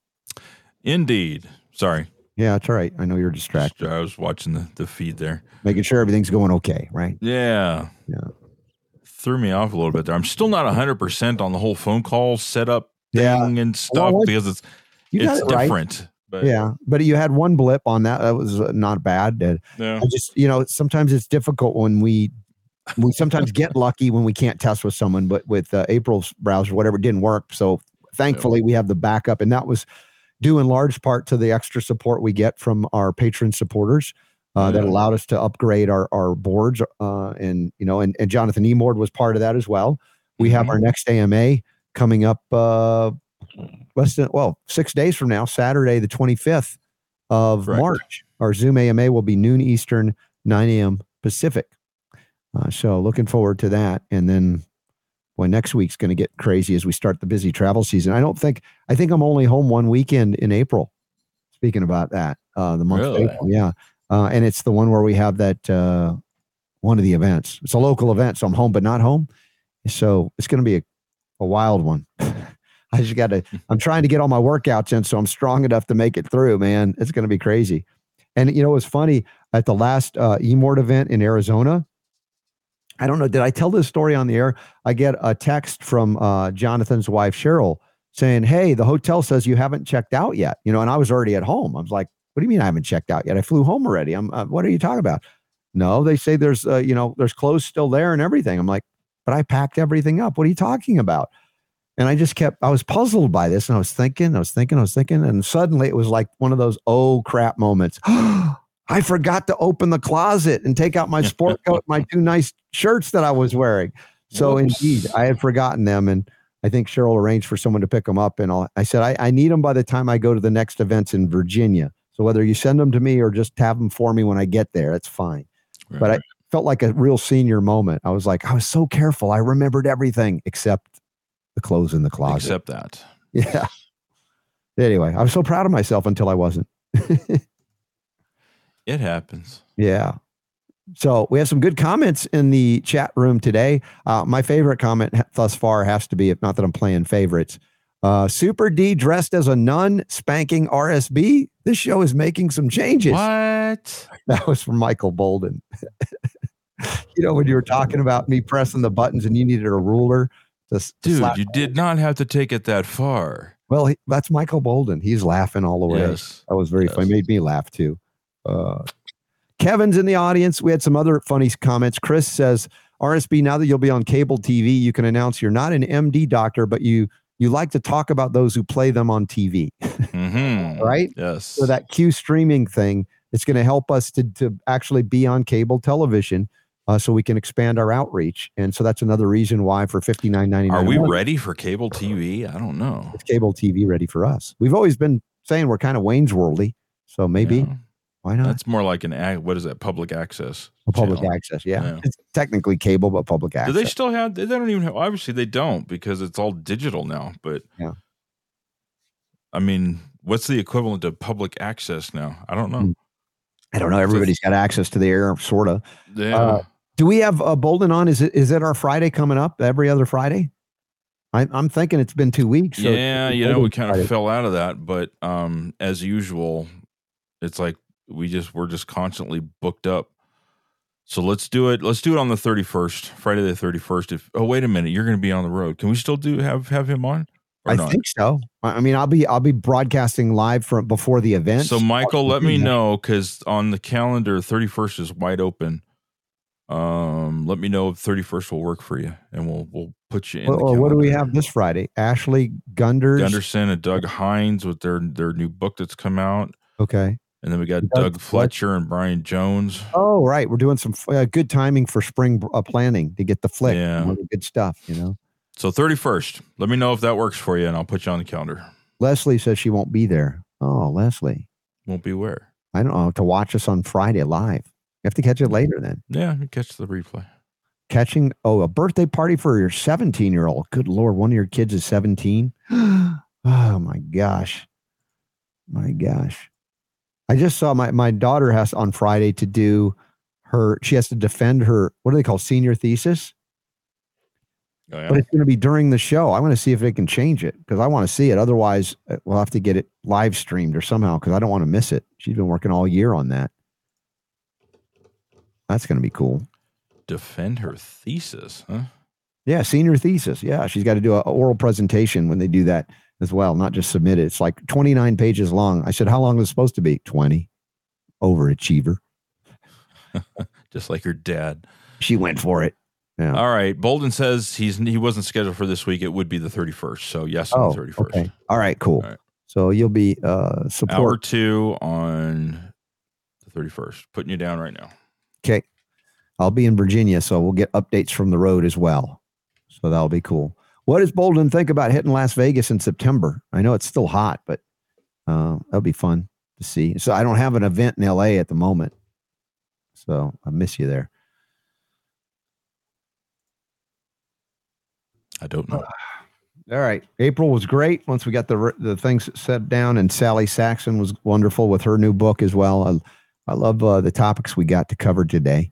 Indeed. Sorry. Yeah, it's all right. I know you're distracted. I was watching the, the feed there. Making sure everything's going okay, right? Yeah. Yeah. Threw me off a little bit there. I'm still not 100% on the whole phone call setup thing Yeah. and stuff what- because it's it's it right. different. But yeah, but you had one blip on that. That was uh, not bad. Yeah. I just, you know, sometimes it's difficult when we we sometimes get lucky when we can't test with someone. But with uh, April's browser, whatever, didn't work. So thankfully, we have the backup, and that was due in large part to the extra support we get from our patron supporters. Uh, that allowed us to upgrade our our boards, uh, and you know, and, and Jonathan Emord was part of that as well. We have our next AMA coming up uh, less than well six days from now, Saturday the twenty fifth of March. Our Zoom AMA will be noon Eastern, nine a.m. Pacific. Uh, so looking forward to that, and then boy, next week's going to get crazy as we start the busy travel season. I don't think I think I'm only home one weekend in April. Speaking about that, uh, the month Really? of April, yeah, uh, and it's the one where we have that uh, one of the events. It's a local event, so I'm home but not home. So it's going to be a, a wild one. I just got to. I'm trying to get all my workouts in, so I'm strong enough to make it through. Man, it's going to be crazy. And you know, it was funny at the last uh, Emord event in Arizona. I don't know. Did I tell this story on the air? I get a text from uh, Jonathan's wife Cheryl saying, "Hey, the hotel says you haven't checked out yet." You know, and I was already at home. I was like, "What do you mean I haven't checked out yet? I flew home already." I'm. Uh, what are you talking about? No, they say there's, uh, you know, there's clothes still there and everything. I'm like, but I packed everything up. What are you talking about? And I just kept, I was puzzled by this and I was thinking, I was thinking, I was thinking. And suddenly it was like one of those, oh crap moments. I forgot to open the closet and take out my sport coat, my two nice shirts that I was wearing. So Whoops. indeed, I had forgotten them. And I think Cheryl arranged for someone to pick them up. And I'll, I said, I, I need them by the time I go to the next events in Virginia. So whether you send them to me or just have them for me when I get there, that's fine. But I felt like a real senior moment. I was like, I was so careful. I remembered everything except the clothes in the closet. Except that. Yeah. Anyway, I was so proud of myself until I wasn't. It happens. Yeah. So we have some good comments in the chat room today. Uh, my favorite comment thus far has to be, if not that I'm playing favorites, uh, Super D dressed as a nun spanking RSB. This show is making some changes. What? That was from Michael Bolden. you know, when you were talking about me pressing the buttons and you needed a ruler to, to Dude, you did not have to take it that far. Well, he, that's Michael Bolden. He's laughing all the way. Yes. That was very funny. Made me laugh too. Uh, Kevin's in the audience. We had some other funny comments. Chris says, RSB, now that you'll be on cable TV, you can announce you're not an MD doctor, but you you like to talk about those who play them on TV. Mm-hmm. right? Yes. So that Q streaming thing, it's going to help us to, to actually be on cable television uh, so we can expand our outreach. And so that's another reason why for fifty nine ninety nine. Are we ready for cable TV? I don't know. It's cable TV ready for us. We've always been saying we're kind of Wayne's Worldy. So maybe why not? That's more like an ac- what is that? Public access. A public channel. access. Yeah. Yeah. It's technically cable, but public access. Do they still have? They don't even have. Obviously, they don't because it's all digital now. But Yeah. I mean, what's the equivalent of public access now? I don't know. Hmm. I don't know. Everybody's got access to the air, sort of. Yeah. do we have uh, Bolden on? Is it is it our Friday coming up every other Friday? I, I'm thinking it's been two weeks. so yeah, you know, we kind Friday. of fell out of that, but um, as usual, it's like we just we're just constantly booked up. So let's do it. Let's do it on the thirty first, Friday the thirty first. If oh wait a minute, you're going to be on the road. Can we still do have have him on? Or I not? think so. I mean, I'll be I'll be broadcasting live from before the event. So Michael, let me know because on the calendar, thirty first is wide open. Um, let me know if thirty first will work for you, and we'll we'll put you in. Well, what do we have this Friday? Ashley Gunders. Gunderson and Doug Hines with their their new book that's come out, Okay. And then we got Doug Doug, Fletcher and Brian Jones. Oh, right. We're doing some uh, good timing for spring uh, planning to get the flick. Yeah. Good stuff, you know. So thirty first. Let me know if that works for you, and I'll put you on the calendar. Leslie says she won't be there. Oh, Leslie. Won't be where? I don't know. To watch us on Friday live. You have to catch it later then. Yeah, catch the replay. Catching, oh, a birthday party for your 17 year old. Good Lord. One of your kids is 17. oh, my gosh. My gosh. I just saw my, my daughter has on Friday to do her, she has to defend her, what do they call senior thesis? Oh, yeah? But it's going to be during the show. I want to see if they can change it because I want to see it. Otherwise, uh, we'll have to get it live streamed or somehow because I don't want to miss it. She's been working all year on that. That's going to be cool. Defend her thesis, huh? Yeah, senior thesis. Yeah, she's got to do an oral presentation when they do that as well, not just submit it. It's like 29 pages long. I said, How long is it supposed to be? 20. Overachiever. Just like her dad. She went for it. Yeah. All right. Bolden says he's he wasn't scheduled for this week. It would be the thirty first. So yes, on Oh, the thirty first. okay. All right, cool. So you'll be uh Hour support. two on the thirty first. Putting you down right now. Okay. I'll be in Virginia, so we'll get updates from the road as well. So that'll be cool. What does Bolden think about hitting Las Vegas in September? I know it's still hot, but uh, that'll be fun to see. So I don't have an event in LA at the moment. So I miss you there. I don't know. All right. April was great once we got the the things set down, and Sally Saxon was wonderful with her new book as well. I, I love uh, the topics we got to cover today.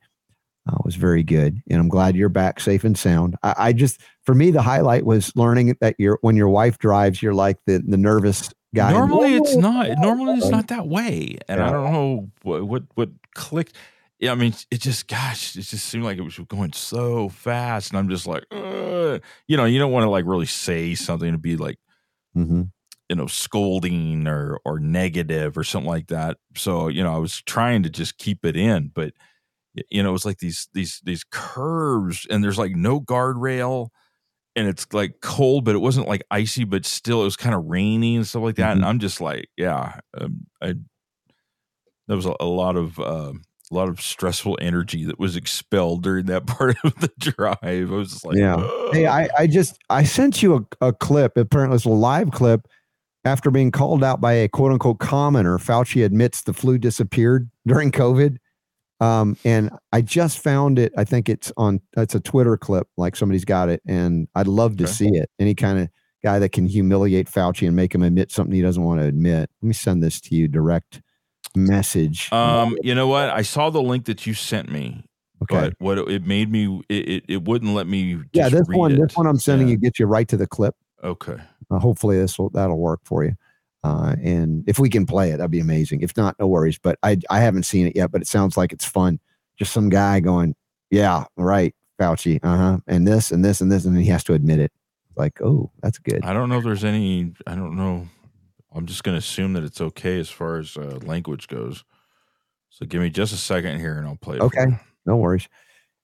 Uh, was very good, and I'm glad you're back safe and sound. I, I just, for me, the highlight was learning that you're when your wife drives, you're like the the nervous guy. Normally it's not. Normally it's not that way, and I don't know what what, what clicked. Yeah, I mean, it just, gosh, it just seemed like it was going so fast, and I'm just like, "Ugh." you know, you don't want to like really say something to be like, Mhm. you know, scolding or or negative or something like that. So you know, I was trying to just keep it in, but y- you know, it was like these these these curves, and there's like no guardrail, and it's like cold, but it wasn't like icy, but still it was kind of rainy and stuff like that. And I'm just like, yeah, um, I there was a, a lot of uh, a lot of stressful energy that was expelled during that part of the drive. I was just like, yeah. "Ugh." Hey, I, I just I sent you a, a clip. Apparently, it's a live clip after being called out by a quote unquote commenter. Fauci admits the flu disappeared during COVID. Um, and I just found it. I think it's on. It's a Twitter clip. Like somebody's got it, and I'd love to Okay. see it. Any kind of guy that can humiliate Fauci and make him admit something he doesn't want to admit. Let me send this to you direct message. Um, you know what? I saw the link that you sent me. Okay. But what it, made me, it, it, it wouldn't let me. Just yeah, this one. It. This one I'm sending you gets you right to the clip. Okay. Uh, hopefully this will that'll work for you. Uh, and if we can play it, that'd be amazing. If not, no worries. But I I haven't seen it yet, but it sounds like it's fun. Just some guy going, yeah, right, Fauci, uh huh, and this and this and this, and then he has to admit it. Like, oh, that's good. I don't know if there's any. I don't know. I'm just going to assume that it's okay as far as uh, language goes. So give me just a second here, and I'll play Okay, no worries.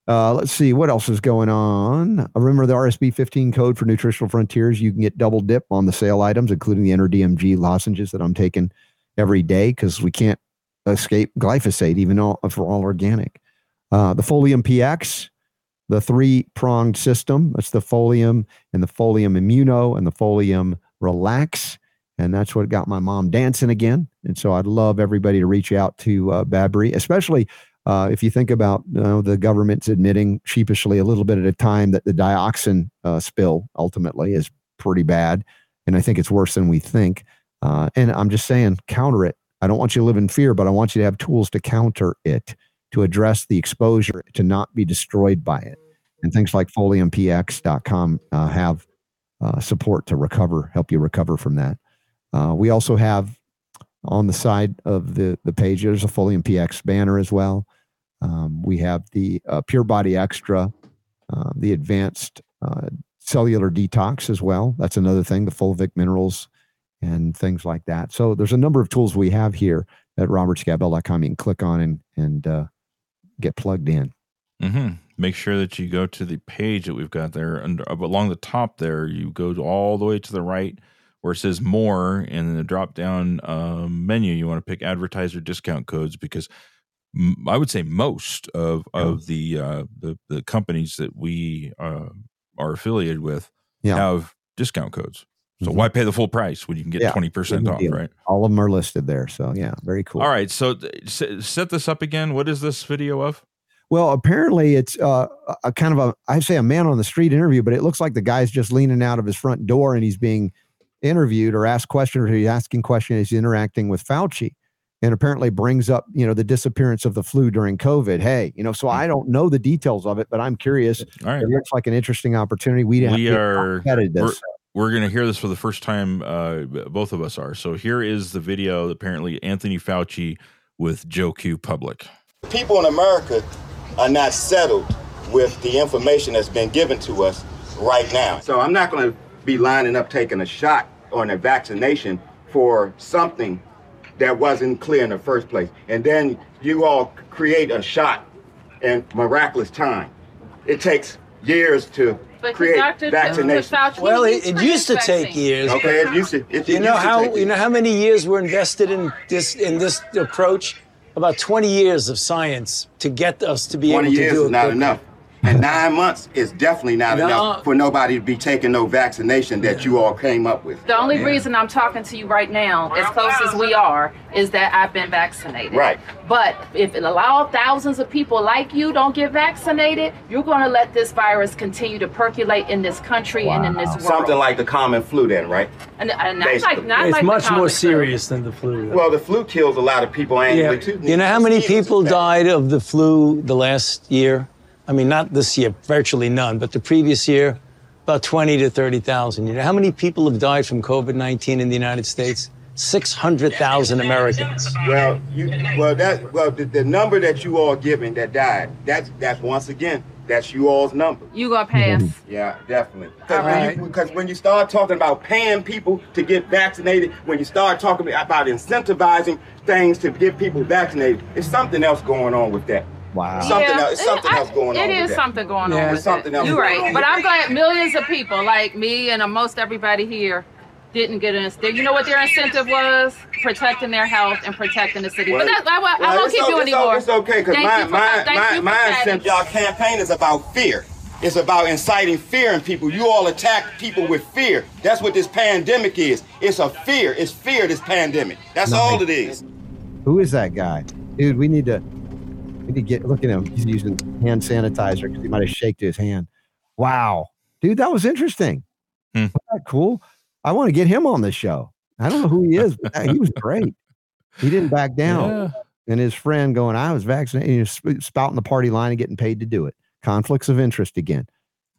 Uh, let's see what else is going on. Uh, Remember the RSB 15 code for Nutritional Frontiers. You can get double dip on the sale items, including the Enter DMG lozenges that I'm taking every day because we can't escape glyphosate, even though if we're all organic. Uh, the Folium PX, the three pronged system. That's the Folium and the Folium Immuno and the Folium Relax. And that's what got my mom dancing again. And so I'd love everybody to reach out to uh, Babri, especially uh, if you think about you know, the government's admitting sheepishly a little bit at a time that the dioxin uh, spill ultimately is pretty bad. And I think it's worse than we think. Uh, and I'm just saying, counter it. I don't want you to live in fear, but I want you to have tools to counter it, to address the exposure, to not be destroyed by it. And things like foliumpx.com uh, have uh, support to recover, help you recover from that. Uh, we also have on the side of the the page. There's a Folium PX banner as well. Um, we have the uh, Pure Body Extra, uh, the advanced uh, cellular detox as well. That's another thing, the fulvic minerals and things like that. So there's a number of tools we have here at robertscottbell.com. You can click on and and uh, get plugged in. Mm-hmm. Make sure that you go to the page that we've got there under along the top there. You go all the way to the right where it says more, and in the drop down um, menu, you want to pick advertiser discount codes because I would say most of of the uh, the the companies that we uh, are affiliated with Yeah. have discount codes. So Mhm. why pay the full price when you can get Yeah, twenty percent off, deal. right? All of them are listed there. So yeah, very cool. All right, so th- set this up again. What is this video of? Well, apparently it's uh, a kind of a I say a man on the street interview, but it looks like the guy's just leaning out of his front door and he's being interviewed or asked questions or he's asking questions. He's interacting with Fauci, and apparently brings up you know the disappearance of the flu during COVID. Hey, you know, so I don't know the details of it, but I'm curious. All right. It looks like an interesting opportunity. We have we we are not vetted we're, we're going to hear this for the first time uh, both of us are so here is the video apparently anthony fauci with joe q public People in America are not settled with the information that's been given to us right now. So I'm not going to be lining up taking a shot or a vaccination for something that wasn't clear in the first place. And then you all create a shot in miraculous time. It takes years to But create Dr. vaccination. Well, it, it used to his take years. Okay, it used to. It, you it know used to how you know how many years were invested in this in this approach? About 20 years of science to get us to be able to do it. 20 years do is not quickly. enough. And nine months is definitely not No. enough for nobody to be taking no vaccination that you all came up with. The only reason I'm talking to you right now, as close as we are, is that I've been vaccinated. Right. But if it allow thousands of people like you don't get vaccinated, you're going to let this virus continue to percolate in this country and in this world. Something like the common flu, then, right? and, and not like not It's like the much more common flu. serious than the flu. Well, the flu kills a lot of people annually Yeah. too. You know how many people died of the flu the last year? I mean, not this year, virtually none, but the previous year, about 20 to 30,000. You know how many people have died from COVID 19 in the United States? 600,000 Americans. Well, you well that well the, the number that you all giving that died. That's that's once again that's you all's number. You gonna pass? Yeah, definitely. All Because when, right. when you start talking about paying people to get vaccinated, when you start talking about incentivizing things to get people vaccinated, it's something else going on with that. Wow. Something Yeah, else. It's something I- else going on. It with is that. something going Yeah. on. There's with something it. else You're right, but I'm glad millions of people like me and most everybody here didn't get an. You know what their incentive was? Protecting their health and protecting the city. Well, but that's, I, won't- I won't keep o- you it's o- anymore. It's okay because Thank my you for- my my my incentive, y'all campaign is about fear. It's about inciting fear in people. You all attack people with fear. That's what this pandemic is. It's a fear. It's fear. This pandemic. That's all it is. Who is that guy, dude? We need to we get look at him. He's using hand sanitizer because he might have shaked his hand. Wow, dude, that was interesting. Wasn't that cool? I want to get him on the show. I don't know who he is, but he was great. He didn't back down. Yeah. And his friend going, I was vaccinated, he was spouting the party line and getting paid to do it. Conflicts of interest again.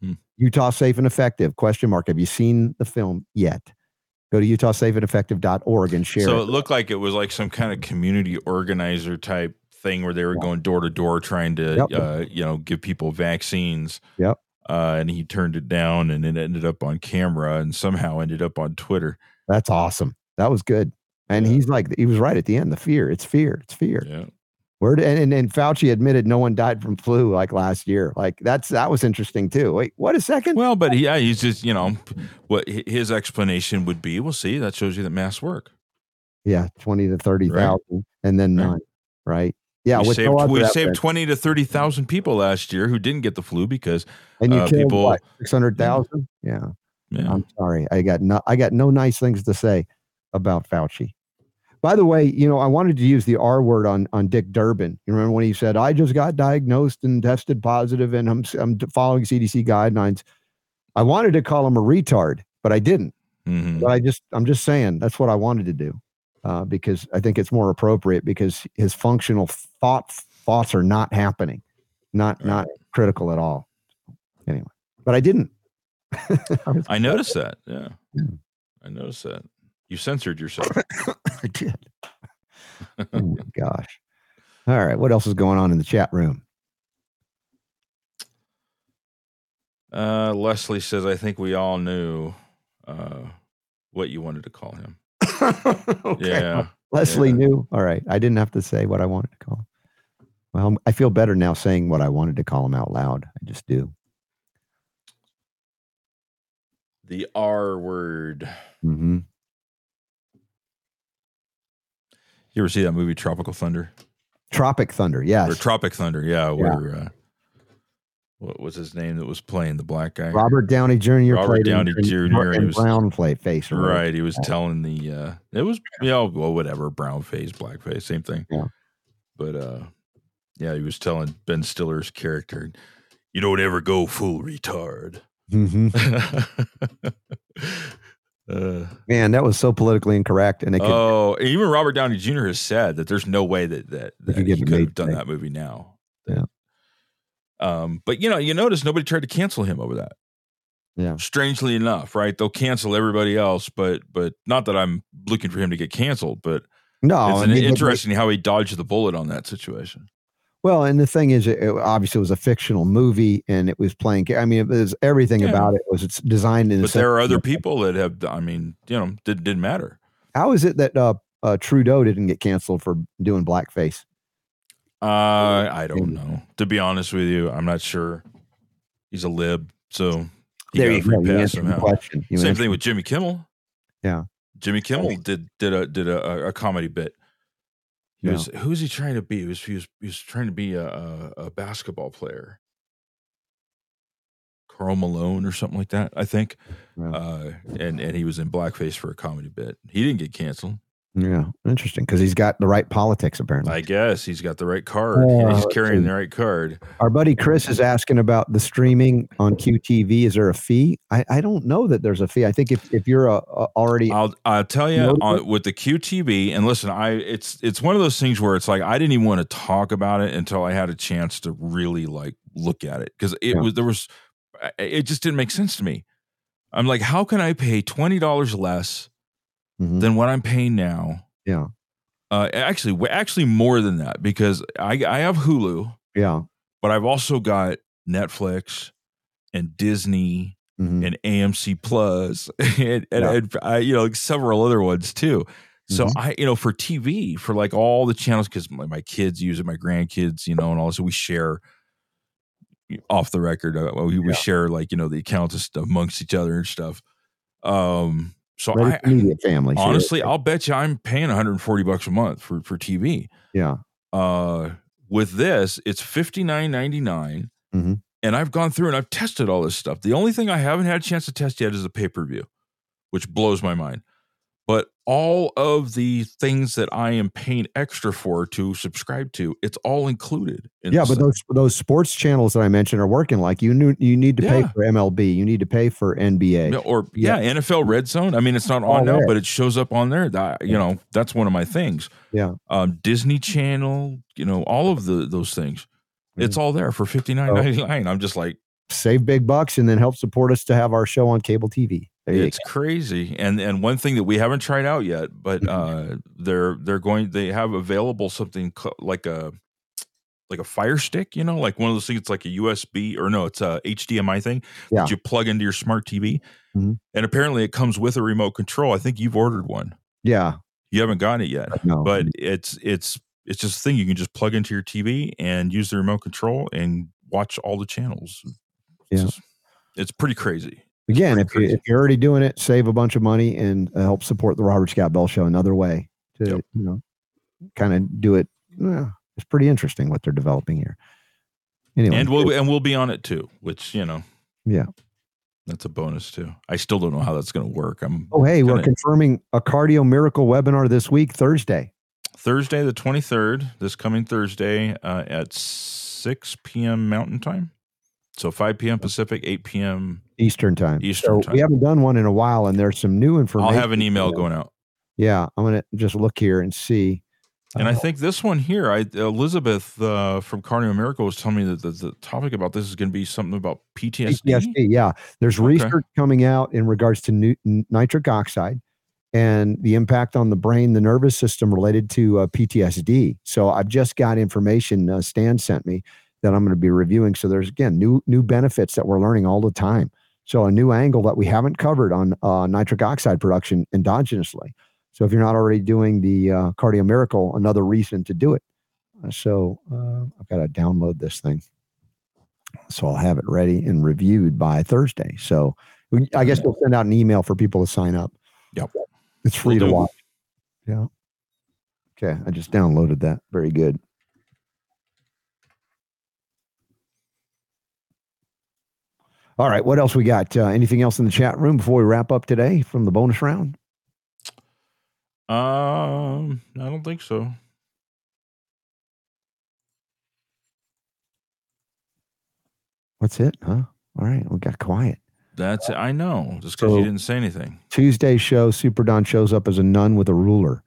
Hmm. Utah safe and effective? Question mark. Have you seen the film yet? Go to utahsafeandeffective.org and share so it. it looked like it was like some kind of community organizer type thing where they were going door to door trying to Yep. uh, you know give people vaccines Yep. uh, and he turned it down and it ended up on camera and somehow ended up on twitter That's awesome. That was good. And he's like, he was right at the end. The fear. It's fear. It's fear. Yeah. Where did, and, and, and Fauci admitted no one died from flu like last year. Like that's that was interesting too. Wait, what a second. well but he, yeah he's just you know what his explanation would be we'll see that shows you that masks work Yeah, twenty to thirty thousand, and then Right. none. Right. Yeah. we saved, we saved 20 to 30,000 people last year who didn't get the flu because and you uh, killed people six hundred thousand. Yeah. Yeah. I'm sorry. I got no. I got no nice things to say about Fauci. By the way, you know, I wanted to use the R word on on Dick Durbin. You remember when he said, "I just got diagnosed and tested positive, and I'm I'm following CDC guidelines." I wanted to call him a retard, but I didn't. Mhm. But I just I'm just saying that's what I wanted to do uh, because I think it's more appropriate because his functional thought thoughts are not happening, not not critical at all. Anyway, but I didn't. I noticed that. Yeah. I noticed that. You censored yourself. I did. oh gosh. All right. What else is going on in the chat room? Uh, Leslie says, I think we all knew uh, what you wanted to call him. Okay. Yeah. Leslie yeah. knew. All right. I didn't have to say what I wanted to call him. Well, I feel better now saying what I wanted to call him out loud. I just do. The R word. hmm You ever see that movie Tropical Thunder? Tropic Thunder. Yes. Or Tropic Thunder, yeah, where uh, what was his name that was playing the black guy? Robert Downey Jr. Robert played Downey in, Jr. He was brown play face. whatever. right. He was telling the uh it was you know, well, whatever, brown face, black face, same thing. Yeah. But uh yeah, he was telling Ben Stiller's character, you don't ever go full retard. Mhm. uh, Man, that was so politically incorrect, and it could, oh, even Robert Downey Jr. has said that there's no way that that, that he could have done that movie now. Yeah. Um, but you know, you notice nobody tried to cancel him over that. Yeah. Strangely enough, right? They'll cancel everybody else, but but not that I'm looking for him to get canceled, but No, it's I an- mean, interesting how he dodged the bullet on that situation. Well, and the thing is, it, it obviously was a fictional movie, and it was playing. I mean, it was everything Yeah. about it was it's designed in. But there are other people that have. I mean, you know, did, didn't matter. How is it that uh, uh, Trudeau didn't get canceled for doing blackface? Uh, I don't know. To be honest with you, I'm not sure. He's a lib, so he There got you a free go. Pass somehow. Same answered- thing with Jimmy Kimmel. Yeah. Jimmy Kimmel did did a did a, a comedy bit. He Yeah. was who was he trying to be? He was he was, he was trying to be a, a, a basketball player. Karl Malone or something like that, I think. Uh, and and he was in blackface for a comedy bit. He didn't get canceled. Yeah, interesting because he's got the right politics apparently. I guess he's got the right card. Uh, he's carrying the right card. Our buddy Chris is asking about the streaming on QTV. Is there a fee? I, I don't know that there's a fee. I think if, if you're a, a already I'll I'll tell you on, with the QTV and listen, I it's it's one of those things where it's like I didn't even want to talk about it until I had a chance to really like look at it because it Yeah. was there was it just didn't make sense to me. I'm like, how can I pay twenty dollars less Mhm. than what I'm paying now? yeah Uh, actually, actually more than that because I I have Hulu, yeah but I've also got Netflix and Disney Mhm. and AMC Plus and, and, Yeah. and I, you know like several other ones too. So Mhm. I, you know, for TV, for like all the channels, because my, my kids use it, my grandkids, you know, and also we share off the record. Uh, we, we Yeah. share like you know the accounts amongst each other and stuff. Um, so Ready I media here. honestly, I'll bet you I'm paying 140 bucks a month for for TV. yeah Uh, with this, it's 59.99, Mhm. and I've gone through and I've tested all this stuff. The only thing I haven't had a chance to test yet is the pay per view, which blows my mind. But all of the things that I am paying extra for to subscribe to, it's all included. in yeah, but thing. those those sports channels that I mentioned are working. Like you knew you need to pay for MLB, you need to pay for NBA. Or yeah, NFL Red Zone. I mean, it's not All on now, there. but it shows up on there. That you know, that's one of my things. Yeah. Um, Disney Channel, you know, all of the those things. It's all there for fifty nine ninety nine. I'm just like, Save big bucks and then help support us to have our show on cable TV. There it's crazy. And and one thing that we haven't tried out yet, but Mm-hmm. uh, they're they're going. They have available something like a like a Fire Stick. You know, like one of those things. It's like a USB or no, it's a HDMI thing Yeah. that you plug into your smart TV. Mhm. And apparently, it comes with a remote control. I think you've ordered one. Yeah. You haven't gotten it yet, No. but it's it's it's just a thing you can just plug into your TV and use the remote control and watch all the channels. It's Yeah. just- it's pretty crazy. Again, if, you, if you're already doing it, save a bunch of money and uh, help support the Robert Scott Bell Show another way to you know kind of do it. well, it's pretty interesting what they're developing here. Anyway, and we'll and we'll be on it too, which you know yeah. that's a bonus too. I still don't know how that's going to work. I'm Oh, hey, we're confirming a cardio miracle webinar this week, Thursday. Thursday the 23rd, this coming Thursday uh, at 6 p.m. Mountain Time. So 5 p.m. Pacific, 8 p.m. Eastern time. Eastern so time. we haven't done one in a while, and there's some new information. I'll have an email going out. Yeah, I'm gonna just look here and see. And Uh, I think this one here, I Elizabeth uh, from Cardio Miracle was telling me that the, the topic about this is going to be something about PTSD. PTSD. Yeah, there's Okay. research coming out in regards to nu- nitric oxide and the impact on the brain, the nervous system related to uh, PTSD. So I've just got information uh, Stan sent me that I'm going to be reviewing. So there's again new new benefits that we're learning all the time. So a new angle that we haven't covered on uh, nitric oxide production endogenously. So if you're not already doing the uh, Cardio Miracle, another reason to do it. Uh, so uh, I've got to download this thing. So I'll have it ready and reviewed by Thursday. So I guess we'll send out an email for people to sign up. Yep. It's free Will to watch. Yeah. Okay. I just downloaded that. Very good. All right. What else we got? Uh, anything else in the chat room before we wrap up today from the bonus round? Um, I don't think so. What's it? Huh? All right. We got quiet. That's it. I know. Just because So- you didn't say anything. Tuesday show, Super Don shows up as a nun with a ruler.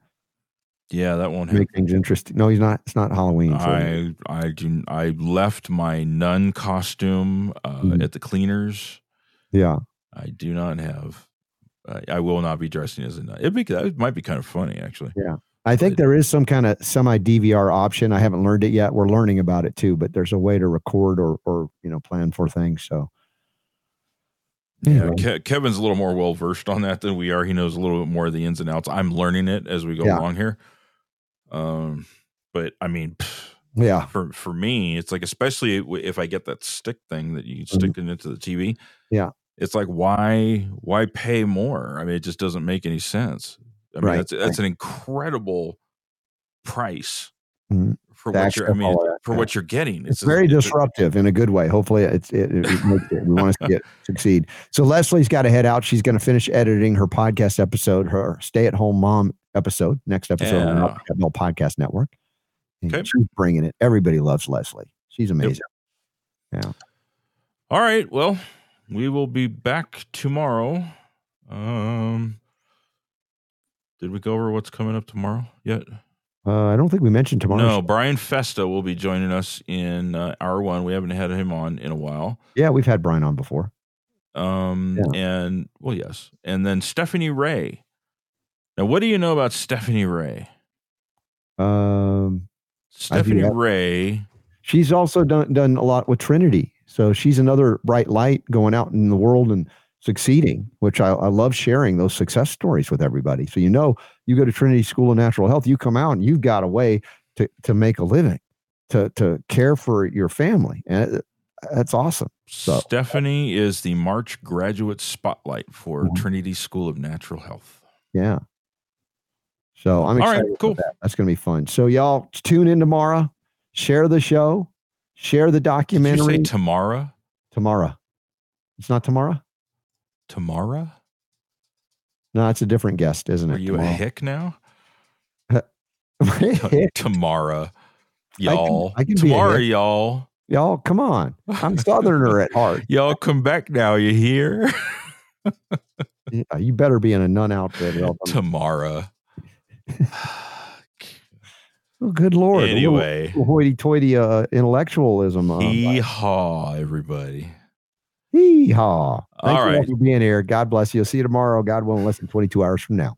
Yeah, that won't. Make things interesting. No, he's not. It's not Halloween. I I do I left my nun costume uh, Mhm. at the cleaners. yeah. I do not have. I I will not be dressing as a nun. It'd be that might be kind of funny actually. Yeah. I think there is some kind of semi DVR option. I haven't learned it yet. We're learning about it too, but there's a way to record or or you know plan for things. So Yeah, Ke- Kevin's a little more well versed on that than we are. He knows a little bit more of the ins and outs. I'm learning it as we go Yeah. along here. Um, but I mean, pff, yeah, for for me, it's like especially if I get that stick thing that you Mm-hmm. stick it into the TV. Yeah. it's like why why pay more? I mean, it just doesn't make any sense. I mean, Right, that's that's right. an incredible price Mhm. for what you're. I mean, for yeah. what you're getting. it's a- very it's a- disruptive in a good way. Hopefully, it's it, it, it makes it, we want to see it succeed. So Leslie's got to head out. She's going to finish editing her podcast episode, her stay at home mom episode, next episode on the Yeah. Uppercut Bell Podcast Network. And Okay. She's bringing it. Everybody loves Leslie. She's amazing. Yeah. All right. Well, we will be back tomorrow. Um, did we go over what's coming up tomorrow yet? Uh, I don't think we mentioned tomorrow. No, Brian Festa will be joining us in uh, hour one. We haven't had him on in a while. Yeah, we've had Brian on before. Um, and well, yes, and then Stephanie Ray. Now, what do you know about Stephanie Ray? Um, Stephanie Ray. She's also done done a lot with Trinity, so she's another bright light going out in the world and succeeding. Which I, I love sharing those success stories with everybody. So you know, you go to Trinity School of Natural Health, you come out and you've got a way to to make a living, to to care for your family, and it- that's awesome. So Stephanie is the March graduate spotlight for Mm-hmm. Trinity School of Natural Health. Yeah. So I'm excited. about cool. that. That's going to be fun. So y'all tune in tomorrow. Share the show. Share the Did you documentary say tomorrow? tomorrow. It's not tomorrow. Tomorrow? No, it's a different guest, isn't it? Are you a hick now? Hick? Tomorrow, y'all. I can be a Tomorrow, hick. y'all. Y'all, come on. I'm Southerner at heart. Y'all come back now. You hear? Yeah, you better be in a nun outfit. or else Tomorrow. Oh, good lord. Anyway. hoity-toity uh, intellectualism. Uh, Hee haw, everybody. Hee haw. Thank All you all for being here. God bless you. See you tomorrow. God willing, less than 22 hours from now.